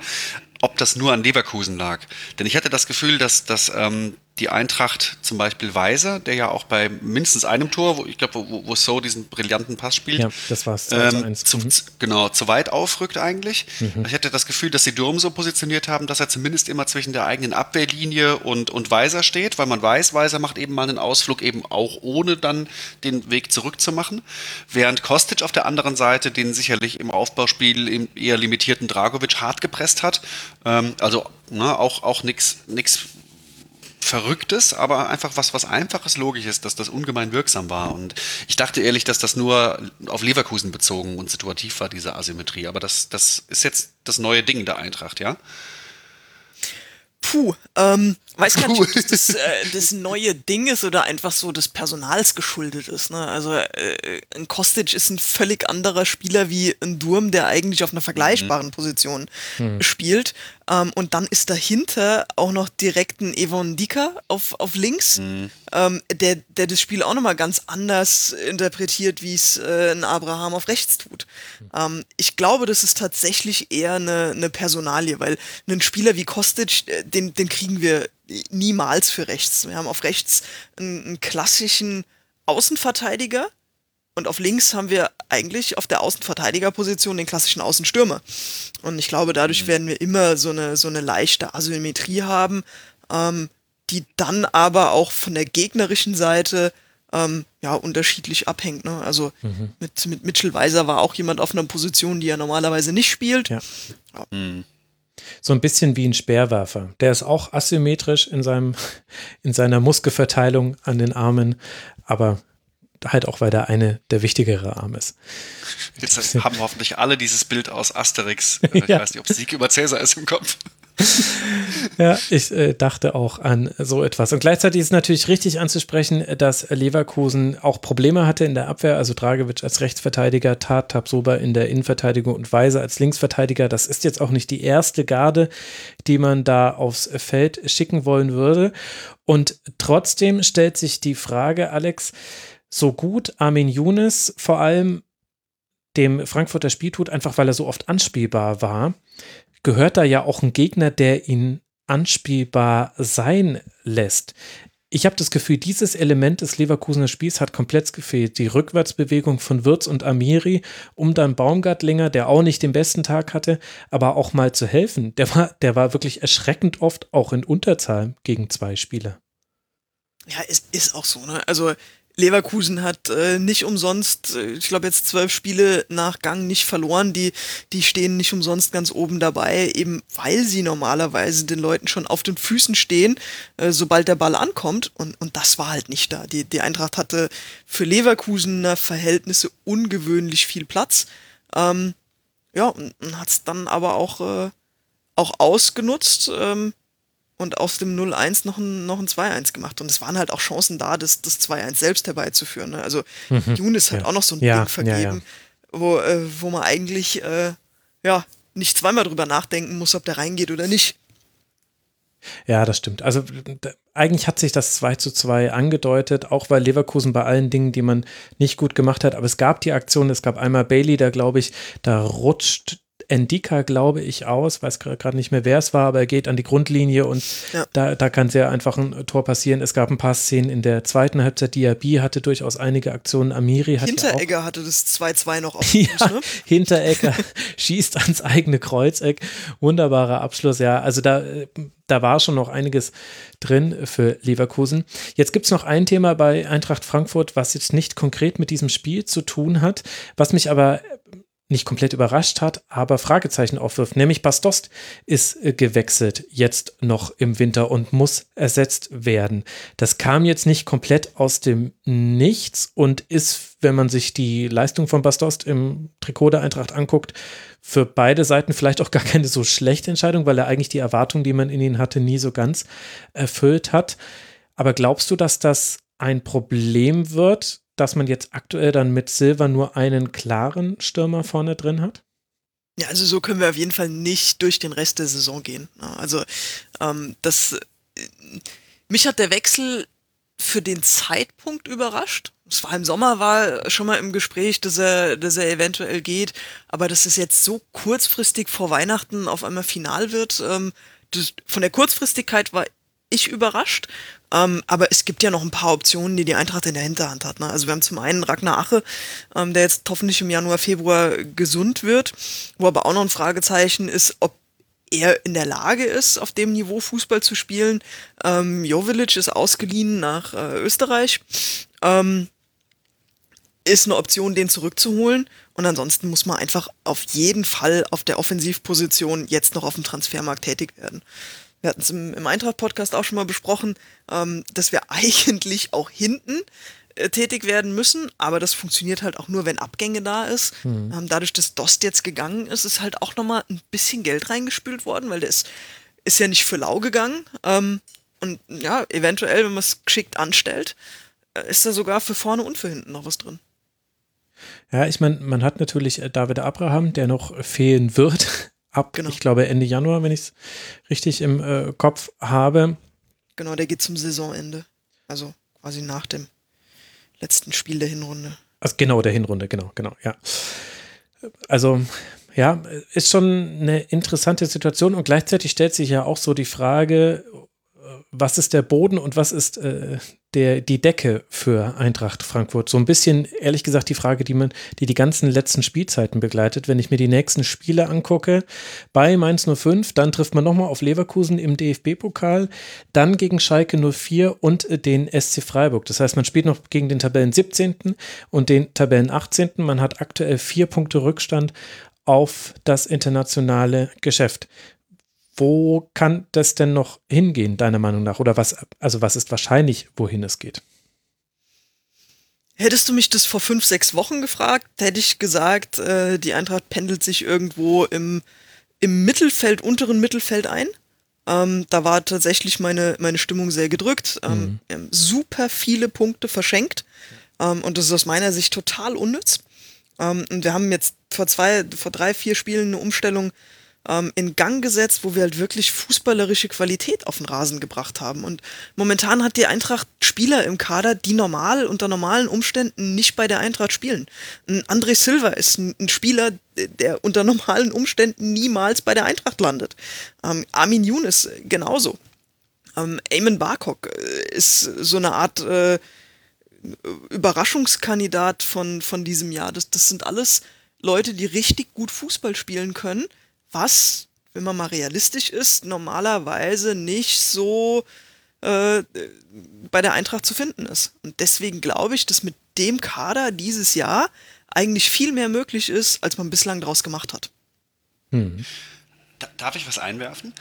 ob das nur an Leverkusen lag. Denn ich hatte das Gefühl, dass, dass ähm, die Eintracht zum Beispiel Weiser, der ja auch bei mindestens einem Tor, wo ich glaube, wo, wo So diesen brillanten Pass spielt, ja, das war's, ähm, zu, mhm. genau, zu weit aufrückt eigentlich. Mhm. Ich hatte das Gefühl, dass sie Durm so positioniert haben, dass er zumindest immer zwischen der eigenen Abwehrlinie und, und Weiser steht, weil man weiß, Weiser macht eben mal einen Ausflug eben auch ohne dann den Weg zurückzumachen. Während Kostic auf der anderen Seite den sicherlich im Aufbauspiel im eher limitierten Dragovic hart gepresst hat. Ähm, also ne, auch, auch nichts Verrücktes, aber einfach was, was Einfaches, Logisches, dass das ungemein wirksam war. Und ich dachte ehrlich, dass das nur auf Leverkusen bezogen und situativ war, diese Asymmetrie. Aber das, das ist jetzt das neue Ding der Eintracht, ja? Puh, ähm, weiß gar nicht, ob das, das, äh, das neue Ding ist oder einfach so des Personals geschuldet ist. Ne? Also äh, ein Kostic ist ein völlig anderer Spieler wie ein Durm, der eigentlich auf einer vergleichbaren mhm. Position mhm. spielt. Ähm, und dann ist dahinter auch noch direkt ein Evon Dika auf, auf links, mhm. ähm, der, der das Spiel auch nochmal ganz anders interpretiert, wie es äh, ein Abraham auf rechts tut. Ähm, ich glaube, das ist tatsächlich eher eine, eine Personalie, weil einen Spieler wie Kostic, äh, den, den kriegen wir niemals für rechts. Wir haben auf rechts einen, einen klassischen Außenverteidiger, und auf links haben wir eigentlich auf der Außenverteidigerposition den klassischen Außenstürmer. Und ich glaube, dadurch mhm. werden wir immer so eine, so eine leichte Asymmetrie haben, ähm, die dann aber auch von der gegnerischen Seite ähm, ja, unterschiedlich abhängt. Ne? Also mhm. mit, mit Mitchell Weiser war auch jemand auf einer Position, die er normalerweise nicht spielt. Ja. Ja. Mhm. So ein bisschen wie ein Speerwerfer. Der ist auch asymmetrisch in, seinem, *laughs* in seiner Muskelverteilung an den Armen, aber halt auch, weil der eine der wichtigere Arm ist. Jetzt haben hoffentlich alle dieses Bild aus Asterix. *laughs* Ich ja. weiß nicht, ob Sieg über Cäsar ist im Kopf. *laughs* ja, ich äh, dachte auch an so etwas. Und gleichzeitig ist natürlich richtig anzusprechen, dass Leverkusen auch Probleme hatte in der Abwehr. Also Dragovic als Rechtsverteidiger, Tat Tabsoba in der Innenverteidigung und Weiser als Linksverteidiger. Das ist jetzt auch nicht die erste Garde, die man da aufs Feld schicken wollen würde. Und trotzdem stellt sich die Frage, Alex, so gut Armin Younes vor allem dem Frankfurter Spiel tut, einfach weil er so oft anspielbar war, gehört da ja auch ein Gegner, der ihn anspielbar sein lässt. Ich habe das Gefühl, dieses Element des Leverkusener Spiels hat komplett gefehlt. Die Rückwärtsbewegung von Wirtz und Amiri, um dann Baumgartlinger, der auch nicht den besten Tag hatte, aber auch mal zu helfen. Der war, der war wirklich erschreckend oft auch in Unterzahl gegen zwei Spieler. Ja, es ist auch so, ne? Also Leverkusen hat äh, nicht umsonst, äh, ich glaube jetzt zwölf Spiele nach Gang nicht verloren. Die, die stehen nicht umsonst ganz oben dabei, eben weil sie normalerweise den Leuten schon auf den Füßen stehen, äh, sobald der Ball ankommt. Und, und das war halt nicht da. Die, die Eintracht hatte für Leverkusener Verhältnisse ungewöhnlich viel Platz. Ähm, ja, und, und hat es dann aber auch, äh, auch ausgenutzt. Ähm, und aus dem 0-1 noch ein, noch ein 2-1 gemacht. Und es waren halt auch Chancen da, das, das 2-1 selbst herbeizuführen. Ne? Also mhm, Younes hat ja. auch noch so ein ja, Ding vergeben, ja, Wo, äh, wo man eigentlich äh, ja, nicht zweimal drüber nachdenken muss, ob der reingeht oder nicht. Ja, das stimmt. Also eigentlich hat sich das 2 zu 2 angedeutet, auch weil Leverkusen bei allen Dingen, die man nicht gut gemacht hat, aber es gab die Aktion, es gab einmal Bailey, da glaube ich, da rutscht Endika, glaube ich, aus. Weiß gerade nicht mehr, wer es war, aber er geht an die Grundlinie und ja. da, da kann sehr einfach ein Tor passieren. Es gab ein paar Szenen in der zweiten Halbzeit. Diaby hatte durchaus einige Aktionen. Amiri hat Hinteregger ja hatte das 2-2 noch auf *laughs* ja, ne? Hinteregger *laughs* schießt ans eigene Kreuzeck. Wunderbarer Abschluss, ja. Also da, da war schon noch einiges drin für Leverkusen. Jetzt gibt es noch ein Thema bei Eintracht Frankfurt, was jetzt nicht konkret mit diesem Spiel zu tun hat, was mich aber nicht komplett überrascht hat, aber Fragezeichen aufwirft. Nämlich Bastost ist äh, gewechselt jetzt noch im Winter und muss ersetzt werden. Das kam jetzt nicht komplett aus dem Nichts und ist, wenn man sich die Leistung von Bastost im Trikot der Eintracht anguckt, für beide Seiten vielleicht auch *laughs* gar keine so schlechte Entscheidung, weil er eigentlich die Erwartungen, die man in ihn hatte, nie so ganz erfüllt hat. Aber glaubst du, dass das ein Problem wird, dass man jetzt aktuell dann mit Silver nur einen klaren Stürmer vorne drin hat? Ja, also so können wir auf jeden Fall nicht durch den Rest der Saison gehen. Also ähm, das äh, mich hat der Wechsel für den Zeitpunkt überrascht. Es war im Sommer war schon mal im Gespräch, dass er, dass er eventuell geht, aber dass es jetzt so kurzfristig vor Weihnachten auf einmal final wird, ähm, das, von der Kurzfristigkeit war ich überrascht. Ähm, aber es gibt ja noch ein paar Optionen, die die Eintracht in der Hinterhand hat. Ne? Also wir haben zum einen Ragnar Ache, ähm, der jetzt hoffentlich im Januar, Februar gesund wird, wo aber auch noch ein Fragezeichen ist, ob er in der Lage ist, auf dem Niveau Fußball zu spielen. Ähm, Jovilic ist ausgeliehen nach äh, Österreich. Ähm, ist eine Option, den zurückzuholen. Und ansonsten muss man einfach auf jeden Fall auf der Offensivposition jetzt noch auf dem Transfermarkt tätig werden wir hatten es im, im Eintracht-Podcast auch schon mal besprochen, ähm, dass wir *laughs* eigentlich auch hinten äh, tätig werden müssen, aber das funktioniert halt auch nur, wenn Abgänge da ist. Mhm. Ähm, dadurch, dass Dost jetzt gegangen ist, ist halt auch nochmal ein bisschen Geld reingespült worden, weil der ist, ist ja nicht für lau gegangen. Ähm, und ja, eventuell, wenn man es geschickt anstellt, äh, ist da sogar für vorne und für hinten noch was drin. Ja, ich meine, man hat natürlich äh, David Abraham, der noch fehlen wird. Ab, genau. ich glaube, Ende Januar, wenn ich es richtig im äh, Kopf habe. Genau, der geht zum Saisonende. Also quasi nach dem letzten Spiel der Hinrunde. Also genau, der Hinrunde, genau, genau, ja. Also, ja, ist schon eine interessante Situation und gleichzeitig stellt sich ja auch so die Frage, was ist der Boden und was ist äh, der, die Decke für Eintracht Frankfurt? So ein bisschen, ehrlich gesagt, die Frage, die man, die die ganzen letzten Spielzeiten begleitet. Wenn ich mir die nächsten Spiele angucke, bei Mainz 05, dann trifft man nochmal auf Leverkusen im DFB-Pokal, dann gegen Schalke 04 und äh, den SC Freiburg. Das heißt, man spielt noch gegen den Tabellen 17. und den Tabellen 18. Man hat aktuell vier Punkte Rückstand auf das internationale Geschäft. Wo kann das denn noch hingehen, deiner Meinung nach? Oder was, also was ist wahrscheinlich, wohin es geht? Hättest du mich das vor fünf, sechs Wochen gefragt, hätte ich gesagt, äh, die Eintracht pendelt sich irgendwo im, im Mittelfeld, unteren Mittelfeld ein. Ähm, da war tatsächlich meine, meine Stimmung sehr gedrückt. Ähm, mhm. Super viele Punkte verschenkt. Ähm, und das ist aus meiner Sicht total unnütz. Ähm, und wir haben jetzt vor zwei, vor drei, vier Spielen eine Umstellung ähm, in Gang gesetzt, wo wir halt wirklich fußballerische Qualität auf den Rasen gebracht haben. Und momentan hat die Eintracht Spieler im Kader, die normal unter normalen Umständen nicht bei der Eintracht spielen. Ein André Silva ist ein, ein Spieler, der unter normalen Umständen niemals bei der Eintracht landet. Ähm, Armin Younes genauso. Ähm, Eamon Barkok äh, ist so eine Art äh, Überraschungskandidat von, von diesem Jahr. Das, das sind alles Leute, die richtig gut Fußball spielen können was, wenn man mal realistisch ist, normalerweise nicht so äh, bei der Eintracht zu finden ist. Und deswegen glaube ich, dass mit dem Kader dieses Jahr eigentlich viel mehr möglich ist, als man bislang daraus gemacht hat. Hm. Darf ich was einwerfen?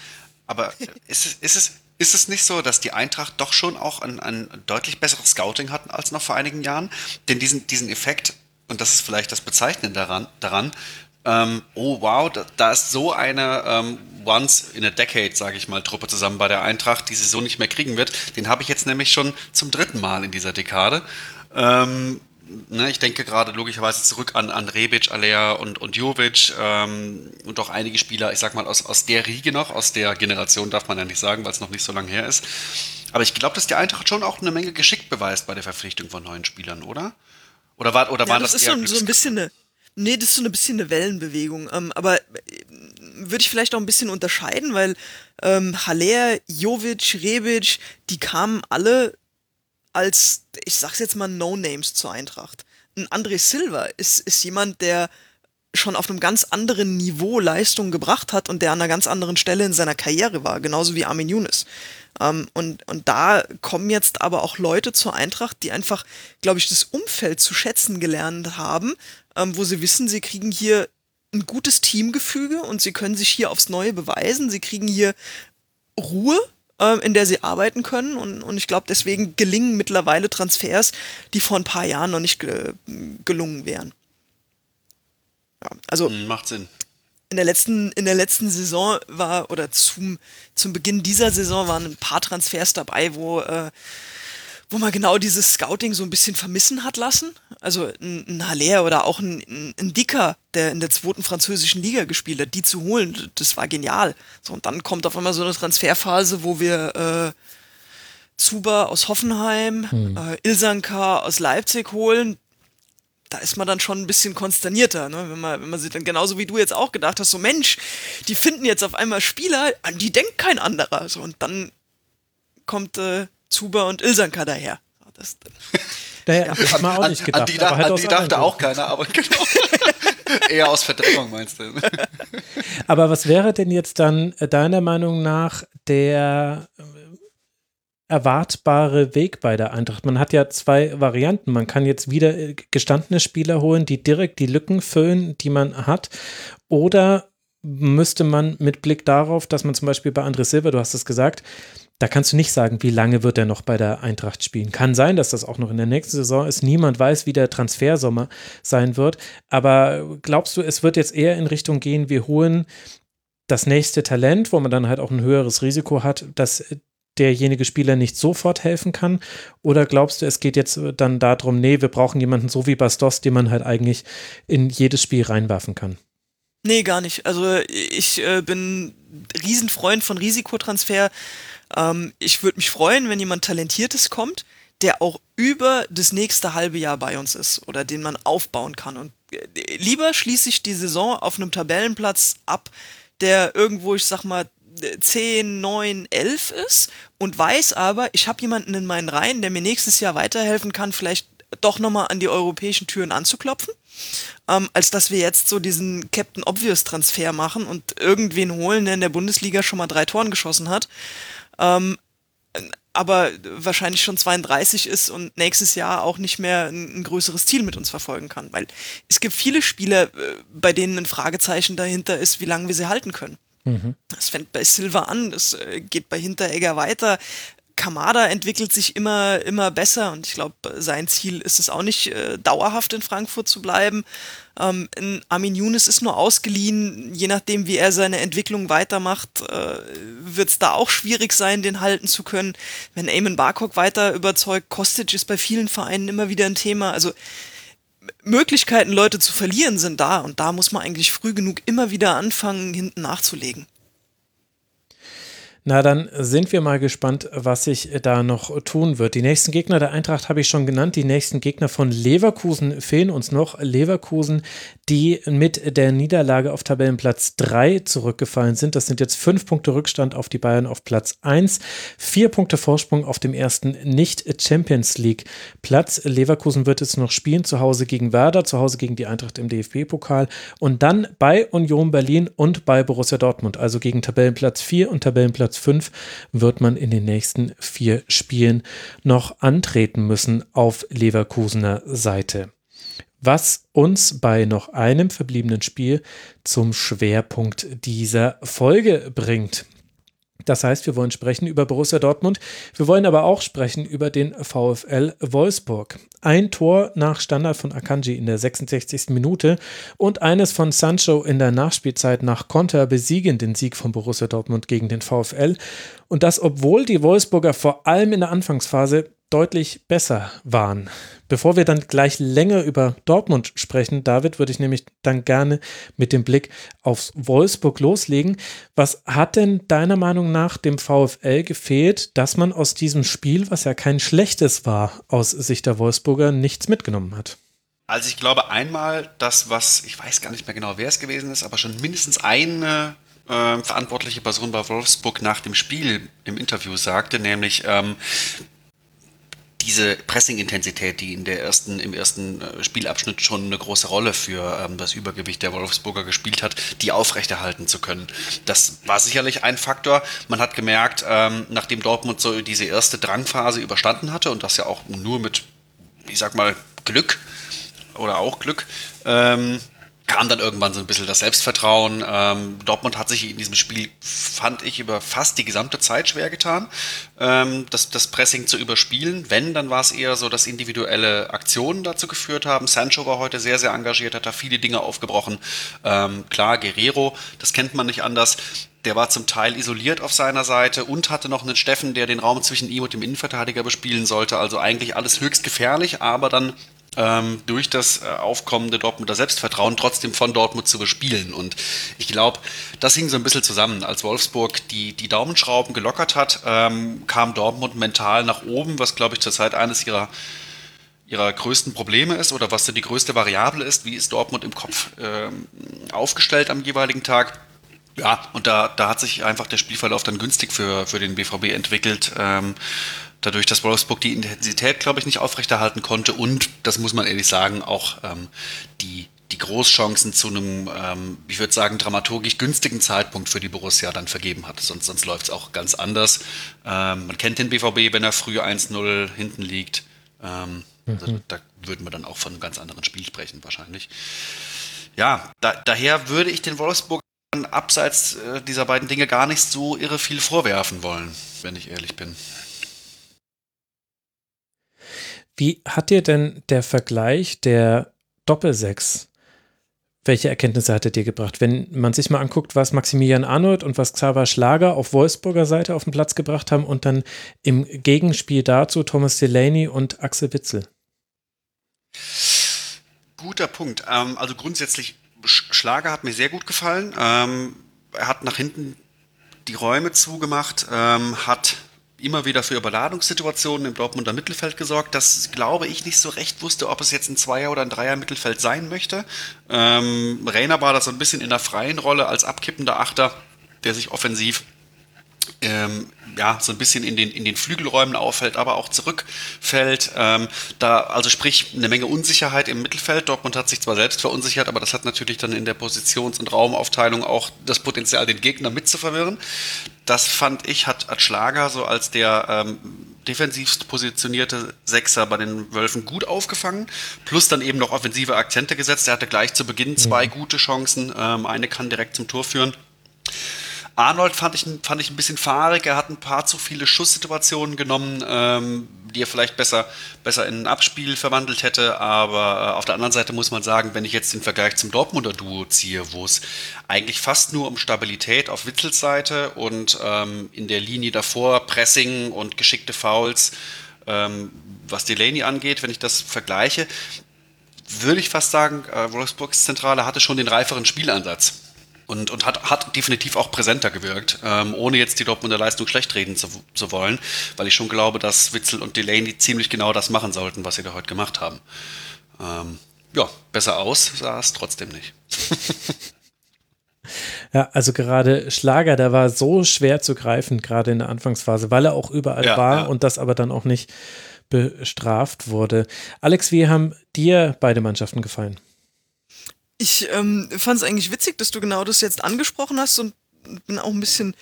Aber *laughs* ist es, ist es, ist es nicht so, dass die Eintracht doch schon auch ein, ein deutlich besseres Scouting hatten als noch vor einigen Jahren? Denn diesen, diesen Effekt, und das ist vielleicht das Bezeichnende daran, daran ähm, oh wow, da, da, ist so eine ähm, Once in a Decade, sage ich mal, Truppe zusammen bei der Eintracht, die sie so nicht mehr kriegen wird. Den habe ich jetzt nämlich schon zum dritten Mal in dieser Dekade. Ähm, ne, ich denke gerade logischerweise zurück an, an Rebic, Alea und, und Jovic ähm, und auch einige Spieler, ich sag mal, aus, aus der Riege noch, aus der Generation darf man ja nicht sagen, weil es noch nicht so lange her ist. Aber ich glaube, dass die Eintracht schon auch eine Menge Geschick beweist bei der Verpflichtung von neuen Spielern, oder? Oder war, oder ja, war das, das ist so, so ein bisschen eine Nee, das ist so ein bisschen eine Wellenbewegung. Ähm, aber äh, würde ich vielleicht auch ein bisschen unterscheiden, weil ähm, Haller, Jovic, Rebic, die kamen alle als, ich sag's jetzt mal, No-Names zur Eintracht. Ein André Silva ist, ist jemand, der schon auf einem ganz anderen Niveau Leistung gebracht hat und der an einer ganz anderen Stelle in seiner Karriere war, genauso wie Armin Younes. Ähm, und, und da kommen jetzt aber auch Leute zur Eintracht, die einfach, glaube ich, das Umfeld zu schätzen gelernt haben, ähm, wo sie wissen, sie kriegen hier ein gutes Teamgefüge und sie können sich hier aufs Neue beweisen. Sie kriegen hier Ruhe, ähm, in der sie arbeiten können. Und, und ich glaube, deswegen gelingen mittlerweile Transfers, die vor ein paar Jahren noch nicht ge gelungen wären. Ja, also hm, macht Sinn. In der letzten, in der letzten Saison war, oder zum, zum Beginn dieser Saison waren ein paar Transfers dabei, wo äh, wo man genau dieses Scouting so ein bisschen vermissen hat lassen. Also ein, ein Haller oder auch ein, ein, Dicker, der in der zweiten französischen Liga gespielt hat, die zu holen, das war genial. So, und dann kommt auf einmal so eine Transferphase, wo wir äh, Zuba aus Hoffenheim, hm. äh, Ilsanka aus Leipzig holen. Da ist man dann schon ein bisschen konsternierter, ne? wenn, man, wenn man sich dann genauso wie du jetzt auch gedacht hast, so Mensch, die finden jetzt auf einmal Spieler, an die denkt kein anderer. So, und dann kommt äh, Zuba und Ilsanka daher. Das, naja, *laughs* ja. das auch nicht gedacht. An, die, halt an die dachte auch keiner, aber genau. *laughs* Eher aus Verdrängung meinst du. *laughs* aber was wäre denn jetzt dann äh, deiner Meinung nach der äh, erwartbare Weg bei der Eintracht? Man hat ja zwei Varianten. Man kann jetzt wieder äh, gestandene Spieler holen, die direkt die Lücken füllen, die man hat. Oder müsste man mit Blick darauf, dass man zum Beispiel bei André Silva, du hast es gesagt, da kannst du nicht sagen, wie lange wird er noch bei der Eintracht spielen. Kann sein, dass das auch noch in der nächsten Saison ist. Niemand weiß, wie der Transfersommer sein wird. Aber glaubst du, es wird jetzt eher in Richtung gehen, wir holen das nächste Talent, wo man dann halt auch ein höheres Risiko hat, dass derjenige Spieler nicht sofort helfen kann? Oder glaubst du, es geht jetzt dann darum, nee, wir brauchen jemanden so wie Bastos, den man halt eigentlich in jedes Spiel reinwerfen kann? Nee, gar nicht. Also ich äh, bin Riesenfreund von Risikotransfer. Ähm, ich würde mich freuen, wenn jemand Talentiertes kommt, der auch über das nächste halbe Jahr bei uns ist oder den man aufbauen kann. Und äh, lieber schließe ich die Saison auf einem Tabellenplatz ab, der irgendwo, ich sag mal, 10, 9, 11 ist und weiß aber, ich habe jemanden in meinen Reihen, der mir nächstes Jahr weiterhelfen kann, vielleicht doch nochmal an die europäischen Türen anzuklopfen, ähm, als dass wir jetzt so diesen Captain Obvious Transfer machen und irgendwen holen, der in der Bundesliga schon mal drei Toren geschossen hat. Ähm, aber wahrscheinlich schon 32 ist und nächstes Jahr auch nicht mehr ein, ein, größeres Ziel mit uns verfolgen kann. Weil es gibt viele Spieler, äh, bei denen ein Fragezeichen dahinter ist, wie lange wir sie halten können. Mhm. Das fängt bei Silva an, das äh, geht bei Hinteregger weiter. Kamada entwickelt sich immer, immer besser und ich glaube, sein Ziel ist es auch nicht, äh, dauerhaft in Frankfurt zu bleiben. Ähm, Armin Younes ist nur ausgeliehen, je nachdem, wie er seine Entwicklung weitermacht, äh, wird es da auch schwierig sein, den halten zu können. Wenn Eamon Barcock weiter überzeugt, Kostic ist bei vielen Vereinen immer wieder ein Thema. Also Möglichkeiten, Leute zu verlieren, sind da und da muss man eigentlich früh genug immer wieder anfangen, hinten nachzulegen. Na, dann sind wir mal gespannt, was sich da noch tun wird. Die nächsten Gegner der Eintracht habe ich schon genannt. Die nächsten Gegner von Leverkusen fehlen uns noch. Leverkusen, die mit der Niederlage auf Tabellenplatz 3 zurückgefallen sind. Das sind jetzt fünf Punkte Rückstand auf die Bayern auf Platz 1. Vier Punkte Vorsprung auf dem ersten Nicht-Champions League-Platz. Leverkusen wird jetzt noch spielen, zu Hause gegen Werder, zu Hause gegen die Eintracht im DFB-Pokal und dann bei Union Berlin und bei Borussia Dortmund, also gegen Tabellenplatz 4 und Tabellenplatz Platz 5 wird man in den nächsten vier Spielen noch antreten müssen auf Leverkusener Seite. Was uns bei noch einem verbliebenen Spiel zum Schwerpunkt dieser Folge bringt. Das heißt, wir wollen sprechen über Borussia Dortmund. Wir wollen aber auch sprechen über den VfL Wolfsburg. Ein Tor nach Standard von Akanji in der 66. Minute und eines von Sancho in der Nachspielzeit nach Konter besiegen den Sieg von Borussia Dortmund gegen den VfL. Und das, obwohl die Wolfsburger vor allem in der Anfangsphase deutlich besser waren. Bevor wir dann gleich länger über Dortmund sprechen, David, würde ich nämlich dann gerne mit dem Blick auf Wolfsburg loslegen. Was hat denn deiner Meinung nach dem VfL gefehlt, dass man aus diesem Spiel, was ja kein schlechtes war, aus Sicht der Wolfsburger nichts mitgenommen hat? Also ich glaube einmal, das, was, ich weiß gar nicht mehr genau, wer es gewesen ist, aber schon mindestens eine äh, verantwortliche Person bei Wolfsburg nach dem Spiel im Interview sagte, nämlich ähm, diese Pressing-Intensität, die in der ersten, im ersten äh, Spielabschnitt schon eine große Rolle für ähm, das Übergewicht der Wolfsburger gespielt hat, die aufrechterhalten zu können. Das war sicherlich ein Faktor. Man hat gemerkt, ähm, nachdem Dortmund so diese erste Drangphase überstanden hatte und das ja auch nur mit, ich sag mal, Glück oder auch Glück, ähm, kam dann irgendwann so ein bisschen das Selbstvertrauen. Ähm, Dortmund hat sich in diesem Spiel, fand ich, über fast die gesamte Zeit schwer getan, ähm, das, das Pressing zu überspielen. Wenn, dann war es eher so, dass individuelle Aktionen dazu geführt haben. Sancho war heute sehr, sehr engagiert, hat da viele Dinge aufgebrochen. Ähm, klar, Guerrero, das kennt man nicht anders. Der war zum Teil isoliert auf seiner Seite und hatte noch einen Steffen, der den Raum zwischen ihm und dem Innenverteidiger bespielen sollte. Also eigentlich alles höchst gefährlich, aber dann ähm, durch das äh, aufkommende Dortmunder Selbstvertrauen trotzdem von Dortmund zu bespielen. Und ich glaube, das hing so ein bisschen zusammen. Als Wolfsburg die, die Daumenschrauben gelockert hat, ähm, kam Dortmund mental nach oben, was, glaube ich, zurzeit eines ihrer ihrer größten Probleme ist oder was so die größte Variable ist, wie ist Dortmund im Kopf ähm, aufgestellt am jeweiligen Tag. Ja, und da, da hat sich einfach der Spielverlauf dann günstig für, für den BVB entwickelt. Ähm, dadurch, dass Wolfsburg die Intensität, glaube ich, nicht aufrechterhalten konnte und, das muss man ehrlich sagen, auch ähm, die, die Großchancen zu einem, ähm, ich würde sagen, dramaturgisch günstigen Zeitpunkt für die Borussia dann vergeben hat. Sonst, sonst läuft es auch ganz anders. Ähm, man kennt den BVB, wenn er früh 1-0 hinten liegt. Ähm, also mhm. da würden wir dann auch von einem ganz anderen Spiel sprechen, wahrscheinlich. Ja, da, daher würde ich den Wolfsburg abseits äh, dieser beiden Dinge gar nicht so irre viel vorwerfen wollen, wenn ich ehrlich bin. Wie hat dir denn der Vergleich der Doppelsechs Welche Erkenntnisse hat er dir gebracht? Wenn man sich mal anguckt, was Maximilian Arnold und was Xaver Schlager auf Wolfsburger Seite auf den Platz gebracht haben und dann im Gegenspiel dazu Thomas Delaney und Axel Witzel. Guter Punkt. Ähm, also grundsätzlich, Schlager hat mir sehr gut gefallen. Ähm, er hat nach hinten die Räume zugemacht, ähm, hat immer wieder für Überladungssituationen im Dortmunder Mittelfeld gesorgt, das glaube ich nicht so recht wusste, ob es jetzt ein Zweier- oder ein Dreier-Mittelfeld sein möchte. Ähm, Rainer war da so ein bisschen in der freien Rolle als abkippender Achter, der sich offensiv ähm, ja, so ein bisschen in den, in den Flügelräumen auffällt, aber auch zurückfällt. Ähm, da, also sprich, eine Menge Unsicherheit im Mittelfeld. Dortmund hat sich zwar selbst verunsichert, aber das hat natürlich dann in der Positions- und Raumaufteilung auch das Potenzial, den Gegner mitzuverwirren. Das fand ich, hat, hat Schlager so als der ähm, defensivst positionierte Sechser bei den Wölfen gut aufgefangen, plus dann eben noch offensive Akzente gesetzt. Er hatte gleich zu Beginn zwei mhm. gute Chancen. Ähm, eine kann direkt zum Tor führen. Arnold fand ich, fand ich ein bisschen fahrig. Er hat ein paar zu viele Schusssituationen genommen, ähm, die er vielleicht besser, besser in ein Abspiel verwandelt hätte. Aber äh, auf der anderen Seite muss man sagen, wenn ich jetzt den Vergleich zum Dortmunder Duo ziehe, wo es eigentlich fast nur um Stabilität auf Witzels Seite und ähm, in der Linie davor Pressing und geschickte Fouls, ähm, was Delaney angeht, wenn ich das vergleiche, würde ich fast sagen, äh, Wolfsburgs Zentrale hatte schon den reiferen Spielansatz und, und hat, hat definitiv auch präsenter gewirkt, ähm, ohne jetzt die Dortmunder Leistung schlecht reden zu, zu wollen, weil ich schon glaube, dass Witzel und Delaney ziemlich genau das machen sollten, was sie da heute gemacht haben. Ähm, ja, besser aus sah es trotzdem nicht. *laughs* Ja, also gerade Schlager, der war so schwer zu greifen, gerade in der Anfangsphase, weil er auch überall ja, war ja. und das aber dann auch nicht bestraft wurde. Alex, wie haben dir beide Mannschaften gefallen? Ich ähm, fand es eigentlich witzig, dass du genau das jetzt angesprochen hast und bin auch ein bisschen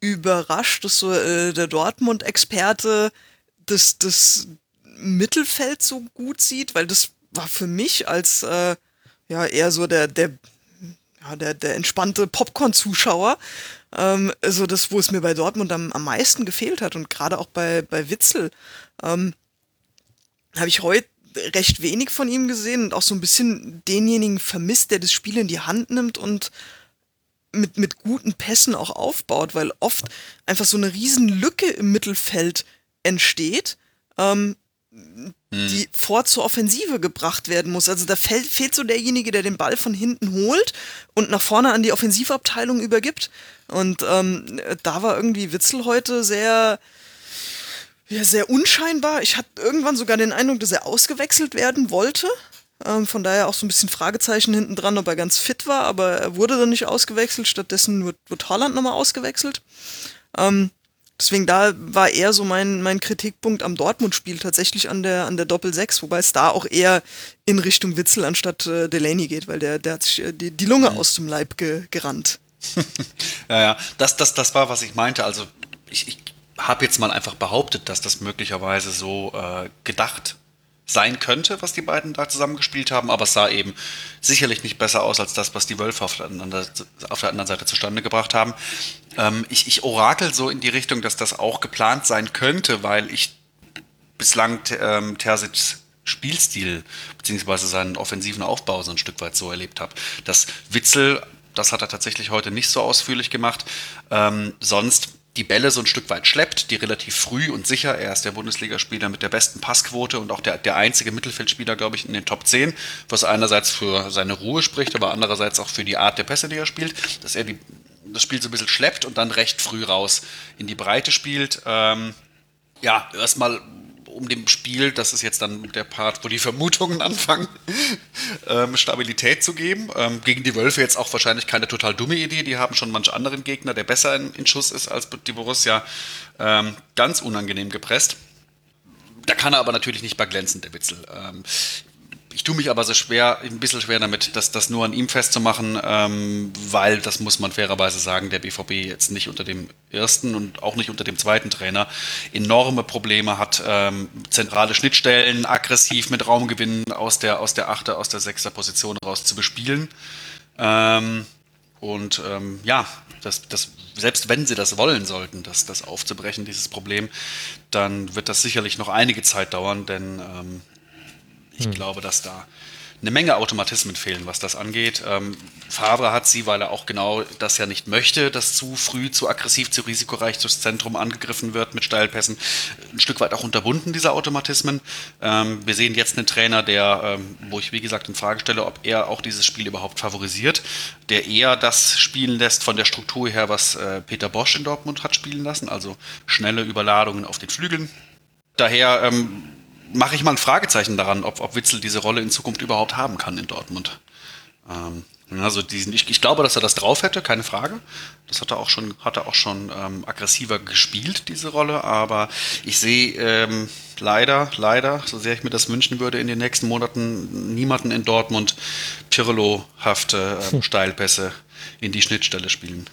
überrascht, dass so äh, der Dortmund-Experte das, das Mittelfeld so gut sieht, weil das war für mich als äh, ja eher so der, der, ja, der, der entspannte Popcorn-Zuschauer, ähm, so das, wo es mir bei Dortmund am, am meisten gefehlt hat und gerade auch bei, bei Witzel. Ähm, habe ich heute recht wenig von ihm gesehen und auch so ein bisschen denjenigen vermisst, der das Spiel in die Hand nimmt und mit, mit guten Pässen auch aufbaut, weil oft einfach so eine riesen Lücke im Mittelfeld entsteht, ähm, hm. die vor zur Offensive gebracht werden muss. Also da fehlt, fehlt so derjenige, der den Ball von hinten holt und nach vorne an die Offensivabteilung übergibt. Und ähm, da war irgendwie Witzel heute sehr, ja, sehr unscheinbar. Ich hatte irgendwann sogar den Eindruck, dass er ausgewechselt werden wollte. Ähm, von daher auch so ein bisschen Fragezeichen hinten dran, ob er ganz fit war, aber er wurde dann nicht ausgewechselt. Stattdessen wird, wird Holland nochmal ausgewechselt. Ähm, deswegen da war eher so mein, mein Kritikpunkt am Dortmund-Spiel tatsächlich an der, an der Doppel-6, wobei es da auch eher in Richtung Witzel anstatt äh, Delaney geht, weil der, der hat sich äh, die, die Lunge mhm. aus dem Leib ge, gerannt. *laughs* ja, ja, das, das, das war, was ich meinte. Also ich, ich habe jetzt mal einfach behauptet, dass das möglicherweise so äh, gedacht sein könnte, was die beiden da zusammengespielt haben, aber es sah eben sicherlich nicht besser aus als das, was die Wölfe auf der anderen, auf der anderen Seite zustande gebracht haben. Ähm, ich, ich orakel so in die Richtung, dass das auch geplant sein könnte, weil ich bislang ähm, Tersits Spielstil beziehungsweise seinen offensiven Aufbau so ein Stück weit so erlebt habe. Dass Witzel, das hat er tatsächlich heute nicht so ausführlich gemacht, ähm, sonst die Bälle so ein Stück weit schleppt, die relativ früh und sicher, er ist der Bundesligaspieler mit der besten Passquote und auch der, der einzige Mittelfeldspieler, glaube ich, in den Top 10, was einerseits für seine Ruhe spricht, aber andererseits auch für die Art der Pässe, die er spielt, dass er die, das Spiel so ein bisschen schleppt und dann recht früh raus in die Breite spielt. Ähm, ja, erstmal um dem Spiel, das ist jetzt dann der Part, wo die Vermutungen *laughs* anfangen, ähm, Stabilität zu geben. Ähm, gegen die Wölfe jetzt auch wahrscheinlich keine total dumme Idee. Die haben schon manch anderen Gegner, der besser in, in Schuss ist als die Borussia, ähm, ganz unangenehm gepresst. Da kann er aber natürlich nicht bei glänzen, der Witzel. Ich tue mich aber so schwer, ein bisschen schwer damit, das, das nur an ihm festzumachen, ähm, weil, das muss man fairerweise sagen, der BVB jetzt nicht unter dem ersten und auch nicht unter dem zweiten Trainer enorme Probleme hat, ähm, zentrale Schnittstellen aggressiv mit Raumgewinnen aus der, aus der Achter, aus der Sechster Position raus zu bespielen. Ähm, und ähm, ja, das, das, selbst wenn sie das wollen sollten, das, das aufzubrechen, dieses Problem, dann wird das sicherlich noch einige Zeit dauern, denn ähm, ich hm. glaube, dass da eine Menge Automatismen fehlen, was das angeht. Ähm, Favre hat sie, weil er auch genau das ja nicht möchte, dass zu früh, zu aggressiv, zu risikoreich durchs Zentrum angegriffen wird mit Steilpässen, ein Stück weit auch unterbunden, diese Automatismen. Ähm, wir sehen jetzt einen Trainer, der, ähm, wo ich wie gesagt in Frage stelle, ob er auch dieses Spiel überhaupt favorisiert, der eher das spielen lässt von der Struktur her, was äh, Peter Bosch in Dortmund hat spielen lassen, also schnelle Überladungen auf den Flügeln. Daher ähm, mache ich mal ein Fragezeichen daran, ob, ob Witzel diese Rolle in Zukunft überhaupt haben kann in Dortmund. Ähm, also diesen, ich, ich, glaube, dass er das drauf hätte, keine Frage. Das hat er auch schon, hat er auch schon ähm, aggressiver gespielt, diese Rolle. Aber ich sehe ähm, leider, leider, so sehr ich mir das wünschen würde, in den nächsten Monaten niemanden in Dortmund Pirlo-hafte ähm, hm. Steilpässe in die Schnittstelle spielen.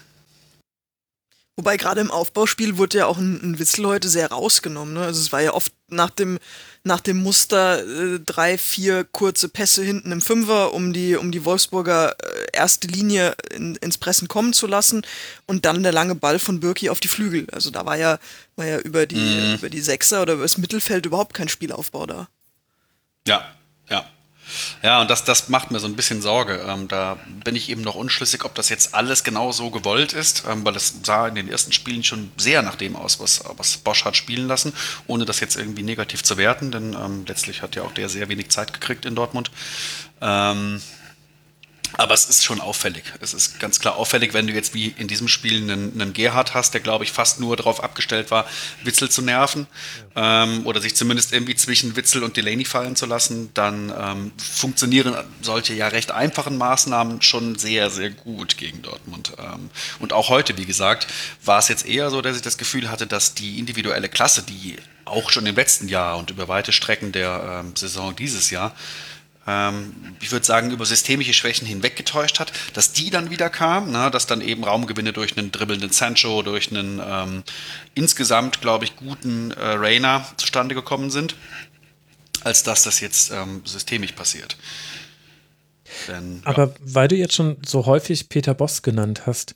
Wobei gerade im Aufbauspiel wurde ja auch ein, ein Witzel heute sehr rausgenommen. Ne? Also es war ja oft nach dem, nach dem Muster äh, drei, vier kurze Pässe hinten im Fünfer, um die, um die Wolfsburger äh, erste Linie in, ins Pressen kommen zu lassen und dann der lange Ball von Birki auf die Flügel. Also da war ja, war ja über die, mhm. über die Sechser oder über das Mittelfeld überhaupt kein Spielaufbau da. Ja, ja. Ja, und das, das macht mir so ein bisschen Sorge. Ähm, da bin ich eben noch unschlüssig, ob das jetzt alles genau so gewollt ist, ähm, weil es sah in den ersten Spielen schon sehr nach dem aus, was, was Bosch hat spielen lassen, ohne das jetzt irgendwie negativ zu werten, denn ähm, letztlich hat ja auch der sehr wenig Zeit gekriegt in Dortmund. Ähm, aber es ist schon auffällig. Es ist ganz klar auffällig, wenn du jetzt wie in diesem Spiel einen, einen Gerhard hast, der, glaube ich, fast nur darauf abgestellt war, Witzel zu nerven ja. ähm, oder sich zumindest irgendwie zwischen Witzel und Delaney fallen zu lassen, dann ähm, funktionieren solche ja recht einfachen Maßnahmen schon sehr, sehr gut gegen Dortmund. Ähm, und auch heute, wie gesagt, war es jetzt eher so, dass ich das Gefühl hatte, dass die individuelle Klasse, die auch schon im letzten Jahr und über weite Strecken der ähm, Saison dieses Jahr ich würde sagen, über systemische Schwächen hinweggetäuscht hat, dass die dann wieder kam, na, dass dann eben Raumgewinne durch einen dribbelnden Sancho, durch einen ähm, insgesamt, glaube ich, guten äh, Rainer zustande gekommen sind, als dass das jetzt ähm, systemisch passiert. Denn, Aber ja. weil du jetzt schon so häufig Peter Boss genannt hast,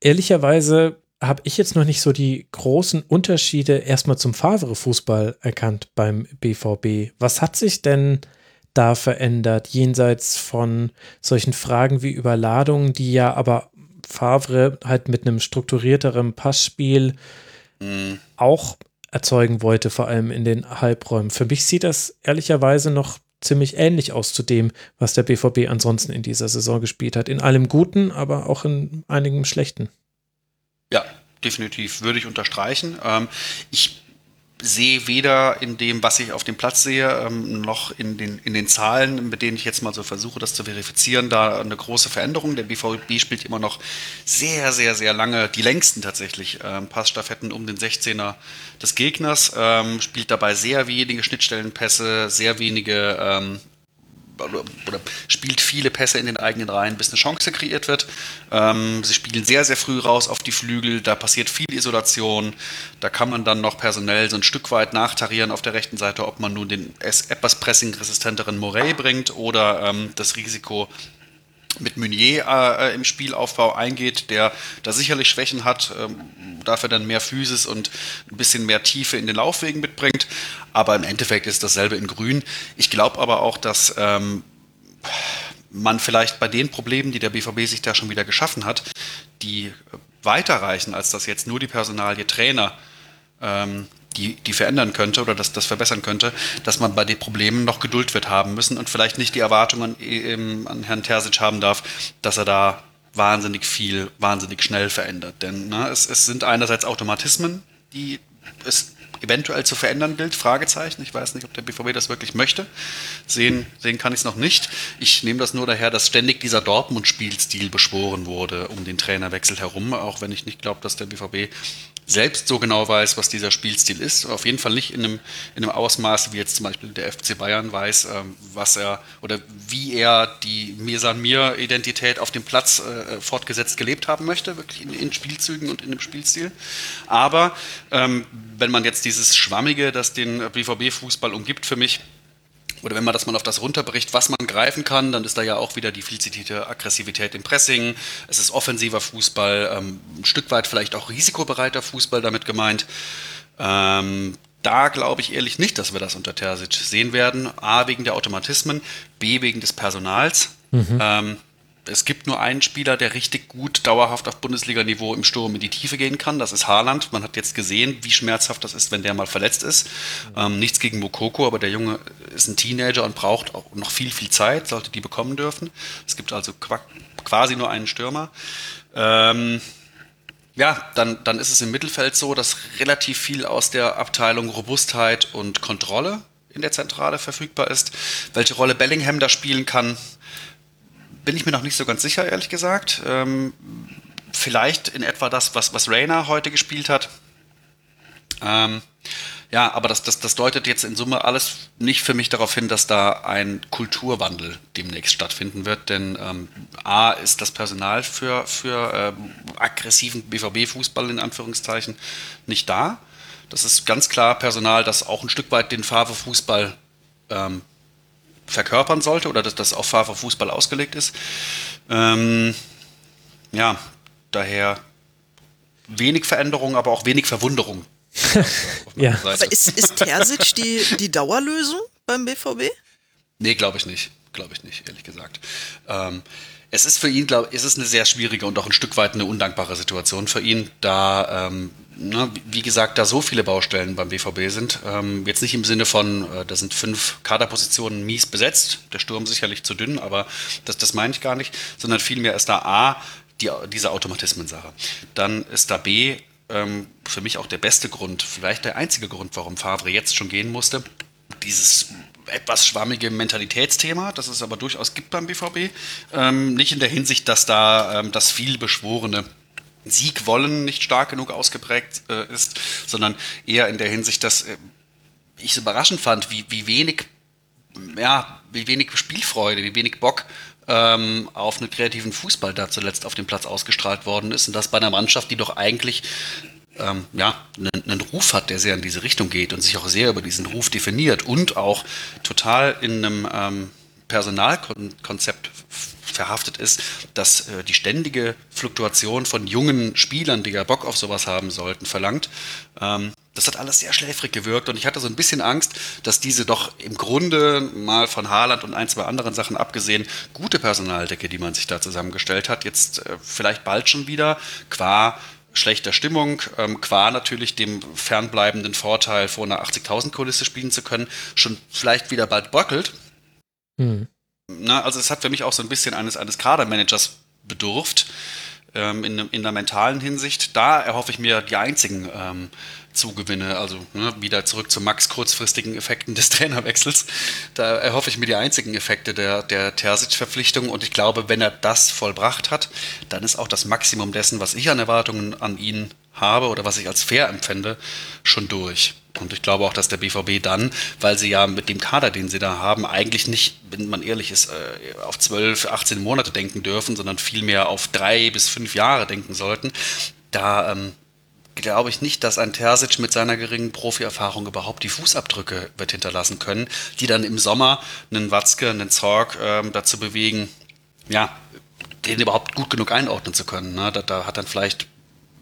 ehrlicherweise habe ich jetzt noch nicht so die großen Unterschiede erstmal zum Favre-Fußball erkannt beim BVB. Was hat sich denn da verändert, jenseits von solchen Fragen wie Überladung, die ja aber Favre halt mit einem strukturierteren Passspiel mhm. auch erzeugen wollte, vor allem in den Halbräumen. Für mich sieht das ehrlicherweise noch ziemlich ähnlich aus zu dem, was der BVB ansonsten in dieser Saison gespielt hat. In allem Guten, aber auch in einigem Schlechten. Ja, definitiv würde ich unterstreichen. Ähm, ich sehe weder in dem, was ich auf dem Platz sehe, ähm, noch in den, in den Zahlen, mit denen ich jetzt mal so versuche, das zu verifizieren, da eine große Veränderung. Der BVB spielt immer noch sehr, sehr, sehr lange, die längsten tatsächlich, ähm, Passstaffetten um den 16er des Gegners, ähm, spielt dabei sehr wenige Schnittstellenpässe, sehr wenige oder spielt viele Pässe in den eigenen Reihen, bis eine Chance kreiert wird. Ähm, sie spielen sehr, sehr früh raus auf die Flügel, da passiert viel Isolation. Da kann man dann noch personell so ein Stück weit nachtarieren auf der rechten Seite, ob man nun den etwas pressingresistenteren Morey bringt oder ähm, das Risiko mit Meunier äh, im Spielaufbau eingeht, der da sicherlich Schwächen hat, ähm, dafür dann mehr Physis und ein bisschen mehr Tiefe in den Laufwegen mitbringt. Aber im Endeffekt ist dasselbe in Grün. Ich glaube aber auch, dass ähm, man vielleicht bei den Problemen, die der BVB sich da schon wieder geschaffen hat, die weiterreichen, als dass jetzt nur die Personalie Trainer ähm, die, die verändern könnte oder das, das verbessern könnte, dass man bei den Problemen noch Geduld wird haben müssen und vielleicht nicht die Erwartungen an, an Herrn Terzic haben darf, dass er da wahnsinnig viel, wahnsinnig schnell verändert. Denn ne, es, es sind einerseits Automatismen, die es eventuell zu verändern gilt, Fragezeichen. Ich weiß nicht, ob der BVB das wirklich möchte. Sehen, sehen kann ich es noch nicht. Ich nehme das nur daher, dass ständig dieser Dortmund-Spielstil beschworen wurde um den Trainerwechsel herum, auch wenn ich nicht glaube, dass der BVB selbst so genau weiß, was dieser Spielstil ist. Auf jeden Fall nicht in einem, in einem Ausmaß, wie jetzt zum Beispiel der FC Bayern weiß, ähm, was er oder wie er die Mir san mir Identität auf dem Platz äh, fortgesetzt gelebt haben möchte, wirklich in, in, Spielzügen und in dem Spielstil. Aber ähm, wenn man jetzt dieses Schwammige, das den BVB-Fußball umgibt, für mich oder wenn man das mal auf das runterbricht, was man greifen kann, dann ist da ja auch wieder die viel zitierte Aggressivität im Pressing. Es ist offensiver Fußball, ähm, ein Stück weit vielleicht auch risikobereiter Fußball damit gemeint. Ähm, da glaube ich ehrlich nicht, dass wir das unter Terzic sehen werden. A, wegen der Automatismen, B, wegen des Personals. Mhm. Ähm, es gibt nur einen Spieler, der richtig gut dauerhaft auf Bundesliga-Niveau im Sturm in die Tiefe gehen kann. Das ist Haaland. Man hat jetzt gesehen, wie schmerzhaft das ist, wenn der mal verletzt ist. Ähm, nichts gegen Mokoko, aber der Junge ist ein Teenager und braucht auch noch viel, viel Zeit, sollte die bekommen dürfen. Es gibt also quasi nur einen Stürmer. Ähm, ja, dann, dann ist es im Mittelfeld so, dass relativ viel aus der Abteilung Robustheit und Kontrolle in der Zentrale verfügbar ist. Welche Rolle Bellingham da spielen kann, bin ich mir noch nicht so ganz sicher, ehrlich gesagt. Ähm, vielleicht in etwa das, was, was Rayner heute gespielt hat. Ähm, ja, aber das, das, das deutet jetzt in Summe alles nicht für mich darauf hin, dass da ein Kulturwandel demnächst stattfinden wird. Denn ähm, A ist das Personal für, für ähm, aggressiven BVB-Fußball in Anführungszeichen nicht da. Das ist ganz klar Personal, das auch ein Stück weit den Favre-Fußball ähm, verkörpern sollte oder dass das auf Fußball ausgelegt ist. Ähm, ja, daher wenig Veränderung, aber auch wenig Verwunderung. *laughs* ja. Aber ist, ist Terzic die, *laughs* die Dauerlösung beim BVB? Nee, glaube ich nicht. Glaube ich nicht, ehrlich gesagt. Ähm, es ist für ihn, glaube ich, eine sehr schwierige und auch ein Stück weit eine undankbare Situation für ihn, da, ähm, na, wie gesagt, da so viele Baustellen beim BVB sind. Ähm, jetzt nicht im Sinne von, äh, da sind fünf Kaderpositionen mies besetzt, der Sturm sicherlich zu dünn, aber das, das meine ich gar nicht, sondern vielmehr ist da A, die, diese Automatismen-Sache. Dann ist da B, ähm, für mich auch der beste Grund, vielleicht der einzige Grund, warum Favre jetzt schon gehen musste, dieses etwas schwammige Mentalitätsthema, das es aber durchaus gibt beim BVB. Ähm, nicht in der Hinsicht, dass da ähm, das viel beschworene Siegwollen nicht stark genug ausgeprägt äh, ist, sondern eher in der Hinsicht, dass äh, ich es überraschend fand, wie, wie wenig, ja, wie wenig Spielfreude, wie wenig Bock ähm, auf einen kreativen Fußball da zuletzt auf dem Platz ausgestrahlt worden ist. Und das bei einer Mannschaft, die doch eigentlich ähm, ja, einen, Ruf hat, der sehr in diese Richtung geht und sich auch sehr über diesen Ruf definiert und auch total in einem ähm, Personalkonzept verhaftet ist, dass äh, die ständige Fluktuation von jungen Spielern, die ja Bock auf sowas haben sollten, verlangt. Ähm, das hat alles sehr schläfrig gewirkt und ich hatte so ein bisschen Angst, dass diese doch im Grunde mal von Haaland und ein, zwei anderen Sachen abgesehen gute Personaldecke, die man sich da zusammengestellt hat, jetzt äh, vielleicht bald schon wieder qua schlechter Stimmung, ähm, qua natürlich dem fernbleibenden Vorteil, vor einer 80.000 Kulisse spielen zu können, schon vielleicht wieder bald bröckelt. Mhm. Na, also es hat für mich auch so ein bisschen eines, eines Kadermanagers bedurft, ähm, in, in der mentalen Hinsicht. Da erhoffe ich mir die einzigen ähm, Zugewinne, also ne, wieder zurück zu Max kurzfristigen Effekten des *laughs* Trainerwechsels. Da erhoffe ich mir die einzigen Effekte der, der Terzic-Verpflichtung und ich glaube, wenn er das vollbracht hat, dann ist auch das Maximum dessen, was ich an Erwartungen an ihn habe oder was ich als fair empfände, schon durch. Und ich glaube auch, dass der BVB dann, weil sie ja mit dem Kader, den sie da haben, eigentlich nicht, wenn man ehrlich ist, äh, auf 12, 18 Monate denken dürfen, sondern vielmehr auf drei bis fünf Jahre denken sollten, da ähm, glaube ich nicht, dass ein Terzic mit seiner geringen Profi-Erfahrung überhaupt die Fußabdrücke wird hinterlassen können, die dann im Sommer einen Watzke, einen Zorg ähm, dazu bewegen, ja, den überhaupt gut genug einordnen zu können. Ne? Da, da, hat dann vielleicht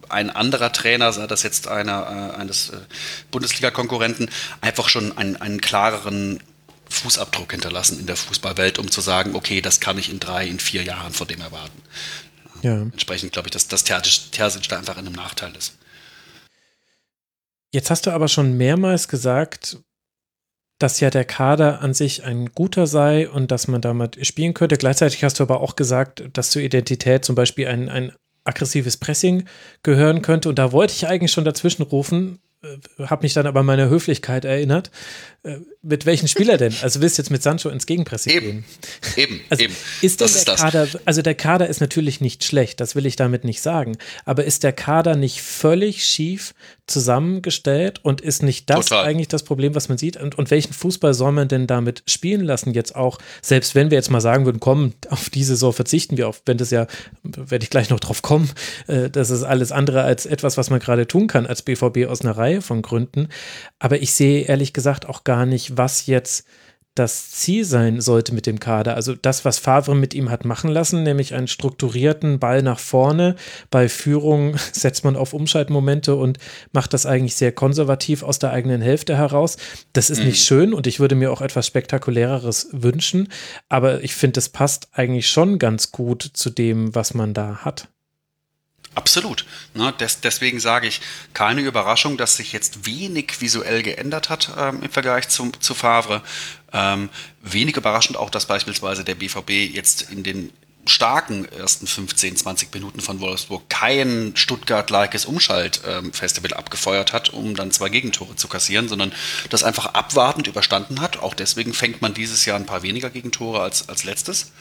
ein anderer Trainer, sei das jetzt einer äh, eines äh, Bundesliga-Konkurrenten, einfach schon einen, einen klareren Fußabdruck hinterlassen in der Fußballwelt, um zu sagen, okay, das kann ich in drei, in vier Jahren von dem erwarten. Ja. Entsprechend glaube ich, dass, dass Terzic da einfach in einem Nachteil ist. Jetzt hast du aber schon mehrmals gesagt, dass ja der Kader an sich ein guter sei und dass man damit spielen könnte. Gleichzeitig hast du aber auch gesagt, dass zur Identität zum Beispiel ein, ein aggressives Pressing gehören könnte. Und da wollte ich eigentlich schon dazwischen rufen, äh, habe mich dann aber an meine Höflichkeit erinnert. Äh, mit welchen Spieler denn? Also willst du jetzt mit Sancho ins Gegenpressing eben, gehen? Eben, *laughs* also eben. Ist denn der ist Kader, also der Kader ist natürlich nicht schlecht, das will ich damit nicht sagen. Aber ist der Kader nicht völlig schief zusammengestellt und ist nicht das Total. eigentlich das Problem, was man sieht? Und, und welchen Fußball soll man denn damit spielen lassen jetzt auch? Selbst wenn wir jetzt mal sagen würden, komm, auf diese Saison verzichten wir auf, wenn das ja, werde ich gleich noch drauf kommen, äh, das ist alles andere als etwas, was man gerade tun kann als BVB aus einer Reihe von Gründen. Aber ich sehe ehrlich gesagt auch gar nicht, was jetzt das Ziel sein sollte mit dem Kader. Also das, was Favre mit ihm hat machen lassen, nämlich einen strukturierten Ball nach vorne. Bei Führung *laughs* setzt man auf Umschaltmomente und macht das eigentlich sehr konservativ aus der eigenen Hälfte heraus. Das ist mhm. nicht schön und ich würde mir auch etwas Spektakuläreres wünschen. Aber ich finde, es passt eigentlich schon ganz gut zu dem, was man da hat. Absolut. Ne, des, deswegen sage ich, keine Überraschung, dass sich jetzt wenig visuell geändert hat ähm, im Vergleich zum, zu Favre. Ähm, wenig überraschend auch, dass beispielsweise der BVB jetzt in den starken ersten 15, 20 Minuten von Wolfsburg kein Stuttgart-likes Umschaltfestival abgefeuert hat, um dann zwei Gegentore zu kassieren, sondern das einfach abwartend überstanden hat. Auch deswegen fängt man dieses Jahr ein paar weniger Gegentore als, als letztes.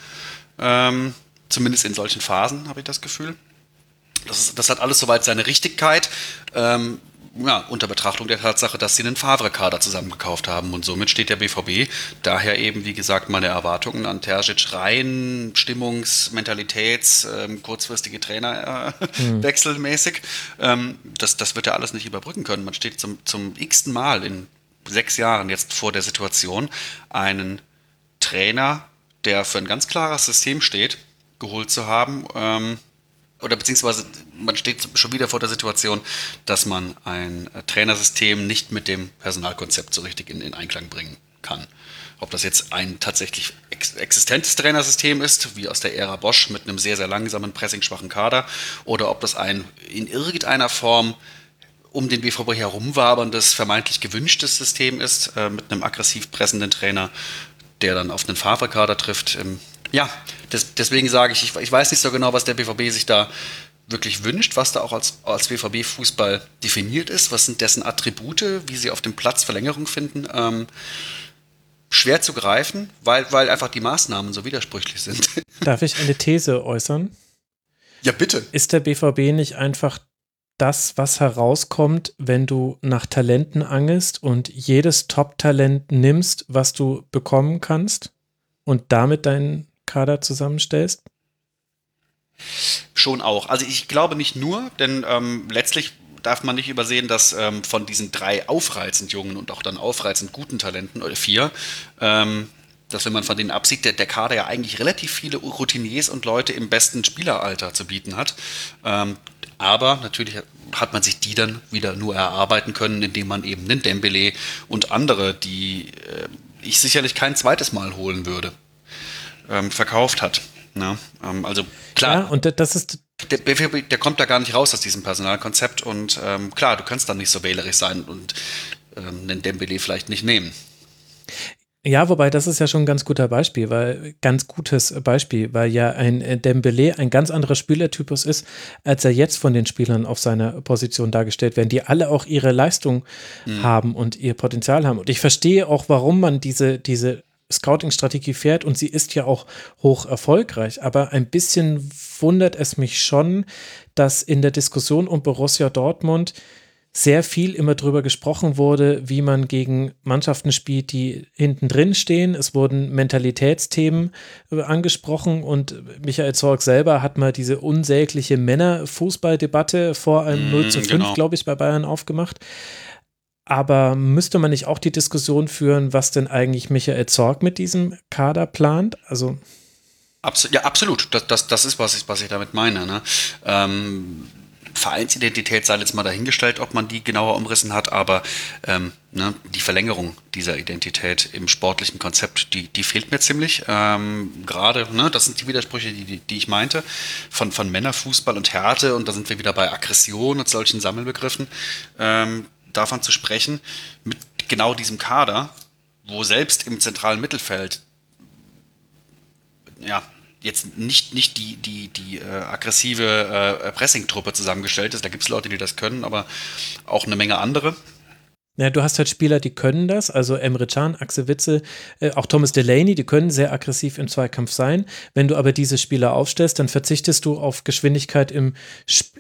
Ähm, zumindest in solchen Phasen habe ich das Gefühl. Das, ist, das hat alles soweit seine Richtigkeit. Ähm, ja, unter Betrachtung der Tatsache, dass sie einen Favre-Kader zusammengekauft haben. Und somit steht der BVB daher eben, wie gesagt, meine Erwartungen an Terzic rein, Stimmungs-, Mentalitäts-, ähm, kurzfristige Trainerwechsel äh, mhm. mäßig. Ähm, das, das wird er alles nicht überbrücken können. Man steht zum, zum x-ten Mal in sechs Jahren jetzt vor der Situation, einen Trainer, der für ein ganz klares System steht, geholt zu haben. Ähm, oder beziehungsweise man steht schon wieder vor der Situation, dass man ein äh, Trainersystem nicht mit dem Personalkonzept so richtig in, in Einklang bringen kann. Ob das jetzt ein tatsächlich ex existentes Trainersystem ist, wie aus der Ära Bosch mit einem sehr, sehr langsamen, pressingschwachen Kader, oder ob das ein in irgendeiner Form um den BVB herumwaberndes, vermeintlich gewünschtes System ist, äh, mit einem aggressiv pressenden Trainer, der dann auf einen Favre-Kader trifft. Ähm, ja, des, deswegen sage ich, ich, ich weiß nicht so genau, was der BVB sich da wirklich wünscht, was da auch als, als BVB-Fußball definiert ist, was sind dessen Attribute, wie sie auf dem Platz Verlängerung finden. Ähm, schwer zu greifen, weil, weil einfach die Maßnahmen so widersprüchlich sind. *laughs* Darf ich eine These äußern? Ja, bitte. Ist der BVB nicht einfach das, was herauskommt, wenn du nach Talenten angelst und jedes Top-Talent nimmst, was du bekommen kannst und damit deinen Kader zusammenstellst? Schon auch. Also ich glaube nicht nur, denn ähm, letztlich darf man nicht übersehen, dass ähm, von diesen drei aufreizend jungen und auch dann aufreizend guten Talenten, oder vier, ähm, dass wenn man von denen absieht, der, der Kader ja eigentlich relativ viele Routiniers und Leute im besten Spieleralter zu bieten hat. Ähm, aber natürlich hat man sich die dann wieder nur erarbeiten können, indem man eben einen Dembele und andere, die äh, ich sicherlich kein zweites Mal holen würde ähm, verkauft hat. Ne? Ähm, also klar. Ja, und das ist. Der, der, kommt da gar nicht raus aus diesem Personalkonzept und ähm, klar, du kannst dann nicht so wählerisch sein und ähm, einen Dembele vielleicht nicht nehmen. Ja, wobei das ist ja schon ein ganz guter Beispiel, weil ganz gutes Beispiel, weil ja ein äh, Dembele ein ganz anderer Spielertypus ist, als er jetzt von den Spielern auf seiner Position dargestellt werden, die alle auch ihre Leistung mhm. haben und ihr Potenzial haben. Und ich verstehe auch, warum man diese, diese Scouting-Strategie fährt und sie ist ja auch hoch erfolgreich. Aber ein bisschen wundert es mich schon, dass in der Diskussion um Borussia Dortmund sehr viel immer drüber gesprochen wurde, wie man gegen Mannschaften spielt, die hinten drin stehen. Es wurden Mentalitätsthemen äh, angesprochen und Michael Zorg selber hat mal diese unsägliche Männerfußballdebatte vor einem 0 mm, zu 5, genau. glaube ich, bei Bayern aufgemacht. Aber müsste man nicht auch die Diskussion führen, was denn eigentlich Michael Zorg mit diesem Kader plant? Also Abs ja, absolut. Das, das, das ist, was ich, was ich damit meine. Ne? Ähm, Vereinsidentität sei jetzt mal dahingestellt, ob man die genauer umrissen hat, aber ähm, ne, die Verlängerung dieser Identität im sportlichen Konzept, die, die fehlt mir ziemlich. Ähm, Gerade, ne, das sind die Widersprüche, die, die ich meinte, von, von Männerfußball und Härte und da sind wir wieder bei Aggression und solchen Sammelbegriffen. Ähm, davon zu sprechen, mit genau diesem Kader, wo selbst im zentralen Mittelfeld ja, jetzt nicht, nicht die, die, die äh, aggressive äh, Pressing-Truppe zusammengestellt ist. Da gibt es Leute, die das können, aber auch eine Menge andere. Ja, du hast halt Spieler, die können das, also Emre Can, Axel Witzel, äh, auch Thomas Delaney, die können sehr aggressiv im Zweikampf sein. Wenn du aber diese Spieler aufstellst, dann verzichtest du auf Geschwindigkeit im,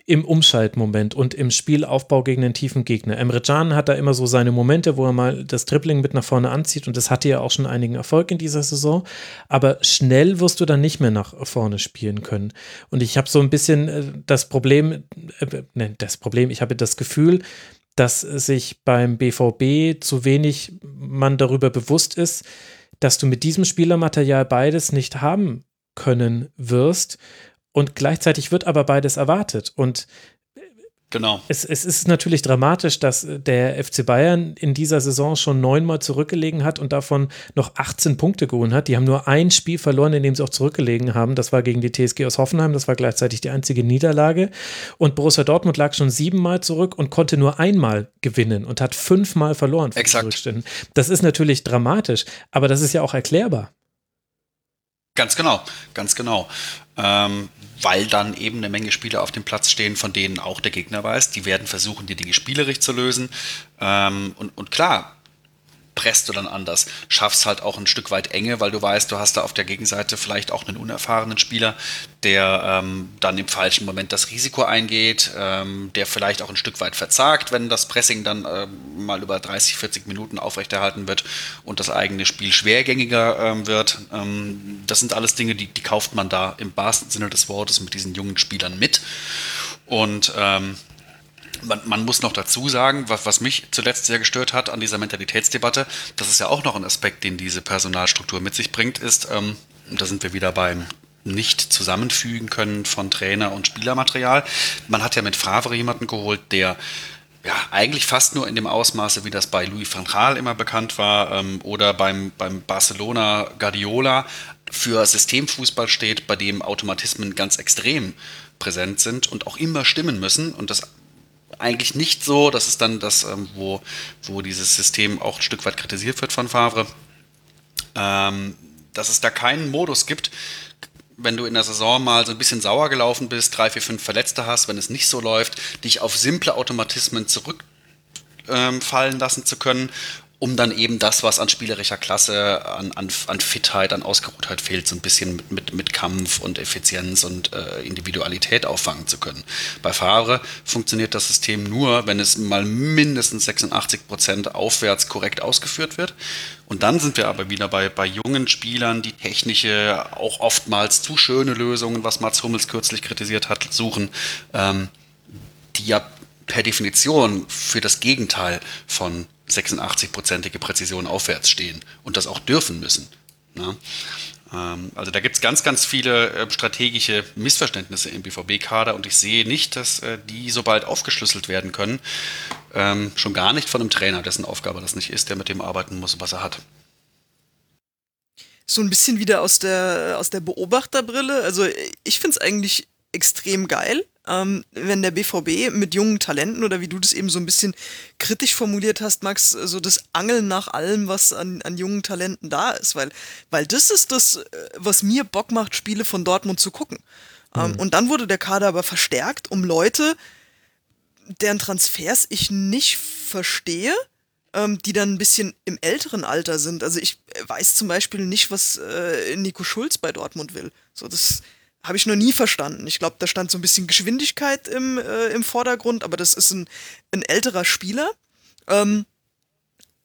im Umschaltmoment und im Spielaufbau gegen den tiefen Gegner. Emre Can hat da immer so seine Momente, wo er mal das Dribbling mit nach vorne anzieht und das hatte ja auch schon einigen Erfolg in dieser Saison. Aber schnell wirst du dann nicht mehr nach vorne spielen können. Und ich habe so ein bisschen äh, das Problem, äh, ne, das Problem, ich habe das Gefühl, dass sich beim BVB zu wenig man darüber bewusst ist, dass du mit diesem Spielermaterial beides nicht haben können wirst. Und gleichzeitig wird aber beides erwartet. Und Genau. Es, es, ist natürlich dramatisch, dass der FC Bayern in dieser Saison schon neunmal zurückgelegen hat und davon noch 18 Punkte geholt hat. Die haben nur ein Spiel verloren, in dem sie auch zurückgelegen haben. Das war gegen die TSG aus Hoffenheim. Das war gleichzeitig die einzige Niederlage. Und Borussia Dortmund lag schon siebenmal zurück und konnte nur einmal gewinnen und hat fünfmal verloren. Exakt. Das ist natürlich dramatisch, aber das ist ja auch erklärbar. Ganz genau, ganz genau. Ähm, weil dann eben eine Menge Spieler auf dem Platz stehen, von denen auch der Gegner weiß, die werden versuchen, die Dinge spielerisch zu lösen. Ähm, und, und klar, presst du dann anders, schaffst halt auch ein Stück weit Enge, weil du weißt, du hast da auf der Gegenseite vielleicht auch einen unerfahrenen Spieler, der ähm, dann im falschen Moment das Risiko eingeht, ähm, der vielleicht auch ein Stück weit verzagt, wenn das Pressing dann ähm, mal über 30, 40 Minuten aufrechterhalten wird und das eigene Spiel schwergängiger ähm, wird. Ähm, das sind alles Dinge, die, die kauft man da im wahrsten Sinne des Wortes mit diesen jungen Spielern mit. Und ähm, man, man, muss noch dazu sagen, was, was, mich zuletzt sehr gestört hat an dieser Mentalitätsdebatte, das ist ja auch noch ein Aspekt, den diese Personalstruktur mit sich bringt, ist, ähm, da sind wir wieder beim nicht zusammenfügen können von Trainer und Spielermaterial. Man hat ja mit Favre jemanden geholt, der ja, eigentlich fast nur in dem Ausmaße, wie das bei Louis van Gaal immer bekannt war ähm, oder beim, beim Barcelona Guardiola für Systemfußball steht, bei dem Automatismen ganz extrem präsent sind und auch immer stimmen müssen und das eigentlich nicht so. Das ist dann das, ähm, wo, wo dieses System auch ein Stück weit kritisiert wird von Favre. Ähm, dass es da keinen Modus gibt, wenn du in der Saison mal so ein bisschen sauer gelaufen bist, drei, vier, fünf Verletzte hast, wenn es nicht so läuft, dich auf simple Automatismen zurückfallen ähm, lassen zu können um dann eben das, was an spielerischer Klasse, an, an, an Fitheit, an Ausgeruhtheit fehlt, so ein bisschen mit, mit, mit Kampf und Effizienz und äh, Individualität auffangen zu können. Bei Fahre funktioniert das System nur, wenn es mal mindestens 86 Prozent aufwärts korrekt ausgeführt wird. Und dann sind wir aber wieder bei, bei jungen Spielern, die technische, auch oftmals zu schöne Lösungen, was Mats Hummels kürzlich kritisiert hat, suchen, ähm, die ja per Definition für das Gegenteil von 86-prozentige Präzision aufwärts stehen und das auch dürfen müssen. Ne? Ähm, also da gibt es ganz, ganz viele äh, strategische Missverständnisse im BVB-Kader und ich sehe nicht, dass äh, die so bald aufgeschlüsselt werden können. Ähm, schon gar nicht von einem Trainer, dessen Aufgabe das nicht ist, der mit dem arbeiten muss, was er hat. So ein bisschen wieder aus der, aus der Beobachterbrille. Also ich finde es eigentlich extrem geil, ähm, wenn der BVB mit jungen Talenten oder wie du das eben so ein bisschen kritisch formuliert hast, Max, so das Angeln nach allem, was an, an jungen Talenten da ist, weil, weil das ist das, äh, was mir Bock macht, Spiele von Dortmund zu gucken. Ähm, mhm. und dann wurde der Kader aber verstärkt, um Leute, deren Transfers ich nicht verstehe, ähm, die dann ein bisschen im älteren Alter sind. Also ich weiß zum Beispiel nicht, was äh, Nico Schulz bei Dortmund will. So, das habe ich noch nie verstanden. Ich glaube, da stand so ein bisschen Geschwindigkeit im, äh, im Vordergrund, aber das ist ein, ein älterer Spieler. Ähm,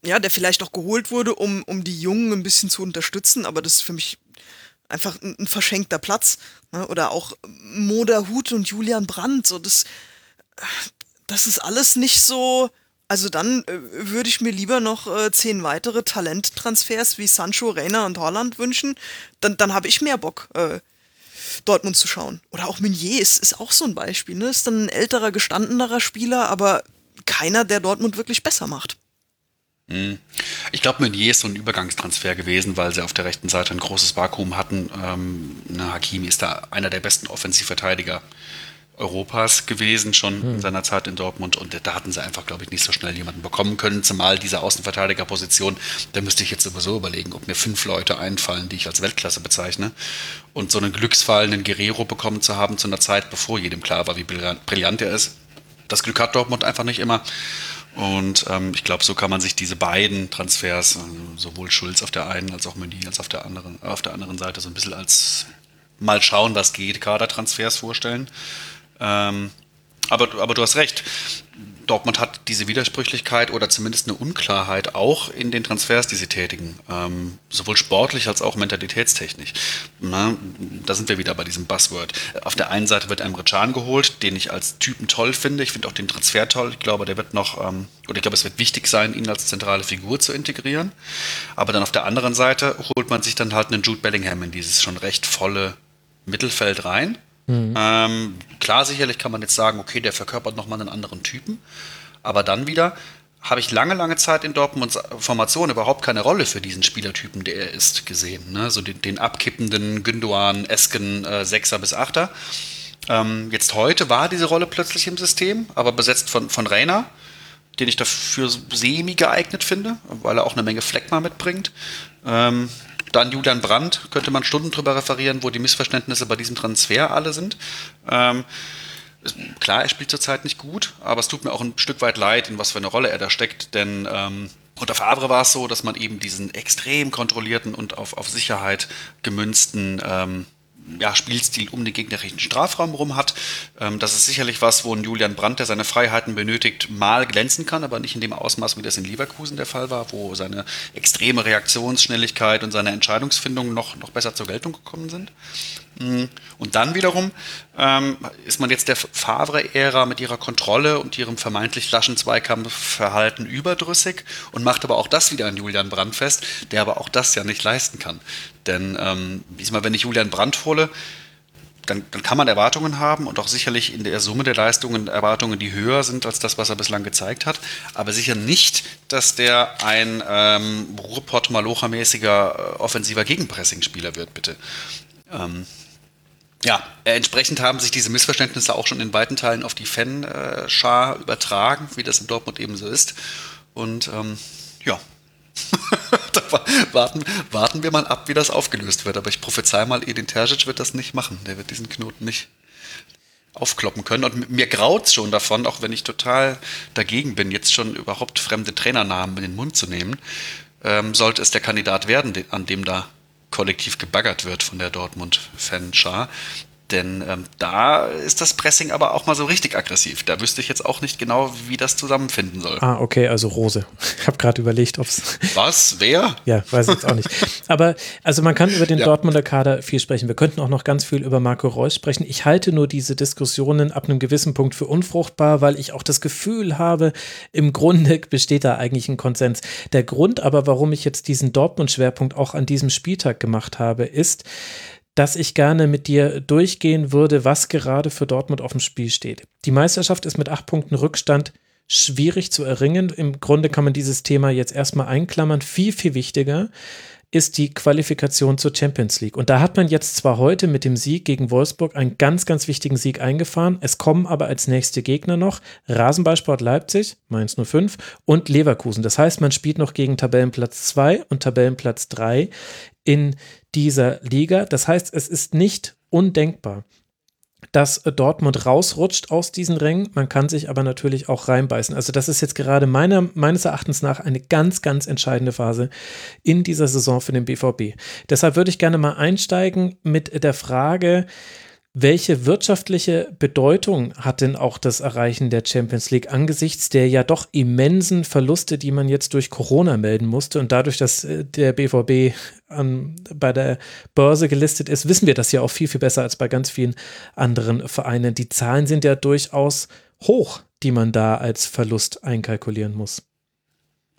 ja, der vielleicht auch geholt wurde, um, um die Jungen ein bisschen zu unterstützen, aber das ist für mich einfach ein, ein verschenkter Platz. Ne? Oder auch Moda Hut und Julian Brandt, so das, das ist alles nicht so. Also dann äh, würde ich mir lieber noch äh, zehn weitere Talenttransfers wie Sancho, Reina und Holland wünschen. Dann, dann habe ich mehr Bock, äh, Dortmund zu schauen. Oder auch Meunier ist, ist auch so ein Beispiel. Ne? Ist dann ein älterer, gestandenerer Spieler, aber keiner, der Dortmund wirklich besser macht. Hm. Ich glaube, Meunier ist so ein Übergangstransfer gewesen, weil sie auf der rechten Seite ein großes Vakuum hatten. Ähm, na, Hakimi ist da einer der besten Offensivverteidiger Europas gewesen, schon hm. in seiner Zeit in Dortmund. Und da hatten sie einfach, glaube ich, nicht so schnell jemanden bekommen können. Zumal diese Außenverteidigerposition, da müsste ich jetzt sowieso überlegen, ob mir fünf Leute einfallen, die ich als Weltklasse bezeichne. Und so einen Glücksfall, einen Guerrero bekommen zu haben zu einer Zeit, bevor jedem klar war, wie brillant er ist. Das Glück hat Dortmund einfach nicht immer. Und ähm, ich glaube, so kann man sich diese beiden Transfers, also sowohl Schulz auf der einen als auch Meunier als auf der anderen, auf der anderen Seite so ein bisschen als mal schauen, was geht, Kadertransfers vorstellen. Ähm, aber, aber du hast recht. Dortmund hat diese Widersprüchlichkeit oder zumindest eine Unklarheit auch in den Transfers, die sie tätigen. Ähm, sowohl sportlich als auch mentalitätstechnisch. Na, da sind wir wieder bei diesem Buzzword. Auf der einen Seite wird Emre Can geholt, den ich als Typen toll finde. Ich finde auch den Transfer toll. Ich glaube, der wird noch, ähm, oder ich glaube, es wird wichtig sein, ihn als zentrale Figur zu integrieren. Aber dann auf der anderen Seite holt man sich dann halt einen Jude Bellingham in dieses schon recht volle Mittelfeld rein Mhm. Ähm, klar, sicherlich kann man jetzt sagen, okay, der verkörpert nochmal einen anderen Typen. Aber dann wieder habe ich lange, lange Zeit in Dortmunds Formation überhaupt keine Rolle für diesen Spielertypen, der er ist, gesehen. Ne? So den, den abkippenden Gündoan, Esken, äh, Sechser bis Achter. Ähm, jetzt heute war diese Rolle plötzlich im System, aber besetzt von, von Rainer, den ich dafür semi geeignet finde, weil er auch eine Menge Fleckma mitbringt. Ähm, dann Julian Brandt, könnte man Stunden drüber referieren, wo die Missverständnisse bei diesem Transfer alle sind. Ähm, klar, er spielt zurzeit nicht gut, aber es tut mir auch ein Stück weit leid, in was für eine Rolle er da steckt, denn ähm, unter Favre war es so, dass man eben diesen extrem kontrollierten und auf, auf Sicherheit gemünzten ähm, ja, Spielstil um den gegnerischen Strafraum rum hat. Ähm, das ist sicherlich was, wo ein Julian Brandt, der seine Freiheiten benötigt, mal glänzen kann, aber nicht in dem Ausmaß, wie das in Leverkusen der Fall war, wo seine extreme Reaktionsschnelligkeit und seine Entscheidungsfindung noch, noch besser zur Geltung gekommen sind. Mm. Und dann wiederum ähm, ist man jetzt der Favre-Ära mit ihrer Kontrolle und ihrem vermeintlich laschen Zweikampfverhalten überdrüssig und macht aber auch das wieder an Julian Brandt fest, der aber auch das ja nicht leisten kann. Denn ähm, diesmal, wenn ich Julian Brandt hole, dann, dann, kann man Erwartungen haben und auch sicherlich in der Summe der Leistungen Erwartungen, die höher sind als das, was er bislang gezeigt hat. Aber sicher nicht, dass der ein ähm, Ruhrpott-Malocha-mäßiger äh, offensiver Gegenpressing-Spieler wird, bitte. Ähm, ja, äh, entsprechend haben sich diese Missverständnisse auch schon in weiten Teilen auf die Fanschar übertragen, wie das in Dortmund eben so ist. Und ähm, ja, *laughs* warten, warten wir mal ab, wie das aufgelöst wird. Aber ich prophezei mal, Edin Terzic wird das nicht machen. Der wird diesen Knoten nicht aufkloppen können. Und mir graut es schon davon, auch wenn ich total dagegen bin, jetzt schon überhaupt fremde Trainernamen in den Mund zu nehmen. Ähm, sollte es der Kandidat werden, an dem da kollektiv gebaggert wird von der Dortmund-Fanschar, denn ähm, da ist das Pressing aber auch mal so richtig aggressiv. Da wüsste ich jetzt auch nicht genau, wie das zusammenfinden soll. Ah, okay, also Rose. Ich habe gerade überlegt, ob es. Was? Wer? ja, weiß ich jetzt auch nicht. Aber also man kann über den ja. Dortmunder Kader viel sprechen. Wir könnten auch noch ganz viel über Marco Reus sprechen. Ich halte nur diese Diskussionen ab einem gewissen Punkt für unfruchtbar, weil ich auch das Gefühl habe, im Grunde besteht da eigentlich ein Konsens. Der Grund aber, warum ich jetzt diesen Dortmund-Schwerpunkt auch an diesem Spieltag gemacht habe, ist, dass ich gerne mit dir durchgehen würde, was gerade für Dortmund auf dem Spiel steht. Die Meisterschaft ist mit acht Punkten Rückstand schwierig zu erringen. Im Grunde kann man dieses Thema jetzt erstmal einklammern. Viel, viel wichtiger ist die Qualifikation zur Champions League. Und da hat man jetzt zwar heute mit dem Sieg gegen Wolfsburg einen ganz, ganz wichtigen Sieg eingefahren. Es kommen aber als nächste Gegner noch Rasenballsport Leipzig, Mainz 05 und Leverkusen. Das heißt, man spielt noch gegen Tabellenplatz 2 und Tabellenplatz 3 in dieser Liga. Das heißt, es ist nicht undenkbar, dass Dortmund rausrutscht aus diesen Rängen. Man kann sich aber natürlich auch reinbeißen. Also das ist jetzt gerade meiner, meines Erachtens nach eine ganz, ganz entscheidende Phase in dieser Saison für den BVB. Deshalb würde ich gerne mal einsteigen mit der Frage, welche wirtschaftliche Bedeutung hat denn auch das Erreichen der Champions League angesichts der ja doch immensen Verluste, die man jetzt durch Corona melden musste und dadurch, dass äh, der BVB an, bei der Börse gelistet ist, wissen wir das ja auch viel, viel besser als bei ganz vielen anderen Vereinen. Die Zahlen sind ja durchaus hoch, die man da als Verlust einkalkulieren muss.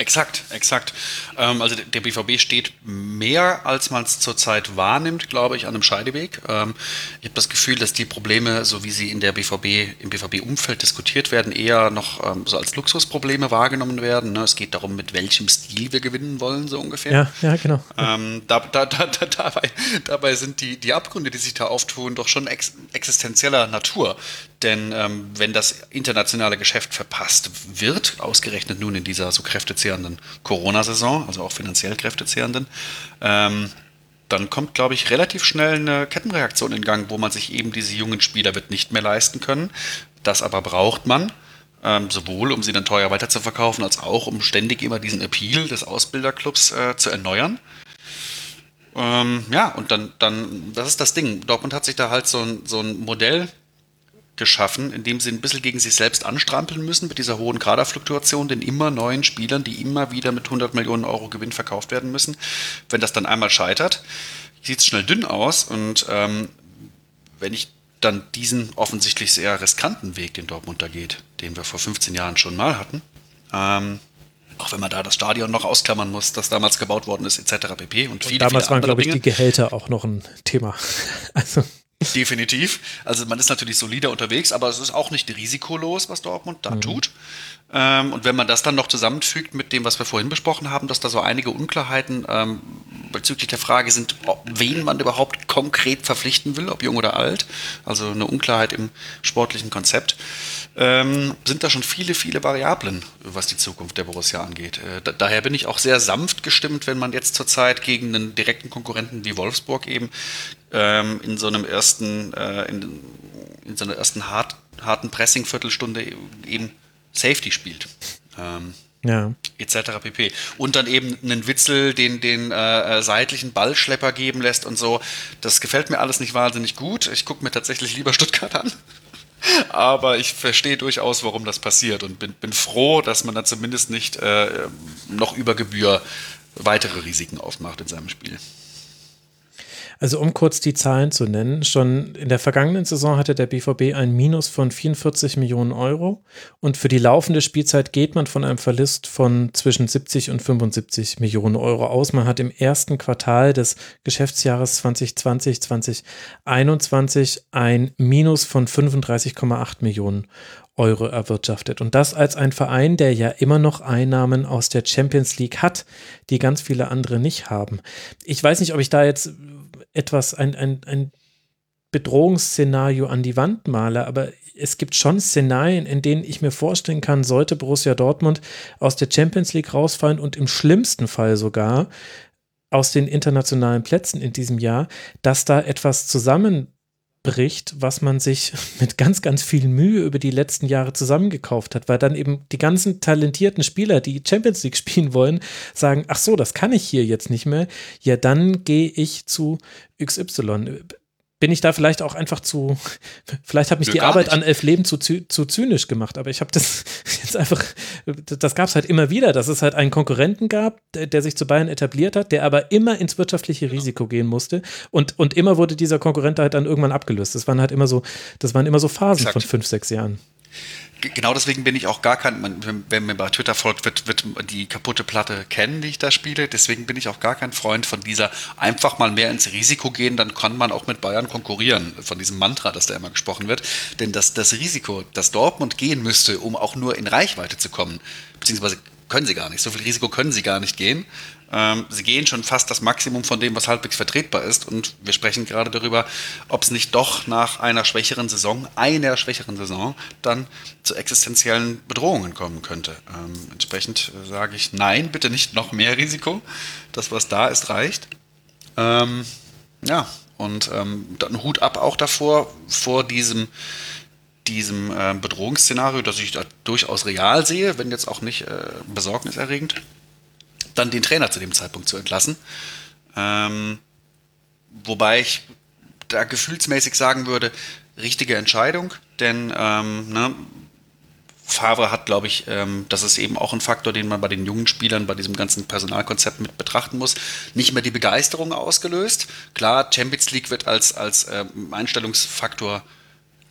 Exakt, exakt. Ähm, also der BVB steht mehr, als man es zurzeit wahrnimmt, glaube ich, an einem Scheideweg. Ähm, ich habe das Gefühl, dass die Probleme, so wie sie in der BVB, im BVB-Umfeld diskutiert werden, eher noch ähm, so als Luxusprobleme wahrgenommen werden. Ne? Es geht darum, mit welchem Stil wir gewinnen wollen, so ungefähr. Ja, ja genau. Da, da, da, dabei, dabei sind die, die Abgründe, die sich da auftun, doch schon ex existenzieller Natur. Denn ähm, wenn das internationale Geschäft verpasst wird, ausgerechnet nun in dieser so kräftezehrenden Corona-Saison, also auch finanziell kräftezehrenden, ähm, dann kommt, glaube ich, relativ schnell eine Kettenreaktion in Gang, wo man sich eben diese jungen Spieler wird nicht mehr leisten können. Das aber braucht man, ähm, sowohl um sie dann teuer weiterzuverkaufen, als auch um ständig immer diesen Appeal des Ausbilderclubs äh, zu erneuern. Ähm, ja, und dann, dann, das ist das Ding. Dortmund hat sich da halt so ein, so ein Modell geschaffen, indem sie ein bisschen gegen sich selbst anstrampeln müssen mit dieser hohen Kaderfluktuation, den immer neuen Spielern, die immer wieder mit 100 Millionen Euro Gewinn verkauft werden müssen. Wenn das dann einmal scheitert, sieht es schnell dünn aus und ähm, wenn ich dann diesen offensichtlich sehr riskanten Weg, den Dortmund da geht, den wir vor 15 Jahren schon mal hatten, ähm, auch wenn man da das Stadion noch ausklammern muss, das damals gebaut worden ist, etc. pp. Und, viele, und damals viele waren, glaube ich, Dinge. die Gehälter auch noch ein Thema. *laughs* also. Definitiv. Also man ist natürlich solider unterwegs, aber es ist auch nicht risikolos, was Dortmund da mhm. tut. Ähm, und wenn man das dann noch zusammenfügt mit dem, was wir vorhin besprochen haben, dass da so einige Unklarheiten ähm, bezüglich der Frage sind, ob, wen man überhaupt konkret verpflichten will, ob jung oder alt, also eine Unklarheit im sportlichen Konzept, ähm, sind da schon viele, viele Variablen, was die Zukunft der Borussia angeht. Äh, da, daher bin ich auch sehr sanft gestimmt, wenn man jetzt zurzeit gegen einen direkten Konkurrenten wie Wolfsburg eben ähm, in so einem ersten, äh, in, in, so einer ersten hart, harten Pressing-Viertelstunde eben Safety spielt. Ähm, ja. etc. pp. Und dann eben einen Witzel, den, den äh, äh, seitlichen Ballschlepper geben lässt und so. Das gefällt mir alles nicht wahnsinnig gut. Ich gucke mir tatsächlich lieber Stuttgart an. Aber ich verstehe durchaus, warum das passiert und bin, bin froh, dass man da zumindest nicht äh, noch über Gebühr weitere Risiken aufmacht in seinem Spiel. Also um kurz die Zahlen zu nennen, schon in der vergangenen Saison hatte der BVB ein Minus von 44 Millionen Euro und für die laufende Spielzeit geht man von einem Verlust von zwischen 70 und 75 Millionen Euro aus. Man hat im ersten Quartal des Geschäftsjahres 2020, 2021 ein Minus von 35,8 Millionen Euro erwirtschaftet. Und das als ein Verein, der ja immer noch Einnahmen aus der Champions League hat, die ganz viele andere nicht haben. Ich weiß nicht, ob ich da jetzt etwas, ein, ein, ein Bedrohungsszenario an die Wand male, aber es gibt schon Szenarien, in denen ich mir vorstellen kann, sollte Borussia Dortmund aus der Champions League rausfallen und im schlimmsten Fall sogar aus den internationalen Plätzen in diesem Jahr, dass da etwas zusammen bricht, was man sich *laughs* mit ganz, ganz viel Mühe über die letzten Jahre zusammengekauft hat, weil dann eben die ganzen talentierten Spieler, die Champions League *laughs* spielen wollen, sagen, ach so, das kann ich hier jetzt nicht mehr, ja, dann gehe ich zu XY bin ich da vielleicht auch einfach zu, *laughs* vielleicht hat mich ja, die Arbeit nicht. an elf Leben zu, zu zynisch gemacht, aber ich habe das *laughs* jetzt einfach, das gab es halt immer wieder, dass es halt einen Konkurrenten gab, der, der, sich zu Bayern etabliert hat, der aber immer ins wirtschaftliche genau. Risiko gehen musste und, und immer wurde dieser Konkurrent halt dann irgendwann abgelöst. Das waren halt immer so, das waren immer so Phasen Exakt. von fünf, sechs Jahren genau deswegen bin ich auch gar kein, man, wenn mir bei Twitter folgt, wird, wird die kaputte Platte kennen, die ich da spiele. Deswegen bin ich auch gar kein Freund von dieser einfach mal mehr ins Risiko gehen, dann kann man auch mit Bayern konkurrieren, von diesem Mantra, das da immer gesprochen wird. Denn das, das Risiko, das Dortmund gehen müsste, um auch nur in Reichweite zu kommen, beziehungsweise können sie gar nicht. So viel Risiko können sie gar nicht gehen. Ähm, sie gehen schon fast das Maximum von dem, was halbwegs vertretbar ist. Und wir sprechen gerade darüber, ob es nicht doch nach einer schwächeren Saison, einer schwächeren Saison, dann zu existenziellen Bedrohungen kommen könnte. Ähm, entsprechend äh, sage ich, nein, bitte nicht noch mehr Risiko. Das, was da ist, reicht. Ähm, ja, und ähm, dann Hut ab auch davor, vor diesem diesem äh, Bedrohungsszenario, das ich da durchaus real sehe, wenn jetzt auch nicht äh, besorgniserregend dann den Trainer zu dem Zeitpunkt zu entlassen. Ähm, wobei ich da gefühlsmäßig sagen würde, richtige Entscheidung, denn ähm, ne, Favre hat, glaube ich, ähm, das ist eben auch ein Faktor, den man bei den jungen Spielern, bei diesem ganzen Personalkonzept mit betrachten muss, nicht mehr die Begeisterung ausgelöst. Klar, Champions League wird als, als ähm, Einstellungsfaktor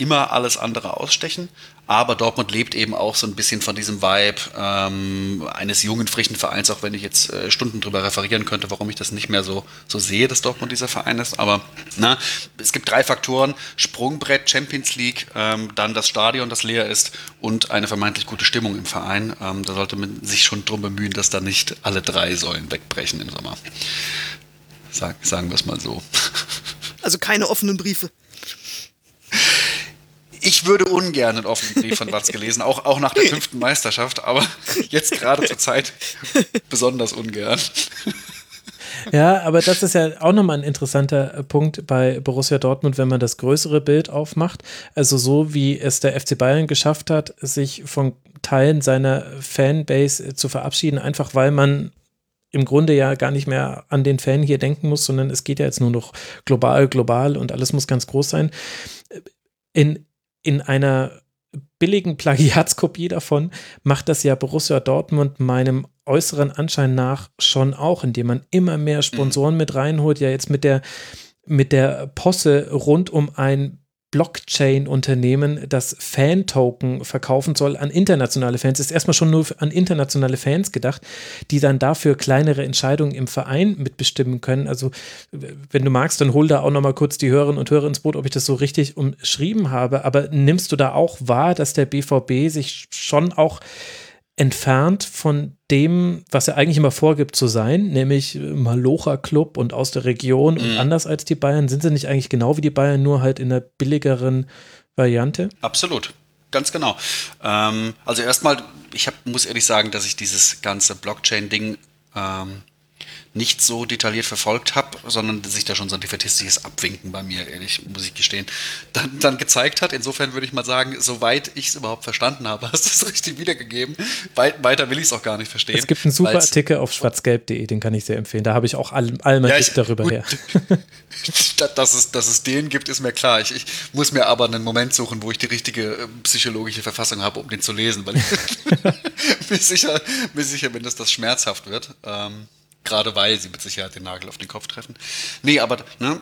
immer alles andere ausstechen, aber Dortmund lebt eben auch so ein bisschen von diesem Vibe ähm, eines jungen, frischen Vereins, auch wenn ich jetzt äh, Stunden drüber referieren könnte, warum ich das nicht mehr so, so sehe, dass Dortmund dieser Verein ist. Aber na, es gibt drei Faktoren: Sprungbrett, Champions League, ähm, dann das Stadion, das leer ist und eine vermeintlich gute Stimmung im Verein. Ähm, da sollte man sich schon drum bemühen, dass da nicht alle drei Säulen wegbrechen im Sommer. Sag, sagen wir es mal so. Also keine offenen Briefe ich würde ungern einen offenen Brief von Watz gelesen, auch, auch nach der fünften Meisterschaft, aber jetzt gerade zur Zeit besonders ungern. Ja, aber das ist ja auch nochmal ein interessanter Punkt bei Borussia Dortmund, wenn man das größere Bild aufmacht. Also so wie es der FC Bayern geschafft hat, sich von Teilen seiner Fanbase zu verabschieden, einfach weil man im Grunde ja gar nicht mehr an den Fan hier denken muss, sondern es geht ja jetzt nur noch global, global und alles muss ganz groß sein. In in einer billigen Plagiatskopie davon macht das ja Borussia Dortmund meinem äußeren Anschein nach schon auch, indem man immer mehr Sponsoren mhm. mit reinholt, ja jetzt mit der mit der Posse rund um ein Blockchain-Unternehmen, das Fan-Token verkaufen soll an internationale Fans, ist erstmal schon nur an internationale Fans gedacht, die dann dafür kleinere Entscheidungen im Verein mitbestimmen können. Also, wenn du magst, dann hol da auch nochmal kurz die Hörerinnen und Hörer ins Boot, ob ich das so richtig umschrieben habe. Aber nimmst du da auch wahr, dass der BVB sich schon auch entfernt von dem, was er eigentlich immer vorgibt zu sein, nämlich Malocha Club und aus der Region mhm. und anders als die Bayern. Sind sie nicht eigentlich genau wie die Bayern, nur halt in einer billigeren Variante? Absolut. Ganz genau. Ähm, also erstmal, ich hab, muss ehrlich sagen, dass ich dieses ganze Blockchain-Ding ähm, nicht so detailliert verfolgt habe, sondern sich da schon so ein defetistisches Abwinken bei mir, ehrlich, muss ich gestehen, dann, dann gezeigt hat. Insofern würde ich mal sagen, soweit ich es überhaupt verstanden habe, *laughs* hast du es richtig wiedergegeben. Weit, weiter will ich es auch gar nicht verstehen. Es gibt einen super Artikel auf schwarzgelb.de, den kann ich sehr empfehlen. Da habe ich auch all, all mein ja, ich, darüber gut, her. *laughs* dass, es, dass es den gibt, ist mir klar. Ich, ich, muss mir aber einen Moment suchen, wo ich die richtige äh, psychologische Verfassung habe, um den zu lesen, weil ich mir, sicher, mir sicher bin, dass das schmerzhaft wird. Ähm, Gerade weil sie mit Sicherheit den Nagel auf den Kopf treffen. Nee, aber ne,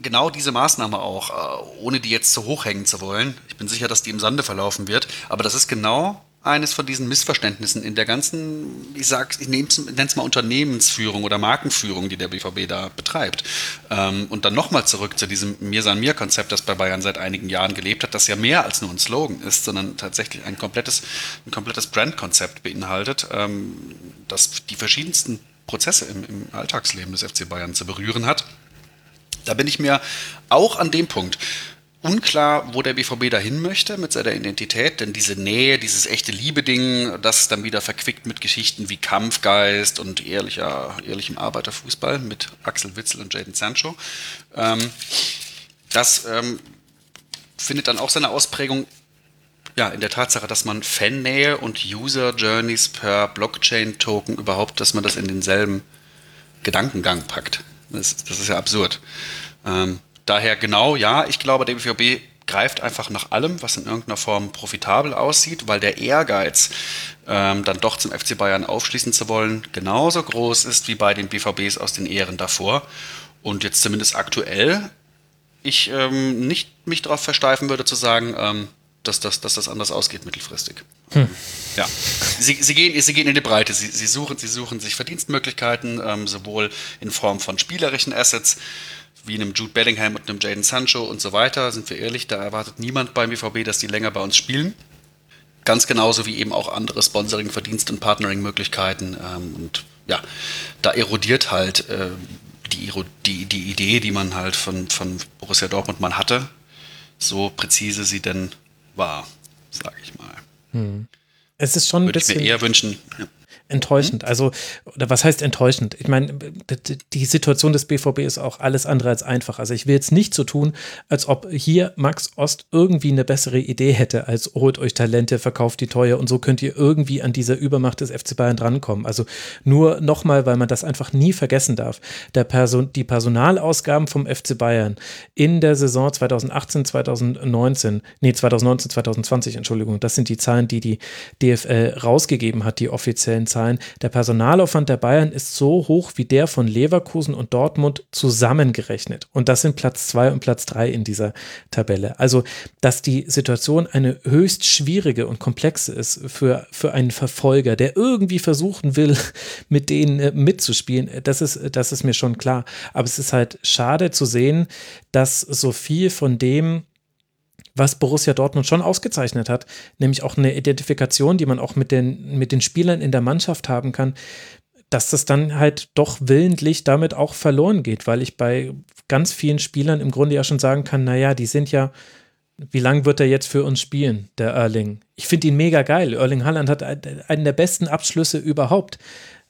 genau diese Maßnahme auch, äh, ohne die jetzt zu hoch hängen zu wollen. Ich bin sicher, dass die im Sande verlaufen wird. Aber das ist genau eines von diesen Missverständnissen in der ganzen, ich sag, ich nenne es mal Unternehmensführung oder Markenführung, die der BVB da betreibt. Ähm, und dann nochmal zurück zu diesem Mir san mir Konzept, das bei Bayern seit einigen Jahren gelebt hat, das ja mehr als nur ein Slogan ist, sondern tatsächlich ein komplettes, ein komplettes Brandkonzept beinhaltet, ähm, das die verschiedensten Prozesse im, im Alltagsleben des FC Bayern zu berühren hat. Da bin ich mir auch an dem Punkt unklar, wo der BVB dahin möchte mit seiner Identität, denn diese Nähe, dieses echte Liebe-Ding, das dann wieder verquickt mit Geschichten wie Kampfgeist und ehrlicher, ehrlichem Arbeiterfußball mit Axel Witzel und Jaden Sancho, ähm, das ähm, findet dann auch seine Ausprägung ja, in der Tatsache, dass man Fannähe und User Journeys per Blockchain-Token überhaupt, dass man das in denselben Gedankengang packt. Das, das ist ja absurd. Ähm, daher genau, ja, ich glaube, der BVB greift einfach nach allem, was in irgendeiner Form profitabel aussieht, weil der Ehrgeiz, ähm, dann doch zum FC Bayern aufschließen zu wollen, genauso groß ist wie bei den BVBs aus den Ehren davor. Und jetzt zumindest aktuell ich ähm, nicht mich darauf versteifen würde zu sagen, ähm, dass, dass, dass das anders ausgeht mittelfristig. Hm. Ja, sie, sie, gehen, sie gehen in die Breite. Sie, sie, suchen, sie suchen sich Verdienstmöglichkeiten, ähm, sowohl in Form von spielerischen Assets, wie einem Jude Bellingham und einem Jaden Sancho und so weiter. Sind wir ehrlich, da erwartet niemand beim BVB, dass die länger bei uns spielen. Ganz genauso wie eben auch andere Sponsoring, Verdienst- und Partnering-Möglichkeiten. Ähm, und ja, da erodiert halt äh, die, die, die Idee, die man halt von, von Borussia Dortmund mal hatte, so präzise sie denn war, sage ich mal. Hm. Es ist schon Würde ein bisschen. Ich mir eher wünschen. Ja enttäuschend. Mhm. Also, oder was heißt enttäuschend? Ich meine, die Situation des BVB ist auch alles andere als einfach. Also, ich will jetzt nicht so tun, als ob hier Max Ost irgendwie eine bessere Idee hätte, als holt euch Talente, verkauft die teuer und so könnt ihr irgendwie an dieser Übermacht des FC Bayern drankommen. Also, nur nochmal, weil man das einfach nie vergessen darf. Der Person, die Personalausgaben vom FC Bayern in der Saison 2018, 2019, nee, 2019, 2020, Entschuldigung, das sind die Zahlen, die die DFL rausgegeben hat, die offiziellen Zahlen Zahlen. Der Personalaufwand der Bayern ist so hoch wie der von Leverkusen und Dortmund zusammengerechnet. Und das sind Platz zwei und Platz drei in dieser Tabelle. Also, dass die Situation eine höchst schwierige und komplexe ist für, für einen Verfolger, der irgendwie versuchen will, *laughs* mit denen äh, mitzuspielen, das ist, das ist mir schon klar. Aber es ist halt schade zu sehen, dass so viel von dem, was Borussia Dortmund schon ausgezeichnet hat, nämlich auch eine Identifikation, die man auch mit den, mit den Spielern in der Mannschaft haben kann, dass das dann halt doch willentlich damit auch verloren geht, weil ich bei ganz vielen Spielern im Grunde ja schon sagen kann, naja, die sind ja, wie lange wird er jetzt für uns spielen, der Erling? Ich finde ihn mega geil. Erling Halland hat einen der besten Abschlüsse überhaupt.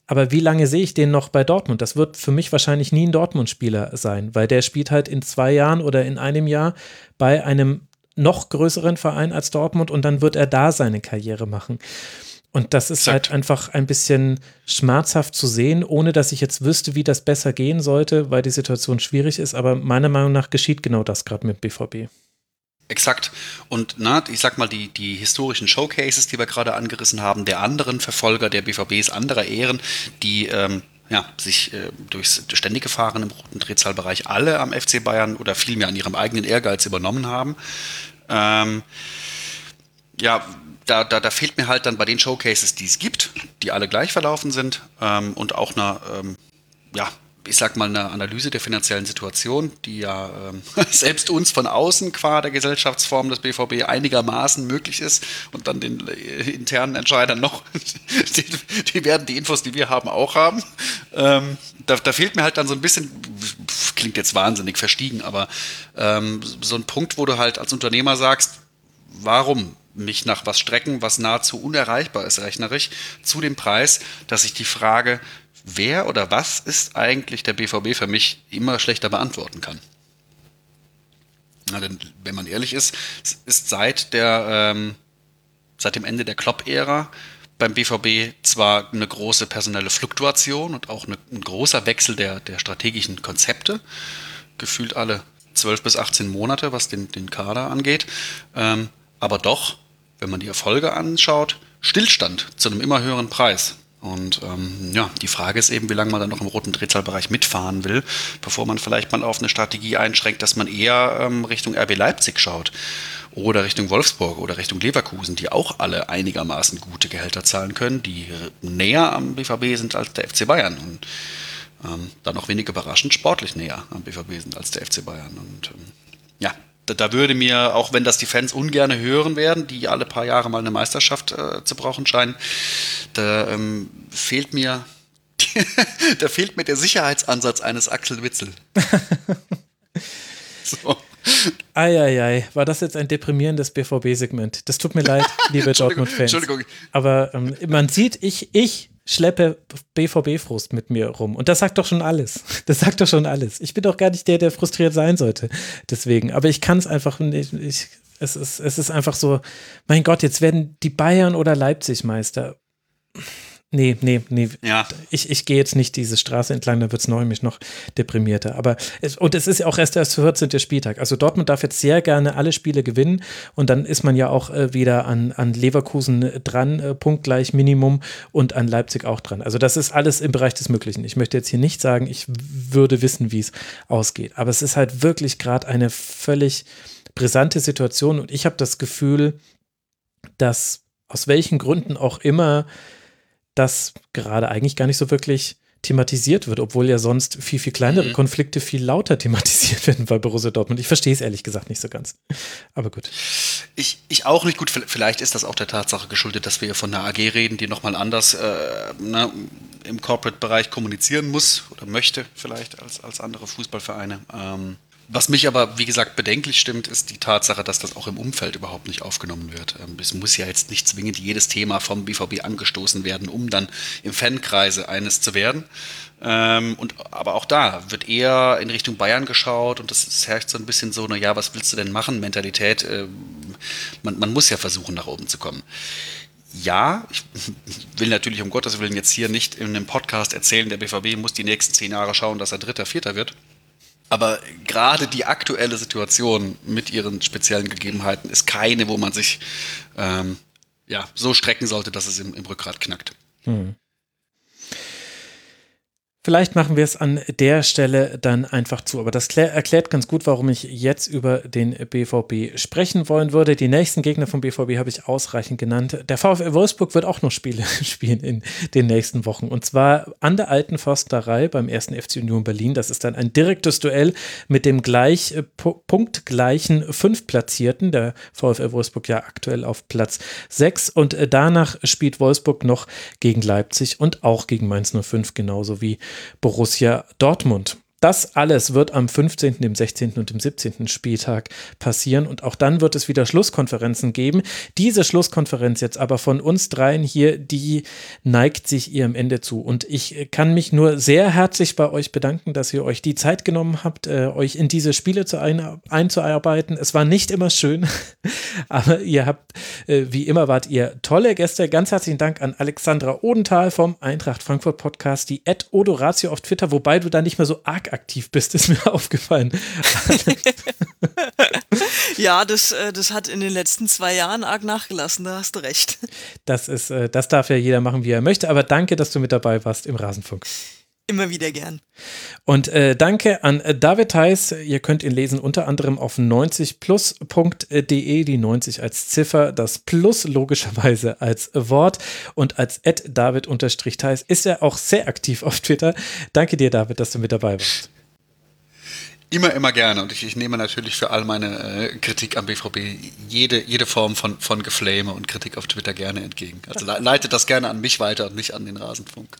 Aber wie lange sehe ich den noch bei Dortmund? Das wird für mich wahrscheinlich nie ein Dortmund-Spieler sein, weil der spielt halt in zwei Jahren oder in einem Jahr bei einem noch größeren Verein als Dortmund und dann wird er da seine Karriere machen. Und das ist Exakt. halt einfach ein bisschen schmerzhaft zu sehen, ohne dass ich jetzt wüsste, wie das besser gehen sollte, weil die Situation schwierig ist. Aber meiner Meinung nach geschieht genau das gerade mit BVB. Exakt. Und na, ich sag mal, die, die historischen Showcases, die wir gerade angerissen haben, der anderen Verfolger der BVBs, anderer Ehren, die ähm, ja, sich äh, durchs ständige Fahren im roten Drehzahlbereich alle am FC Bayern oder vielmehr an ihrem eigenen Ehrgeiz übernommen haben. Ähm, ja, da, da, da fehlt mir halt dann bei den Showcases, die es gibt, die alle gleich verlaufen sind ähm, und auch eine, ähm, ja, ich sag mal, eine Analyse der finanziellen Situation, die ja ähm, *laughs* selbst uns von außen qua der Gesellschaftsform des BVB einigermaßen möglich ist und dann den äh, internen Entscheidern noch, *laughs* die, die, werden die Infos, die wir haben, auch haben. Ähm, da, da, fehlt mir halt dann so ein bisschen, klingt jetzt wahnsinnig verstiegen, aber ähm, so ein Punkt, wo du halt als Unternehmer sagst, warum mich nach was strecken, was nahezu unerreichbar ist rechnerisch, zu dem Preis, dass ich die Frage, wer oder was ist eigentlich der BVB für mich immer schlechter beantworten kann. Na, denn, wenn man ehrlich ist, ist seit, der, ähm, seit dem Ende der Klopp-Ära beim BVB zwar eine große personelle Fluktuation und auch eine, ein großer Wechsel der, der strategischen Konzepte, gefühlt alle 12 bis 18 Monate, was den, den Kader angeht, ähm, aber doch, wenn man die Erfolge anschaut, Stillstand zu einem immer höheren Preis. Und ähm, ja, die Frage ist eben, wie lange man dann noch im roten Drehzahlbereich mitfahren will, bevor man vielleicht mal auf eine Strategie einschränkt, dass man eher ähm, Richtung RB Leipzig schaut oder Richtung Wolfsburg oder Richtung Leverkusen, die auch alle einigermaßen gute Gehälter zahlen können, die näher am BVB sind als der FC Bayern und ähm, dann auch wenig überraschend sportlich näher am BVB sind als der FC Bayern. Und ähm, ja, da, da, würde mir, auch wenn das die Fans ungern hören werden, die alle paar Jahre mal eine Meisterschaft äh, zu brauchen scheinen, da ähm, fehlt mir *laughs* da fehlt mir der Sicherheitsansatz eines Axel Witzel. *laughs* so. Eieiei, war das jetzt ein deprimierendes BVB-Segment? Das tut mir leid, *laughs* liebe Dortmund-Fans. Entschuldigung. Aber ähm, man sieht, ich, ich schleppe BVB-Frust mit mir rum. Und das sagt doch schon alles. *laughs* Das sagt doch schon alles. Ich bin doch gar nicht der, der frustriert sein sollte. Deswegen. Aber ich kann es einfach nicht. Ich, es, ist, es ist einfach so, mein Gott, jetzt werden die Bayern oder Leipzig Meister. Nee, nee, nee. Ja. Ich, ich gehe jetzt nicht diese Straße entlang, da wird es nämlich noch deprimierter. Aber es, und es ist ja auch erst der 14. Spieltag. Also Dortmund darf jetzt sehr gerne alle Spiele gewinnen und dann ist man ja auch äh, wieder an, an Leverkusen dran, äh, punktgleich Minimum und an Leipzig auch dran. Also das ist alles im Bereich des Möglichen. Ich möchte jetzt hier nicht sagen, ich würde wissen, wie es ausgeht. Aber es ist halt wirklich gerade eine völlig brisante Situation und ich habe das Gefühl, dass aus welchen Gründen auch immer das gerade eigentlich gar nicht so wirklich thematisiert wird, obwohl ja sonst viel, viel kleinere mhm. Konflikte viel lauter *laughs* thematisiert werden bei Borussia Dortmund. Ich verstehe es ehrlich gesagt nicht so ganz. Aber gut. Ich, ich auch nicht gut. Vielleicht ist das auch der Tatsache geschuldet, dass wir von einer AG reden, die nochmal anders äh, na, im Corporate-Bereich kommunizieren muss oder möchte vielleicht als, als andere Fußballvereine. Ähm, was mich aber, wie gesagt, bedenklich stimmt, ist die Tatsache, dass das auch im Umfeld überhaupt nicht aufgenommen wird. Ähm, es muss ja jetzt nicht zwingend jedes Thema vom BVB angestoßen werden, um dann im Fankreise eines zu werden. Ähm, und, aber auch da wird eher in Richtung Bayern geschaut und das herrscht so ein bisschen so eine, ja, was willst du denn machen, Mentalität. Ähm, man, man muss ja versuchen, nach oben zu kommen ja, ich *laughs* will natürlich um Gottes Willen jetzt hier nicht in einem Podcast erzählen, der BVB muss die nächsten zehn Jahre schauen, dass er Dritter, Vierter wird. Aber gerade die aktuelle Situation mit ihren speziellen Gegebenheiten ist keine, wo man sich ähm, ja, so strecken sollte, dass es im, im Rückgrat knackt. Hm. Vielleicht machen wir es an der Stelle dann einfach zu. Aber das erklärt ganz gut, warum ich jetzt über den BVB sprechen wollen würde. Die nächsten Gegner vom BVB habe ich ausreichend genannt. Der VfL Wolfsburg wird auch noch Spiele *laughs* spielen in den nächsten Wochen. Und zwar an der alten Försterei beim ersten FC Union Berlin. Das ist dann ein direktes Duell mit dem gleich äh, punktgleichen Fünftplatzierten. Der VfL Wolfsburg ja aktuell auf Platz 6. Und äh, danach spielt Wolfsburg noch gegen Leipzig und auch gegen Mainz 05, genauso wie Borussia Dortmund. Das alles wird am 15., dem 16. und dem 17. Spieltag passieren und auch dann wird es wieder Schlusskonferenzen geben. Diese Schlusskonferenz jetzt aber von uns dreien hier, die neigt sich ihrem Ende zu und ich kann mich nur sehr herzlich bei euch bedanken, dass ihr euch die Zeit genommen habt, äh, euch in diese Spiele zu ein, einzuarbeiten. Es war nicht immer schön, *laughs* aber ihr habt, äh, wie immer wart ihr tolle Gäste. Ganz herzlichen Dank an Alexandra Odenthal vom Eintracht Frankfurt Podcast, die Ed Odoratio auf Twitter, wobei du da nicht mehr so arg aktiv bist, ist mir *laughs* aufgefallen. *laughs* Ja, das, äh, das hat in den letzten zwei Jahren arg nachgelassen, da hast du recht. Das ist, äh, das darf ja jeder machen, wie er möchte, aber danke, dass du mit dabei warst im Rasenfunk. Immer wieder gern. Und äh, danke an äh, David Heiß. Ihr könnt ihn lesen unter anderem auf 90plus.de, die 90 als Ziffer, das Plus logischerweise als Wort und als David-Heiß ist er auch sehr aktiv auf Twitter. Danke dir, David, dass du mit dabei warst. Immer, immer gerne. Und ich, ich nehme natürlich für all meine äh, Kritik am BVB jede, jede Form von, von Geflame und Kritik auf Twitter gerne entgegen. Also le leitet das gerne an mich weiter und nicht an den Rasenfunk.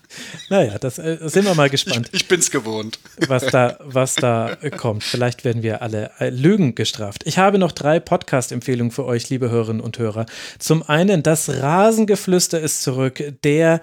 Naja, das äh, sind wir mal gespannt. Ich, ich bin's gewohnt. Was da, was da kommt. Vielleicht werden wir alle äh, Lügen gestraft. Ich habe noch drei Podcast-Empfehlungen für euch, liebe Hörerinnen und Hörer. Zum einen, das Rasengeflüster ist zurück. Der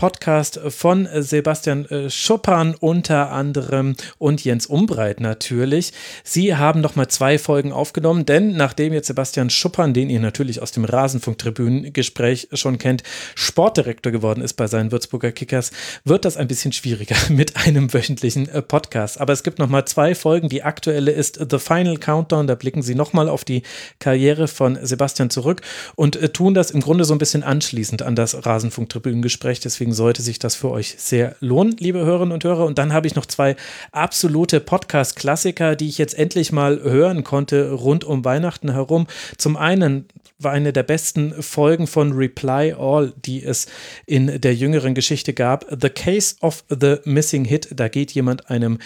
Podcast von Sebastian äh, Schuppan unter anderem und Jens Umbreit natürlich. Sie haben nochmal zwei Folgen aufgenommen, denn nachdem jetzt Sebastian Schuppan, den ihr natürlich aus dem Rasenfunk-Tribünen-Gespräch schon kennt, Sportdirektor geworden ist bei seinen Würzburger Kickers, wird das ein bisschen schwieriger *laughs* mit einem wöchentlichen äh, Podcast. Aber es gibt nochmal zwei Folgen. Die aktuelle ist The Final Countdown. Da blicken sie nochmal auf die Karriere von Sebastian zurück und äh, tun das im Grunde so ein bisschen anschließend an das Rasenfunk-Tribünen-Gespräch. Deswegen Deswegen sollte sich das für euch sehr lohnen, liebe Hörerinnen und Hörer. Und dann habe ich noch zwei absolute Podcast-Klassiker, die ich jetzt endlich mal hören konnte rund um Weihnachten herum. Zum einen war eine der besten Folgen von Reply All, die es in der jüngeren Geschichte gab. The Case of the Missing Hit. Da geht jemand einem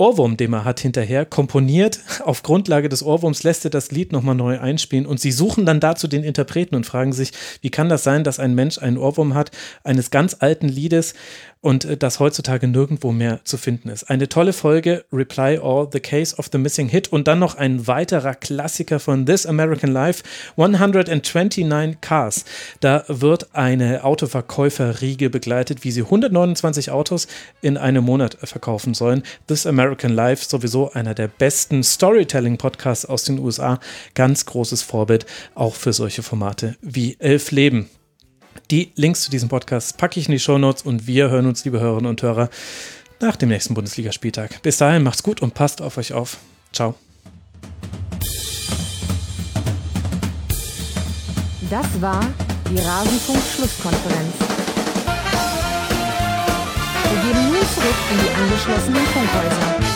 Ohrwurm, den er hat, hinterher, komponiert. Auf Grundlage des Ohrwurms lässt er das Lied nochmal neu einspielen und sie suchen dann dazu den Interpreten und fragen sich, wie kann das sein, dass ein Mensch einen Ohrwurm hat eines ganz alten Liedes und äh, das heutzutage nirgendwo mehr zu finden ist. Eine tolle Folge, Reply All, The Case of the Missing Hit und dann noch ein weiterer Klassiker von This American Life, 129 Cars. Da wird eine Autoverkäuferriege begleitet, wie sie 129 Autos in einem Monat verkaufen sollen. This American Life, sowieso einer der besten Storytelling-Podcasts aus den USA. Ganz großes Vorbild auch für solche Formate wie Elf Leben. Die Links zu diesem Podcast packe ich in die Show Notes und wir hören uns, liebe Hörerinnen und Hörer, nach dem nächsten Bundesligaspieltag. Bis dahin, macht's gut und passt auf euch auf. Ciao. Das war die Rasenfunk-Schlusskonferenz. Wir geben nun zurück in die angeschlossenen Funkhäuser.